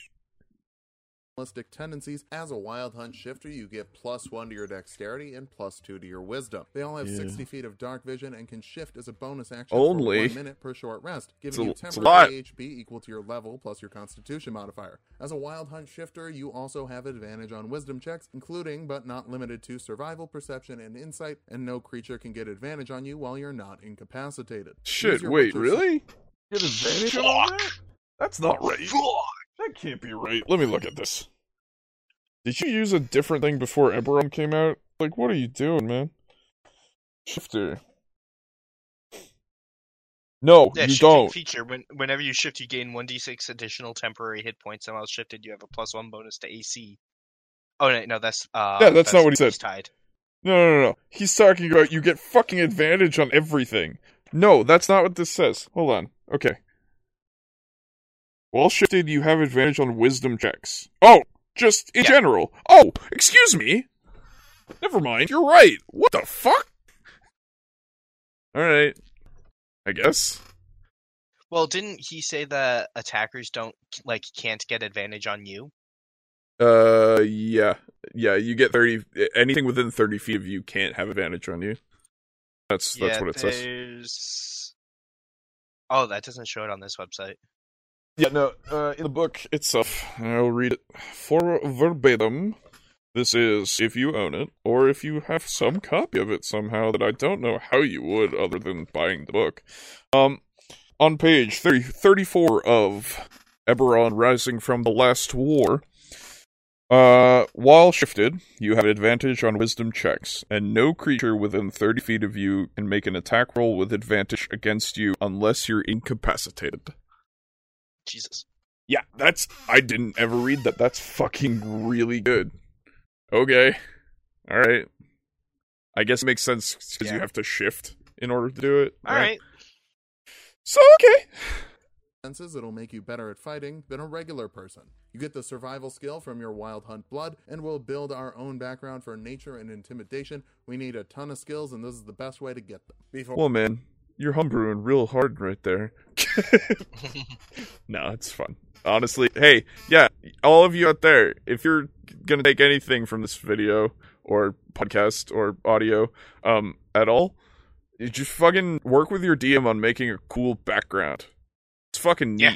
Animalistic tendencies. As a wild hunt shifter, you get plus one to your dexterity and plus two to your wisdom. They all have Yeah. 60 feet of dark vision and can shift as a bonus action Only? for one minute per short rest, giving a- you it's a temporary. HP equal to your level plus your constitution modifier. As a wild hunt shifter, you also have advantage on wisdom checks, including but not limited to survival, perception, and insight, and no creature can get advantage on you while you're not incapacitated. Use Shit, wait, Witcher- really? Get advantage on that? That's not right. That can't be right. Let me look at this. Did you use a different thing before Eberron came out? Like, what are you doing, man? Shifter. No, Yeah, you don't. feature. When, whenever you shift, you gain 1d6 additional temporary hit points, and while shifted, you have a plus one bonus to AC. Oh, no, no that's. Uh, Yeah, that's not what he said. Tied. No, No, no, no. He's talking about you get fucking advantage on everything. No, that's not what this says. Hold on. Okay. While shifted, you have advantage on wisdom checks. Oh, just in Yeah. general. Oh, excuse me. Never mind. You're right. What the fuck? All right. I guess. Well, didn't he say that attackers don't like can't get advantage on you? Uh, yeah, yeah. You get thirty. Anything within thirty feet of you can't have advantage on you. That's that's yeah, what it says. Oh, that doesn't show it on this website. Yeah, no. Uh, in the book itself, I'll read it for verbatim. This is if you own it, or if you have some copy of it somehow that I don't know how you would other than buying the book. Um, on page 30, 34 of Eberron Rising from the Last War, uh, while shifted, you have advantage on wisdom checks, and no creature within 30 feet of you can make an attack roll with advantage against you unless you're incapacitated. Jesus. Yeah, that's. I didn't ever read that. That's fucking really good. Okay. Alright. I guess it makes sense because you have to shift in order to do it. All right. So, okay. senses, it'll make you better at fighting than a regular person. You get the survival skill from your Wild Hunt blood, and we'll build our own background for nature and intimidation. We need a ton of skills, and this is the best way to get them. Before Well, man, you're homebrewing real hard right there. (laughs) no, it's fun. Honestly, hey, yeah, all of you out there, if you're gonna take anything from this video or podcast or audio, um, at all, you just fucking work with your DM on making a cool background. It's fucking neat. Yeah.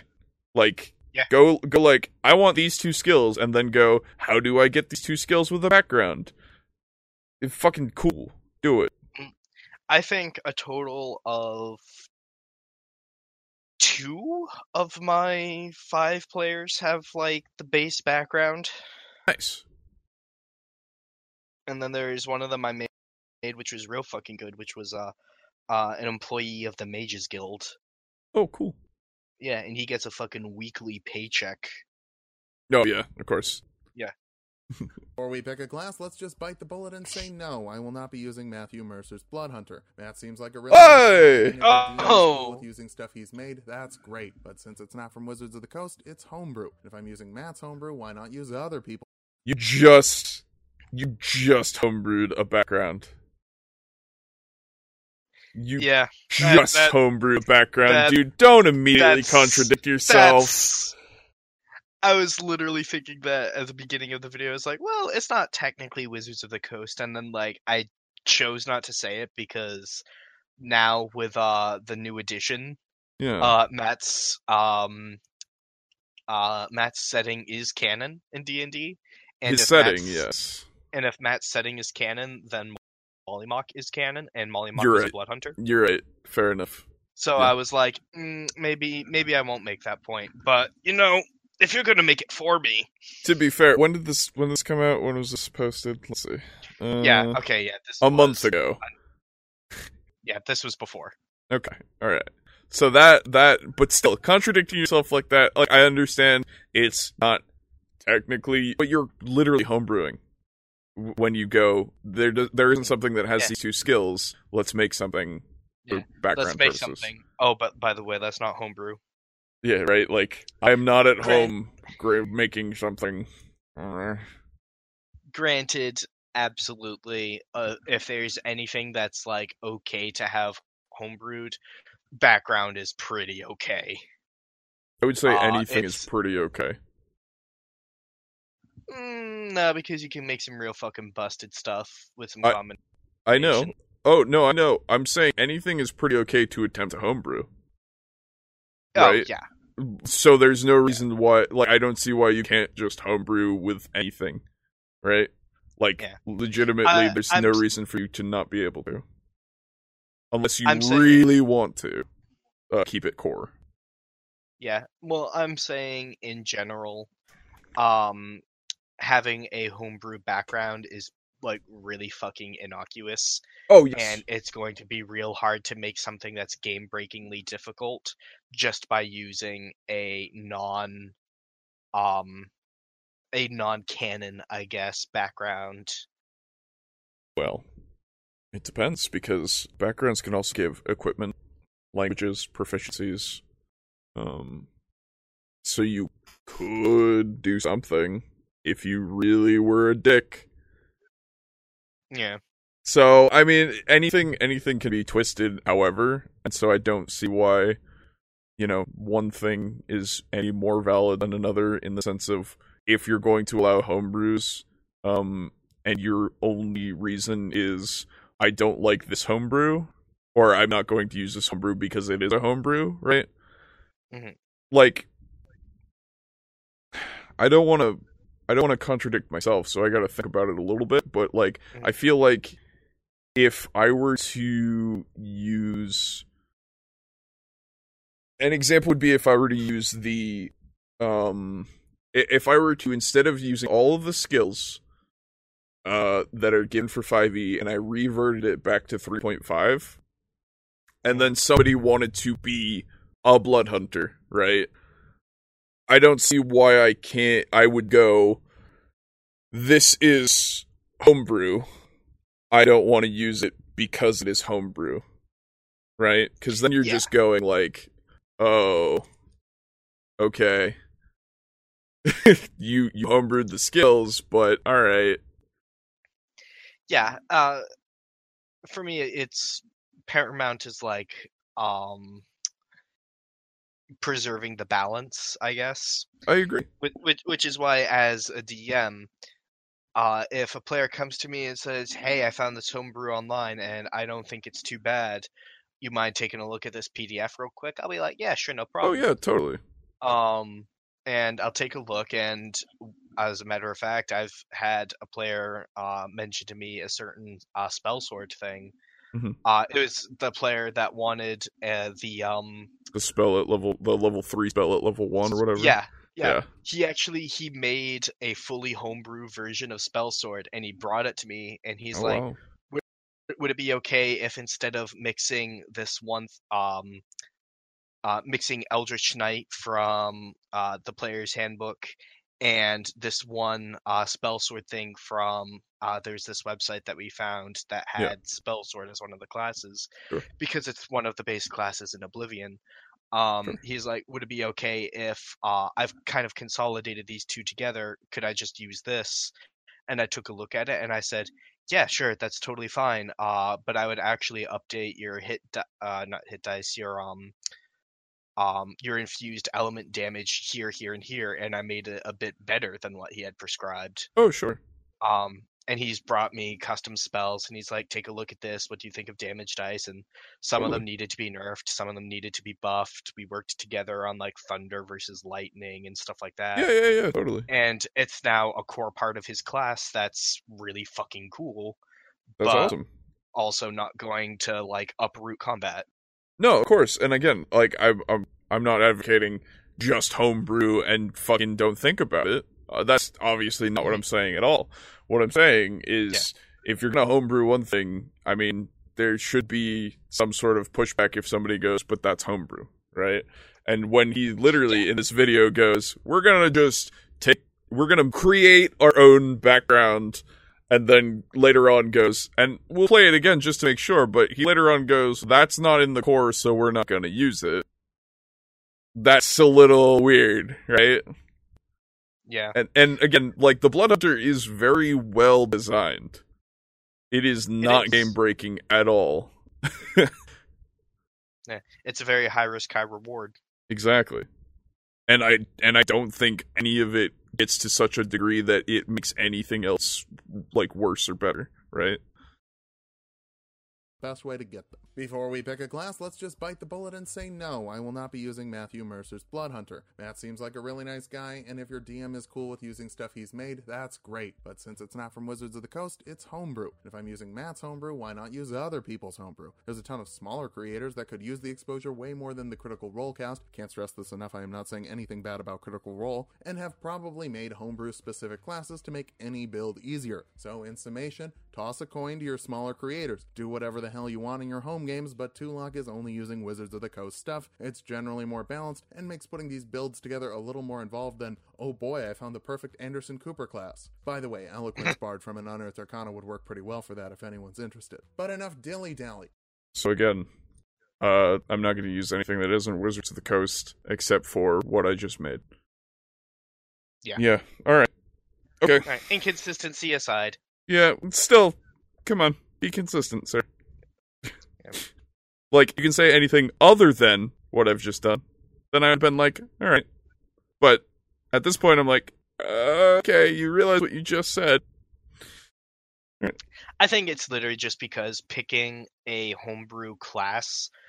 Like, Yeah. go go like, I want these two skills, and then go, how do I get these two skills with a background? It's fucking cool. Do it. I think a total of two of my five players have like the base background, Nice. and then there's one of them I made, which was real fucking good, which was uh, uh, an employee of the Mages Guild. Oh, cool. Yeah, and he gets a fucking weekly paycheck. Oh yeah, of course. Before we pick a class, let's just bite the bullet and say no. I will not be using Matthew Mercer's Blood Hunter. Matt seems like a really Hey! and if the DM is cool Oh! with using stuff he's made. That's great, but since it's not from Wizards of the Coast, it's homebrew. If I'm using Matt's homebrew, why not use other people? You just you just homebrewed a background. You Yeah, just that- homebrewed a background, that- dude. Don't immediately contradict yourself. I was literally thinking that at the beginning of the video. I was like, well, it's not technically Wizards of the Coast, and then like I chose not to say it because now with uh the new edition, Yeah. uh Matt's um uh Matt's setting is canon in D and D. And his setting, yes. And if Matt's setting is canon, then Mollymauk is canon, and Mollymauk You're is right. a Blood Hunter. You're right. Fair enough. So Yeah. I was like, mm, maybe maybe I won't make that point. But you know, if you're gonna make it for me, To be fair, when did this when this come out? When was this posted? Let's see. Uh, yeah, okay, yeah, this A month was- ago. (laughs) Yeah, this was before. Okay. All right. So that that but still contradicting yourself like that, like I understand it's not technically but you're literally homebrewing when you go there there isn't something that has Yeah. these two skills. Let's make something for Yeah. background Let's make purposes. something. Oh, but by the way, that's not homebrew. Yeah, right? Like I am not at Grant- home making something Granted, absolutely. Uh, if there's anything that's like okay to have homebrewed, background is pretty okay. I would say Uh, anything is pretty okay. Mm, no, because you can make some real fucking busted stuff with some I- common. I know. Oh, no, I know. I'm saying anything is pretty okay to attempt a homebrew. Oh right. yeah, so there's no reason why like i don't see why you can't just homebrew with anything right like Yeah. legitimately I- there's I'm no s- reason for you to not be able to unless you I'm saying- really want to uh, keep it core yeah. Well, I'm saying in general, um, having a homebrew background is like really fucking innocuous. oh yes and it's going to be real hard to make something that's game breakingly difficult just by using a non um a non canon i guess background well it depends because backgrounds can also give equipment languages proficiencies um So you could do something if you really were a dick. Yeah. So I mean, anything anything can be twisted, however, and so I don't see why, you know, one thing is any more valid than another in the sense of if you're going to allow homebrews, um, and your only reason is I don't like this homebrew, or I'm not going to use this homebrew because it is a homebrew, right? Mhm. Like, (sighs) I don't want to. I don't want to contradict myself, so I got to think about it a little bit. But like, I feel like if I were to use an example would be if I were to use the um if I were to instead of using all of the skills uh that are given for 5e and I reverted it back to 3.5 and then somebody wanted to be a blood hunter, right? I don't see why I can't I would go this is homebrew I don't want to use it because it is homebrew. Right? Because then you're Yeah. just going like, oh, okay. (laughs) you you homebrewed the skills, but all right. Yeah. Uh, for me, it's paramount is like um preserving the balance, I guess. I agree. which, which which is why as a DM, uh, if a player comes to me and says, "Hey, I found this homebrew online and I don't think it's too bad. You mind taking a look at this PDF real quick?" I'll be like, "Yeah, sure, no problem." Oh yeah, totally. Um, and I'll take a look. And as a matter of fact, I've had a player uh, mention to me a certain uh, spell sword thing. Mhm. Uh, it was the player that wanted uh, the um, The spell at level the level three spell at level one or whatever. yeah, yeah, Yeah. He actually he made a fully homebrew version of Spell Sword and he brought it to me and he's Oh, like, wow. would it be okay if instead of mixing this one um uh mixing Eldritch Knight from uh the player's handbook and this one uh spell sword thing from uh there's this website that we found that had Yeah. spell sword as one of the classes Sure. because it's one of the base classes in Oblivion. Um, Sure. he's like, would it be okay if uh, I've kind of consolidated these two together? Could I just use this? And I took a look at it and I said, yeah, sure, that's totally fine. Uh, but I would actually update your hit, di- uh, not hit dice, your um, um, your infused element damage here, here, and here, and I made it a bit better than what he had prescribed. Oh sure. Um, and he's brought me custom spells, and he's like, "Take a look at this. What do you think of damage dice?" And some of them needed to be nerfed, some of them needed to be buffed. We worked together on like thunder versus lightning and stuff like that. Yeah, yeah, yeah, totally. And it's now a core part of his class that's really fucking cool. That's But- awesome. Also, not going to like uproot combat. No, of course. And again, like I'm I'm I'm not advocating just homebrew and fucking don't think about it. Uh, that's obviously not what I'm saying at all. What I'm saying is if you're to homebrew one thing, I mean, there should be some sort of pushback if somebody goes, "But that's homebrew." Right? And when he literally in this video goes, "We're to just take we're to create our own background and then later on goes, and we'll play it again just to make sure, but he later on goes, that's not in the core, so we're not going to use it. That's a little weird, right? Yeah. And and again, like the Blood Hunter is very well designed. It is not is. game breaking at all. (laughs) yeah, It's a very high risk, high reward. Exactly. And I and I don't think any of it gets to such a degree that it makes anything else like worse or better, right? Best way to get them. Before we pick a class, let's just bite the bullet and say no, I will not be using Matthew Mercer's Blood Hunter. Matt seems like a really nice guy, and if your DM is cool with using stuff he's made, that's great. But since it's not from Wizards of the Coast, it's homebrew. If I'm using Matt's homebrew, why not use other people's homebrew? There's a ton of smaller creators that could use the exposure way more than the Critical Role cast. Can't stress this enough, I am not saying anything bad about Critical Role, and have probably made homebrew specific classes to make any build easier. So, in summation, toss a coin to your smaller creators. Do whatever the hell you want in your home games, but Tulok is only using Wizards of the Coast stuff. It's generally more balanced and makes putting these builds together a little more involved than, oh boy, I found the perfect Anderson Cooper class. By the way, Eloquence (coughs) Bard from an Unearthed Arcana would work pretty well for that if anyone's interested. But enough dilly dally. So again, Uh, I'm not going to use anything that isn't Wizards of the Coast except for what I just made. Yeah. Yeah. All right. Okay. Alright, inconsistency aside. Yeah. Still, come on, be consistent, sir. (laughs) like you can say anything other than what I've just done, then I would have been like, all right. But at this point, I'm like, uh, okay, you realize what you just said. I think it's literally just because picking a homebrew class it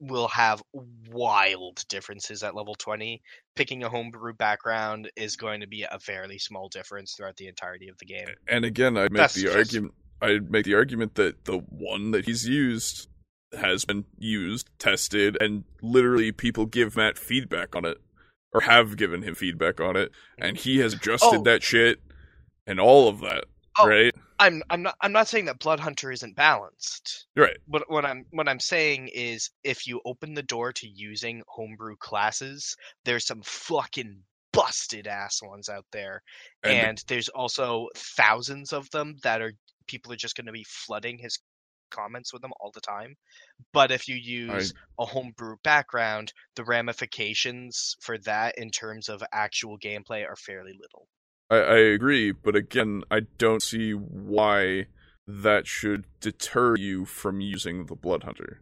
will have wild differences at level 20. Picking a homebrew background is going to be a fairly small difference throughout the entirety of the game. And again, I make That's the just- argument. I make the argument that the one that he's used has been used, tested, and literally people give Matt feedback on it, or have given him feedback on it, and he has adjusted Oh. that shit and all of that. Oh. Right, I'm I'm not I'm not saying that Blood Hunter isn't balanced. right. But what I'm what I'm saying is if you open the door to using homebrew classes, there's some fucking busted ass ones out there. And, and there's also thousands of them that are people are just going to be flooding his comments with them all the time but if you use a homebrew background the ramifications for that in terms of actual gameplay are fairly little I, I agree, but again, I don't see why that should deter you from using the Blood Hunter.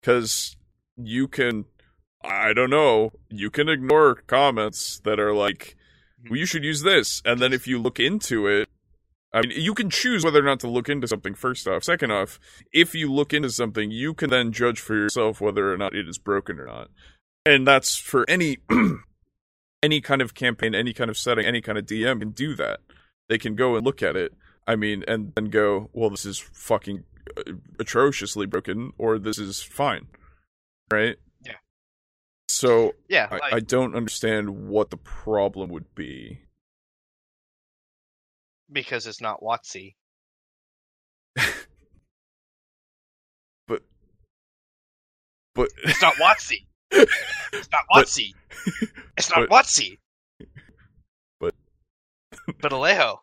Because you can, I don't know, you can ignore comments that are like, mm-hmm. well, you should use this. And then if you look into it, I mean, you can choose whether or not to look into something first off. Second off, if you look into something, you can then judge for yourself whether or not it is broken or not. And that's for any (clears throat) any kind of campaign, any kind of setting, any kind of DM can do that. They can go and look at it. I mean, and then go, well, this is fucking uh, atrociously broken, or this is fine, right? Yeah. So yeah I, I don't understand what the problem would be. because it's not WotC (laughs) But, but it's not WotC it's not WotC. (laughs) It's not but- WotC. But- but alejo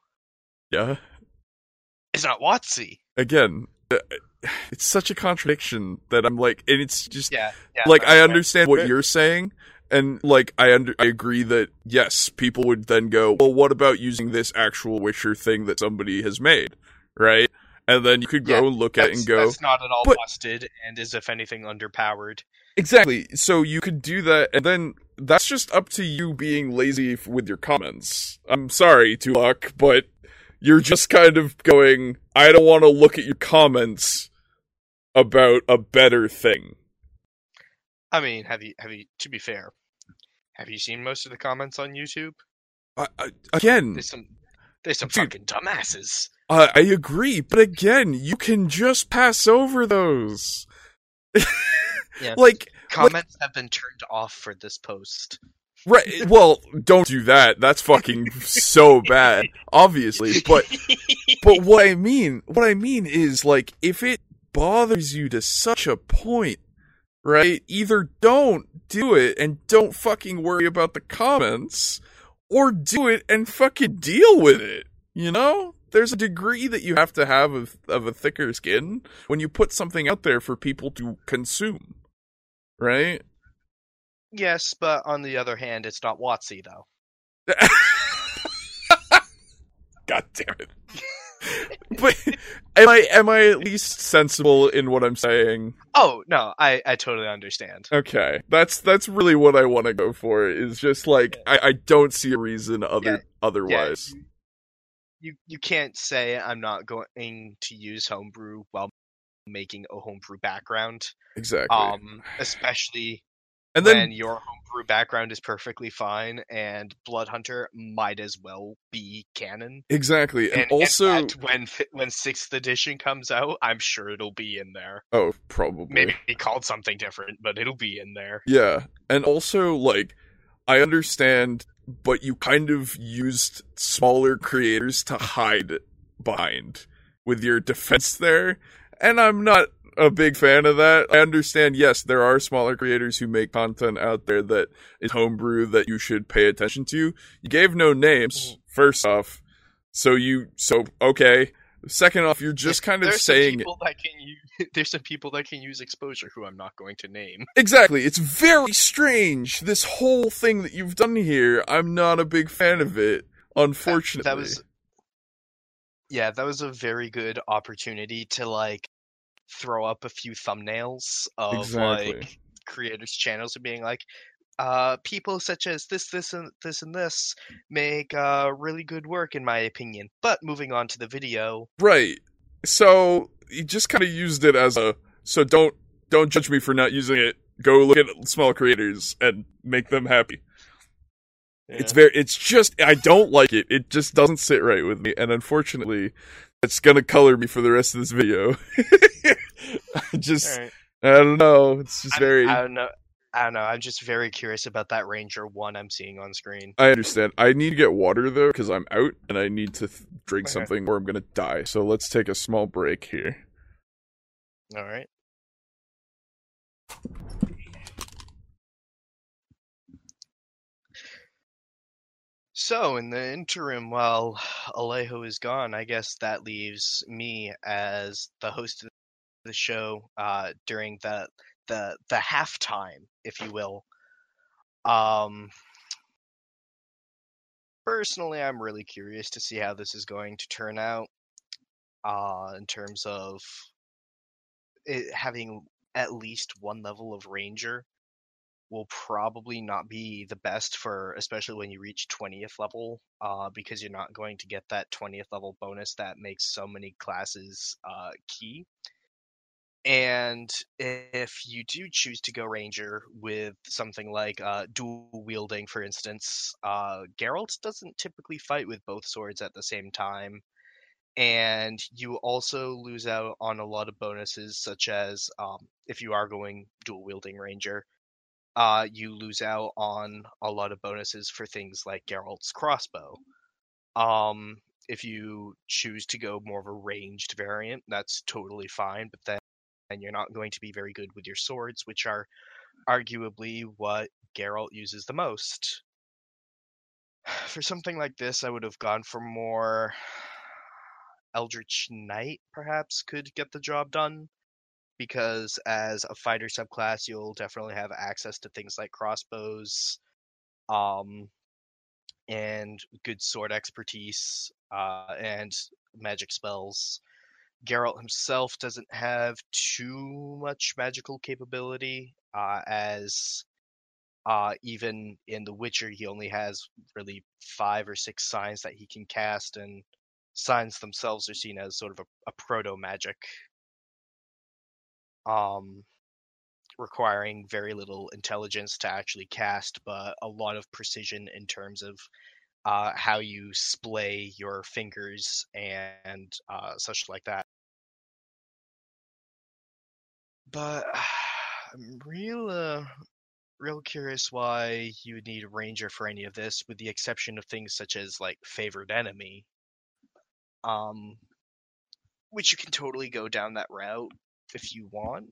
yeah, it's not WotC. Again, uh, it's such a contradiction that I'm like, and it's just yeah yeah like I understand what you're saying, and like I under I agree that yes, people would then go, well, what about using this actual Witcher thing that somebody has made, right? And then you could go Yeah, and look at it and go, that's not at all but- busted and is if anything underpowered exactly. So you could do that, and then that's just up to you being lazy with your comments. I'm sorry, to Tulok, but you're just kind of going, I don't want to look at your comments about a better thing. I mean, have you have you to be fair, have you seen most of the comments on YouTube? I, I, again, There's some there's some Dude. fucking dumbasses. I I agree, but again, you can just pass over those. Yeah. (laughs) Like, Comments have been turned off for this post. right? (laughs) Well, don't do that. That's fucking so bad, obviously. But but what I mean, what I mean is like, if it bothers you to such a point, right? Either don't do it and don't fucking worry about the comments, or do it and fucking deal with it. You know? There's a degree that you have to have of, of a thicker skin when you put something out there for people to consume. Right? Yes, but on the other hand, it's not WotC though. (laughs) God damn it. (laughs) but am I am I at least sensible in what I'm saying? Oh no, I I totally understand. Okay. That's that's really what I want to go for is just like I, I don't see a reason other Yeah. otherwise. you- You you can't say I'm not going to use homebrew while making a homebrew background. Exactly. Um, especially and then when your homebrew background is perfectly fine and Blood Hunter might as well be canon. exactly. And, And, also fact, when when sixth edition comes out, I'm sure it'll be in there. oh, probably. Maybe called something different, but it'll be in there. Yeah. And also like I understand but you kind of used smaller creators to hide behind with your defense there. And I'm not a big fan of that. I understand, yes, there are smaller creators who make content out there that is homebrew that you should pay attention to. You gave no names, mm. first off. So you, so, okay. Second off, you're just kind of there's some saying people that can use, (laughs) there's some people that can use exposure who I'm not going to name. (laughs) Exactly. It's very strange. This whole thing that you've done here, I'm not a big fan of it, unfortunately. That was yeah, that was a very good opportunity to like throw up a few thumbnails of Exactly. like creators' channels and being like, uh, people such as this, this, and this, and this make uh really good work in my opinion. But moving on to the video, Right. So you just kind of used it as a so don't don't judge me for not using it. Go look at small creators and make them happy. It's very it's just I don't like it. It just doesn't sit right with me and unfortunately it's going to color me for the rest of this video. (laughs) I just Alright. I don't know. It's just I- very I don't know. I don't know. I'm just very curious about that Ranger one I'm seeing on screen. I understand. I need to get water though because I'm out and I need to th- drink Okay. something or I'm gonna die. So let's take a small break here. All right. So, in the interim, while Alejo is gone, I guess that leaves me as the host of the show uh, during the the the halftime, if you will. Um, personally, I'm really curious to see how this is going to turn out. Uh, in terms of it having at least one level of ranger will probably not be the best for especially when you reach 20th level uh, because you're not going to get that 20th level bonus that makes so many classes uh, key and if you do choose to go ranger with something like uh, dual wielding for instance uh, Geralt doesn't typically fight with both swords at the same time and you also lose out on a lot of bonuses such as um, if you are going dual wielding ranger uh, you lose out on a lot of bonuses for things like Geralt's crossbow. Um, if you choose to go more of a ranged variant, that's totally fine, but then and you're not going to be very good with your swords, which are arguably what Geralt uses the most. (sighs) For something like this, I would have gone for more (sighs) Eldritch Knight, perhaps, could get the job done because as a fighter subclass you'll definitely have access to things like crossbows um and good sword expertise uh and magic spells Geralt himself doesn't have too much magical capability uh as uh even in the witcher he only has really five or six signs that he can cast and signs themselves are seen as sort of a, a proto magic um, requiring very little intelligence to actually cast, but a lot of precision in terms of uh, how you splay your fingers and uh, such like that. But (sighs) I'm real, uh, real curious why you would need a ranger for any of this, with the exception of things such as like favored enemy. Um, which you can totally go down that route if you want,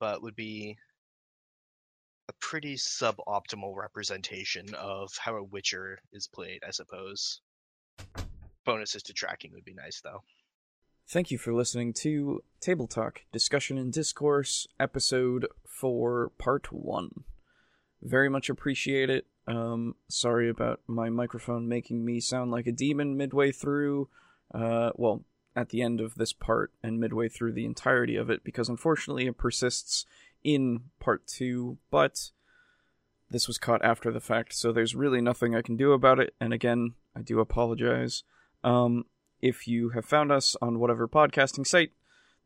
but would be a pretty suboptimal representation of how a Witcher is played, I suppose. Bonuses to tracking would be nice, though. Thank you for listening to Table Talk Discussion and Discourse, Episode 4, Part 1. Very much appreciate it. Um, sorry about my microphone making me sound like a demon midway through. Uh, well, at the end of this part and midway through the entirety of it, because unfortunately it persists in Part 2, but this was caught after the fact, so there's really nothing I can do about it, and again, I do apologize. Um, if you have found us on whatever podcasting site,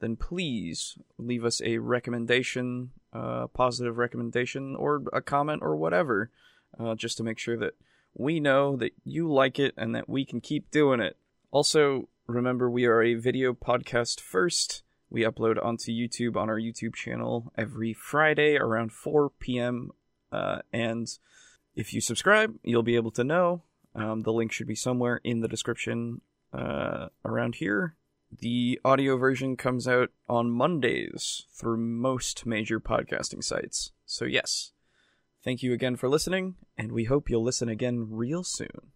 then please leave us a recommendation, uh, positive recommendation, or a comment, or whatever, uh, just to make sure that we know that you like it and that we can keep doing it. Also, remember we are a video podcast first. We upload onto YouTube on our YouTube channel every Friday around 4 p.m. Uh, and if you subscribe, you'll be able to know. Um, the link should be somewhere in the description uh, around here. The audio version comes out on Mondays through most major podcasting sites. So, yes, thank you again for listening, and we hope you'll listen again real soon.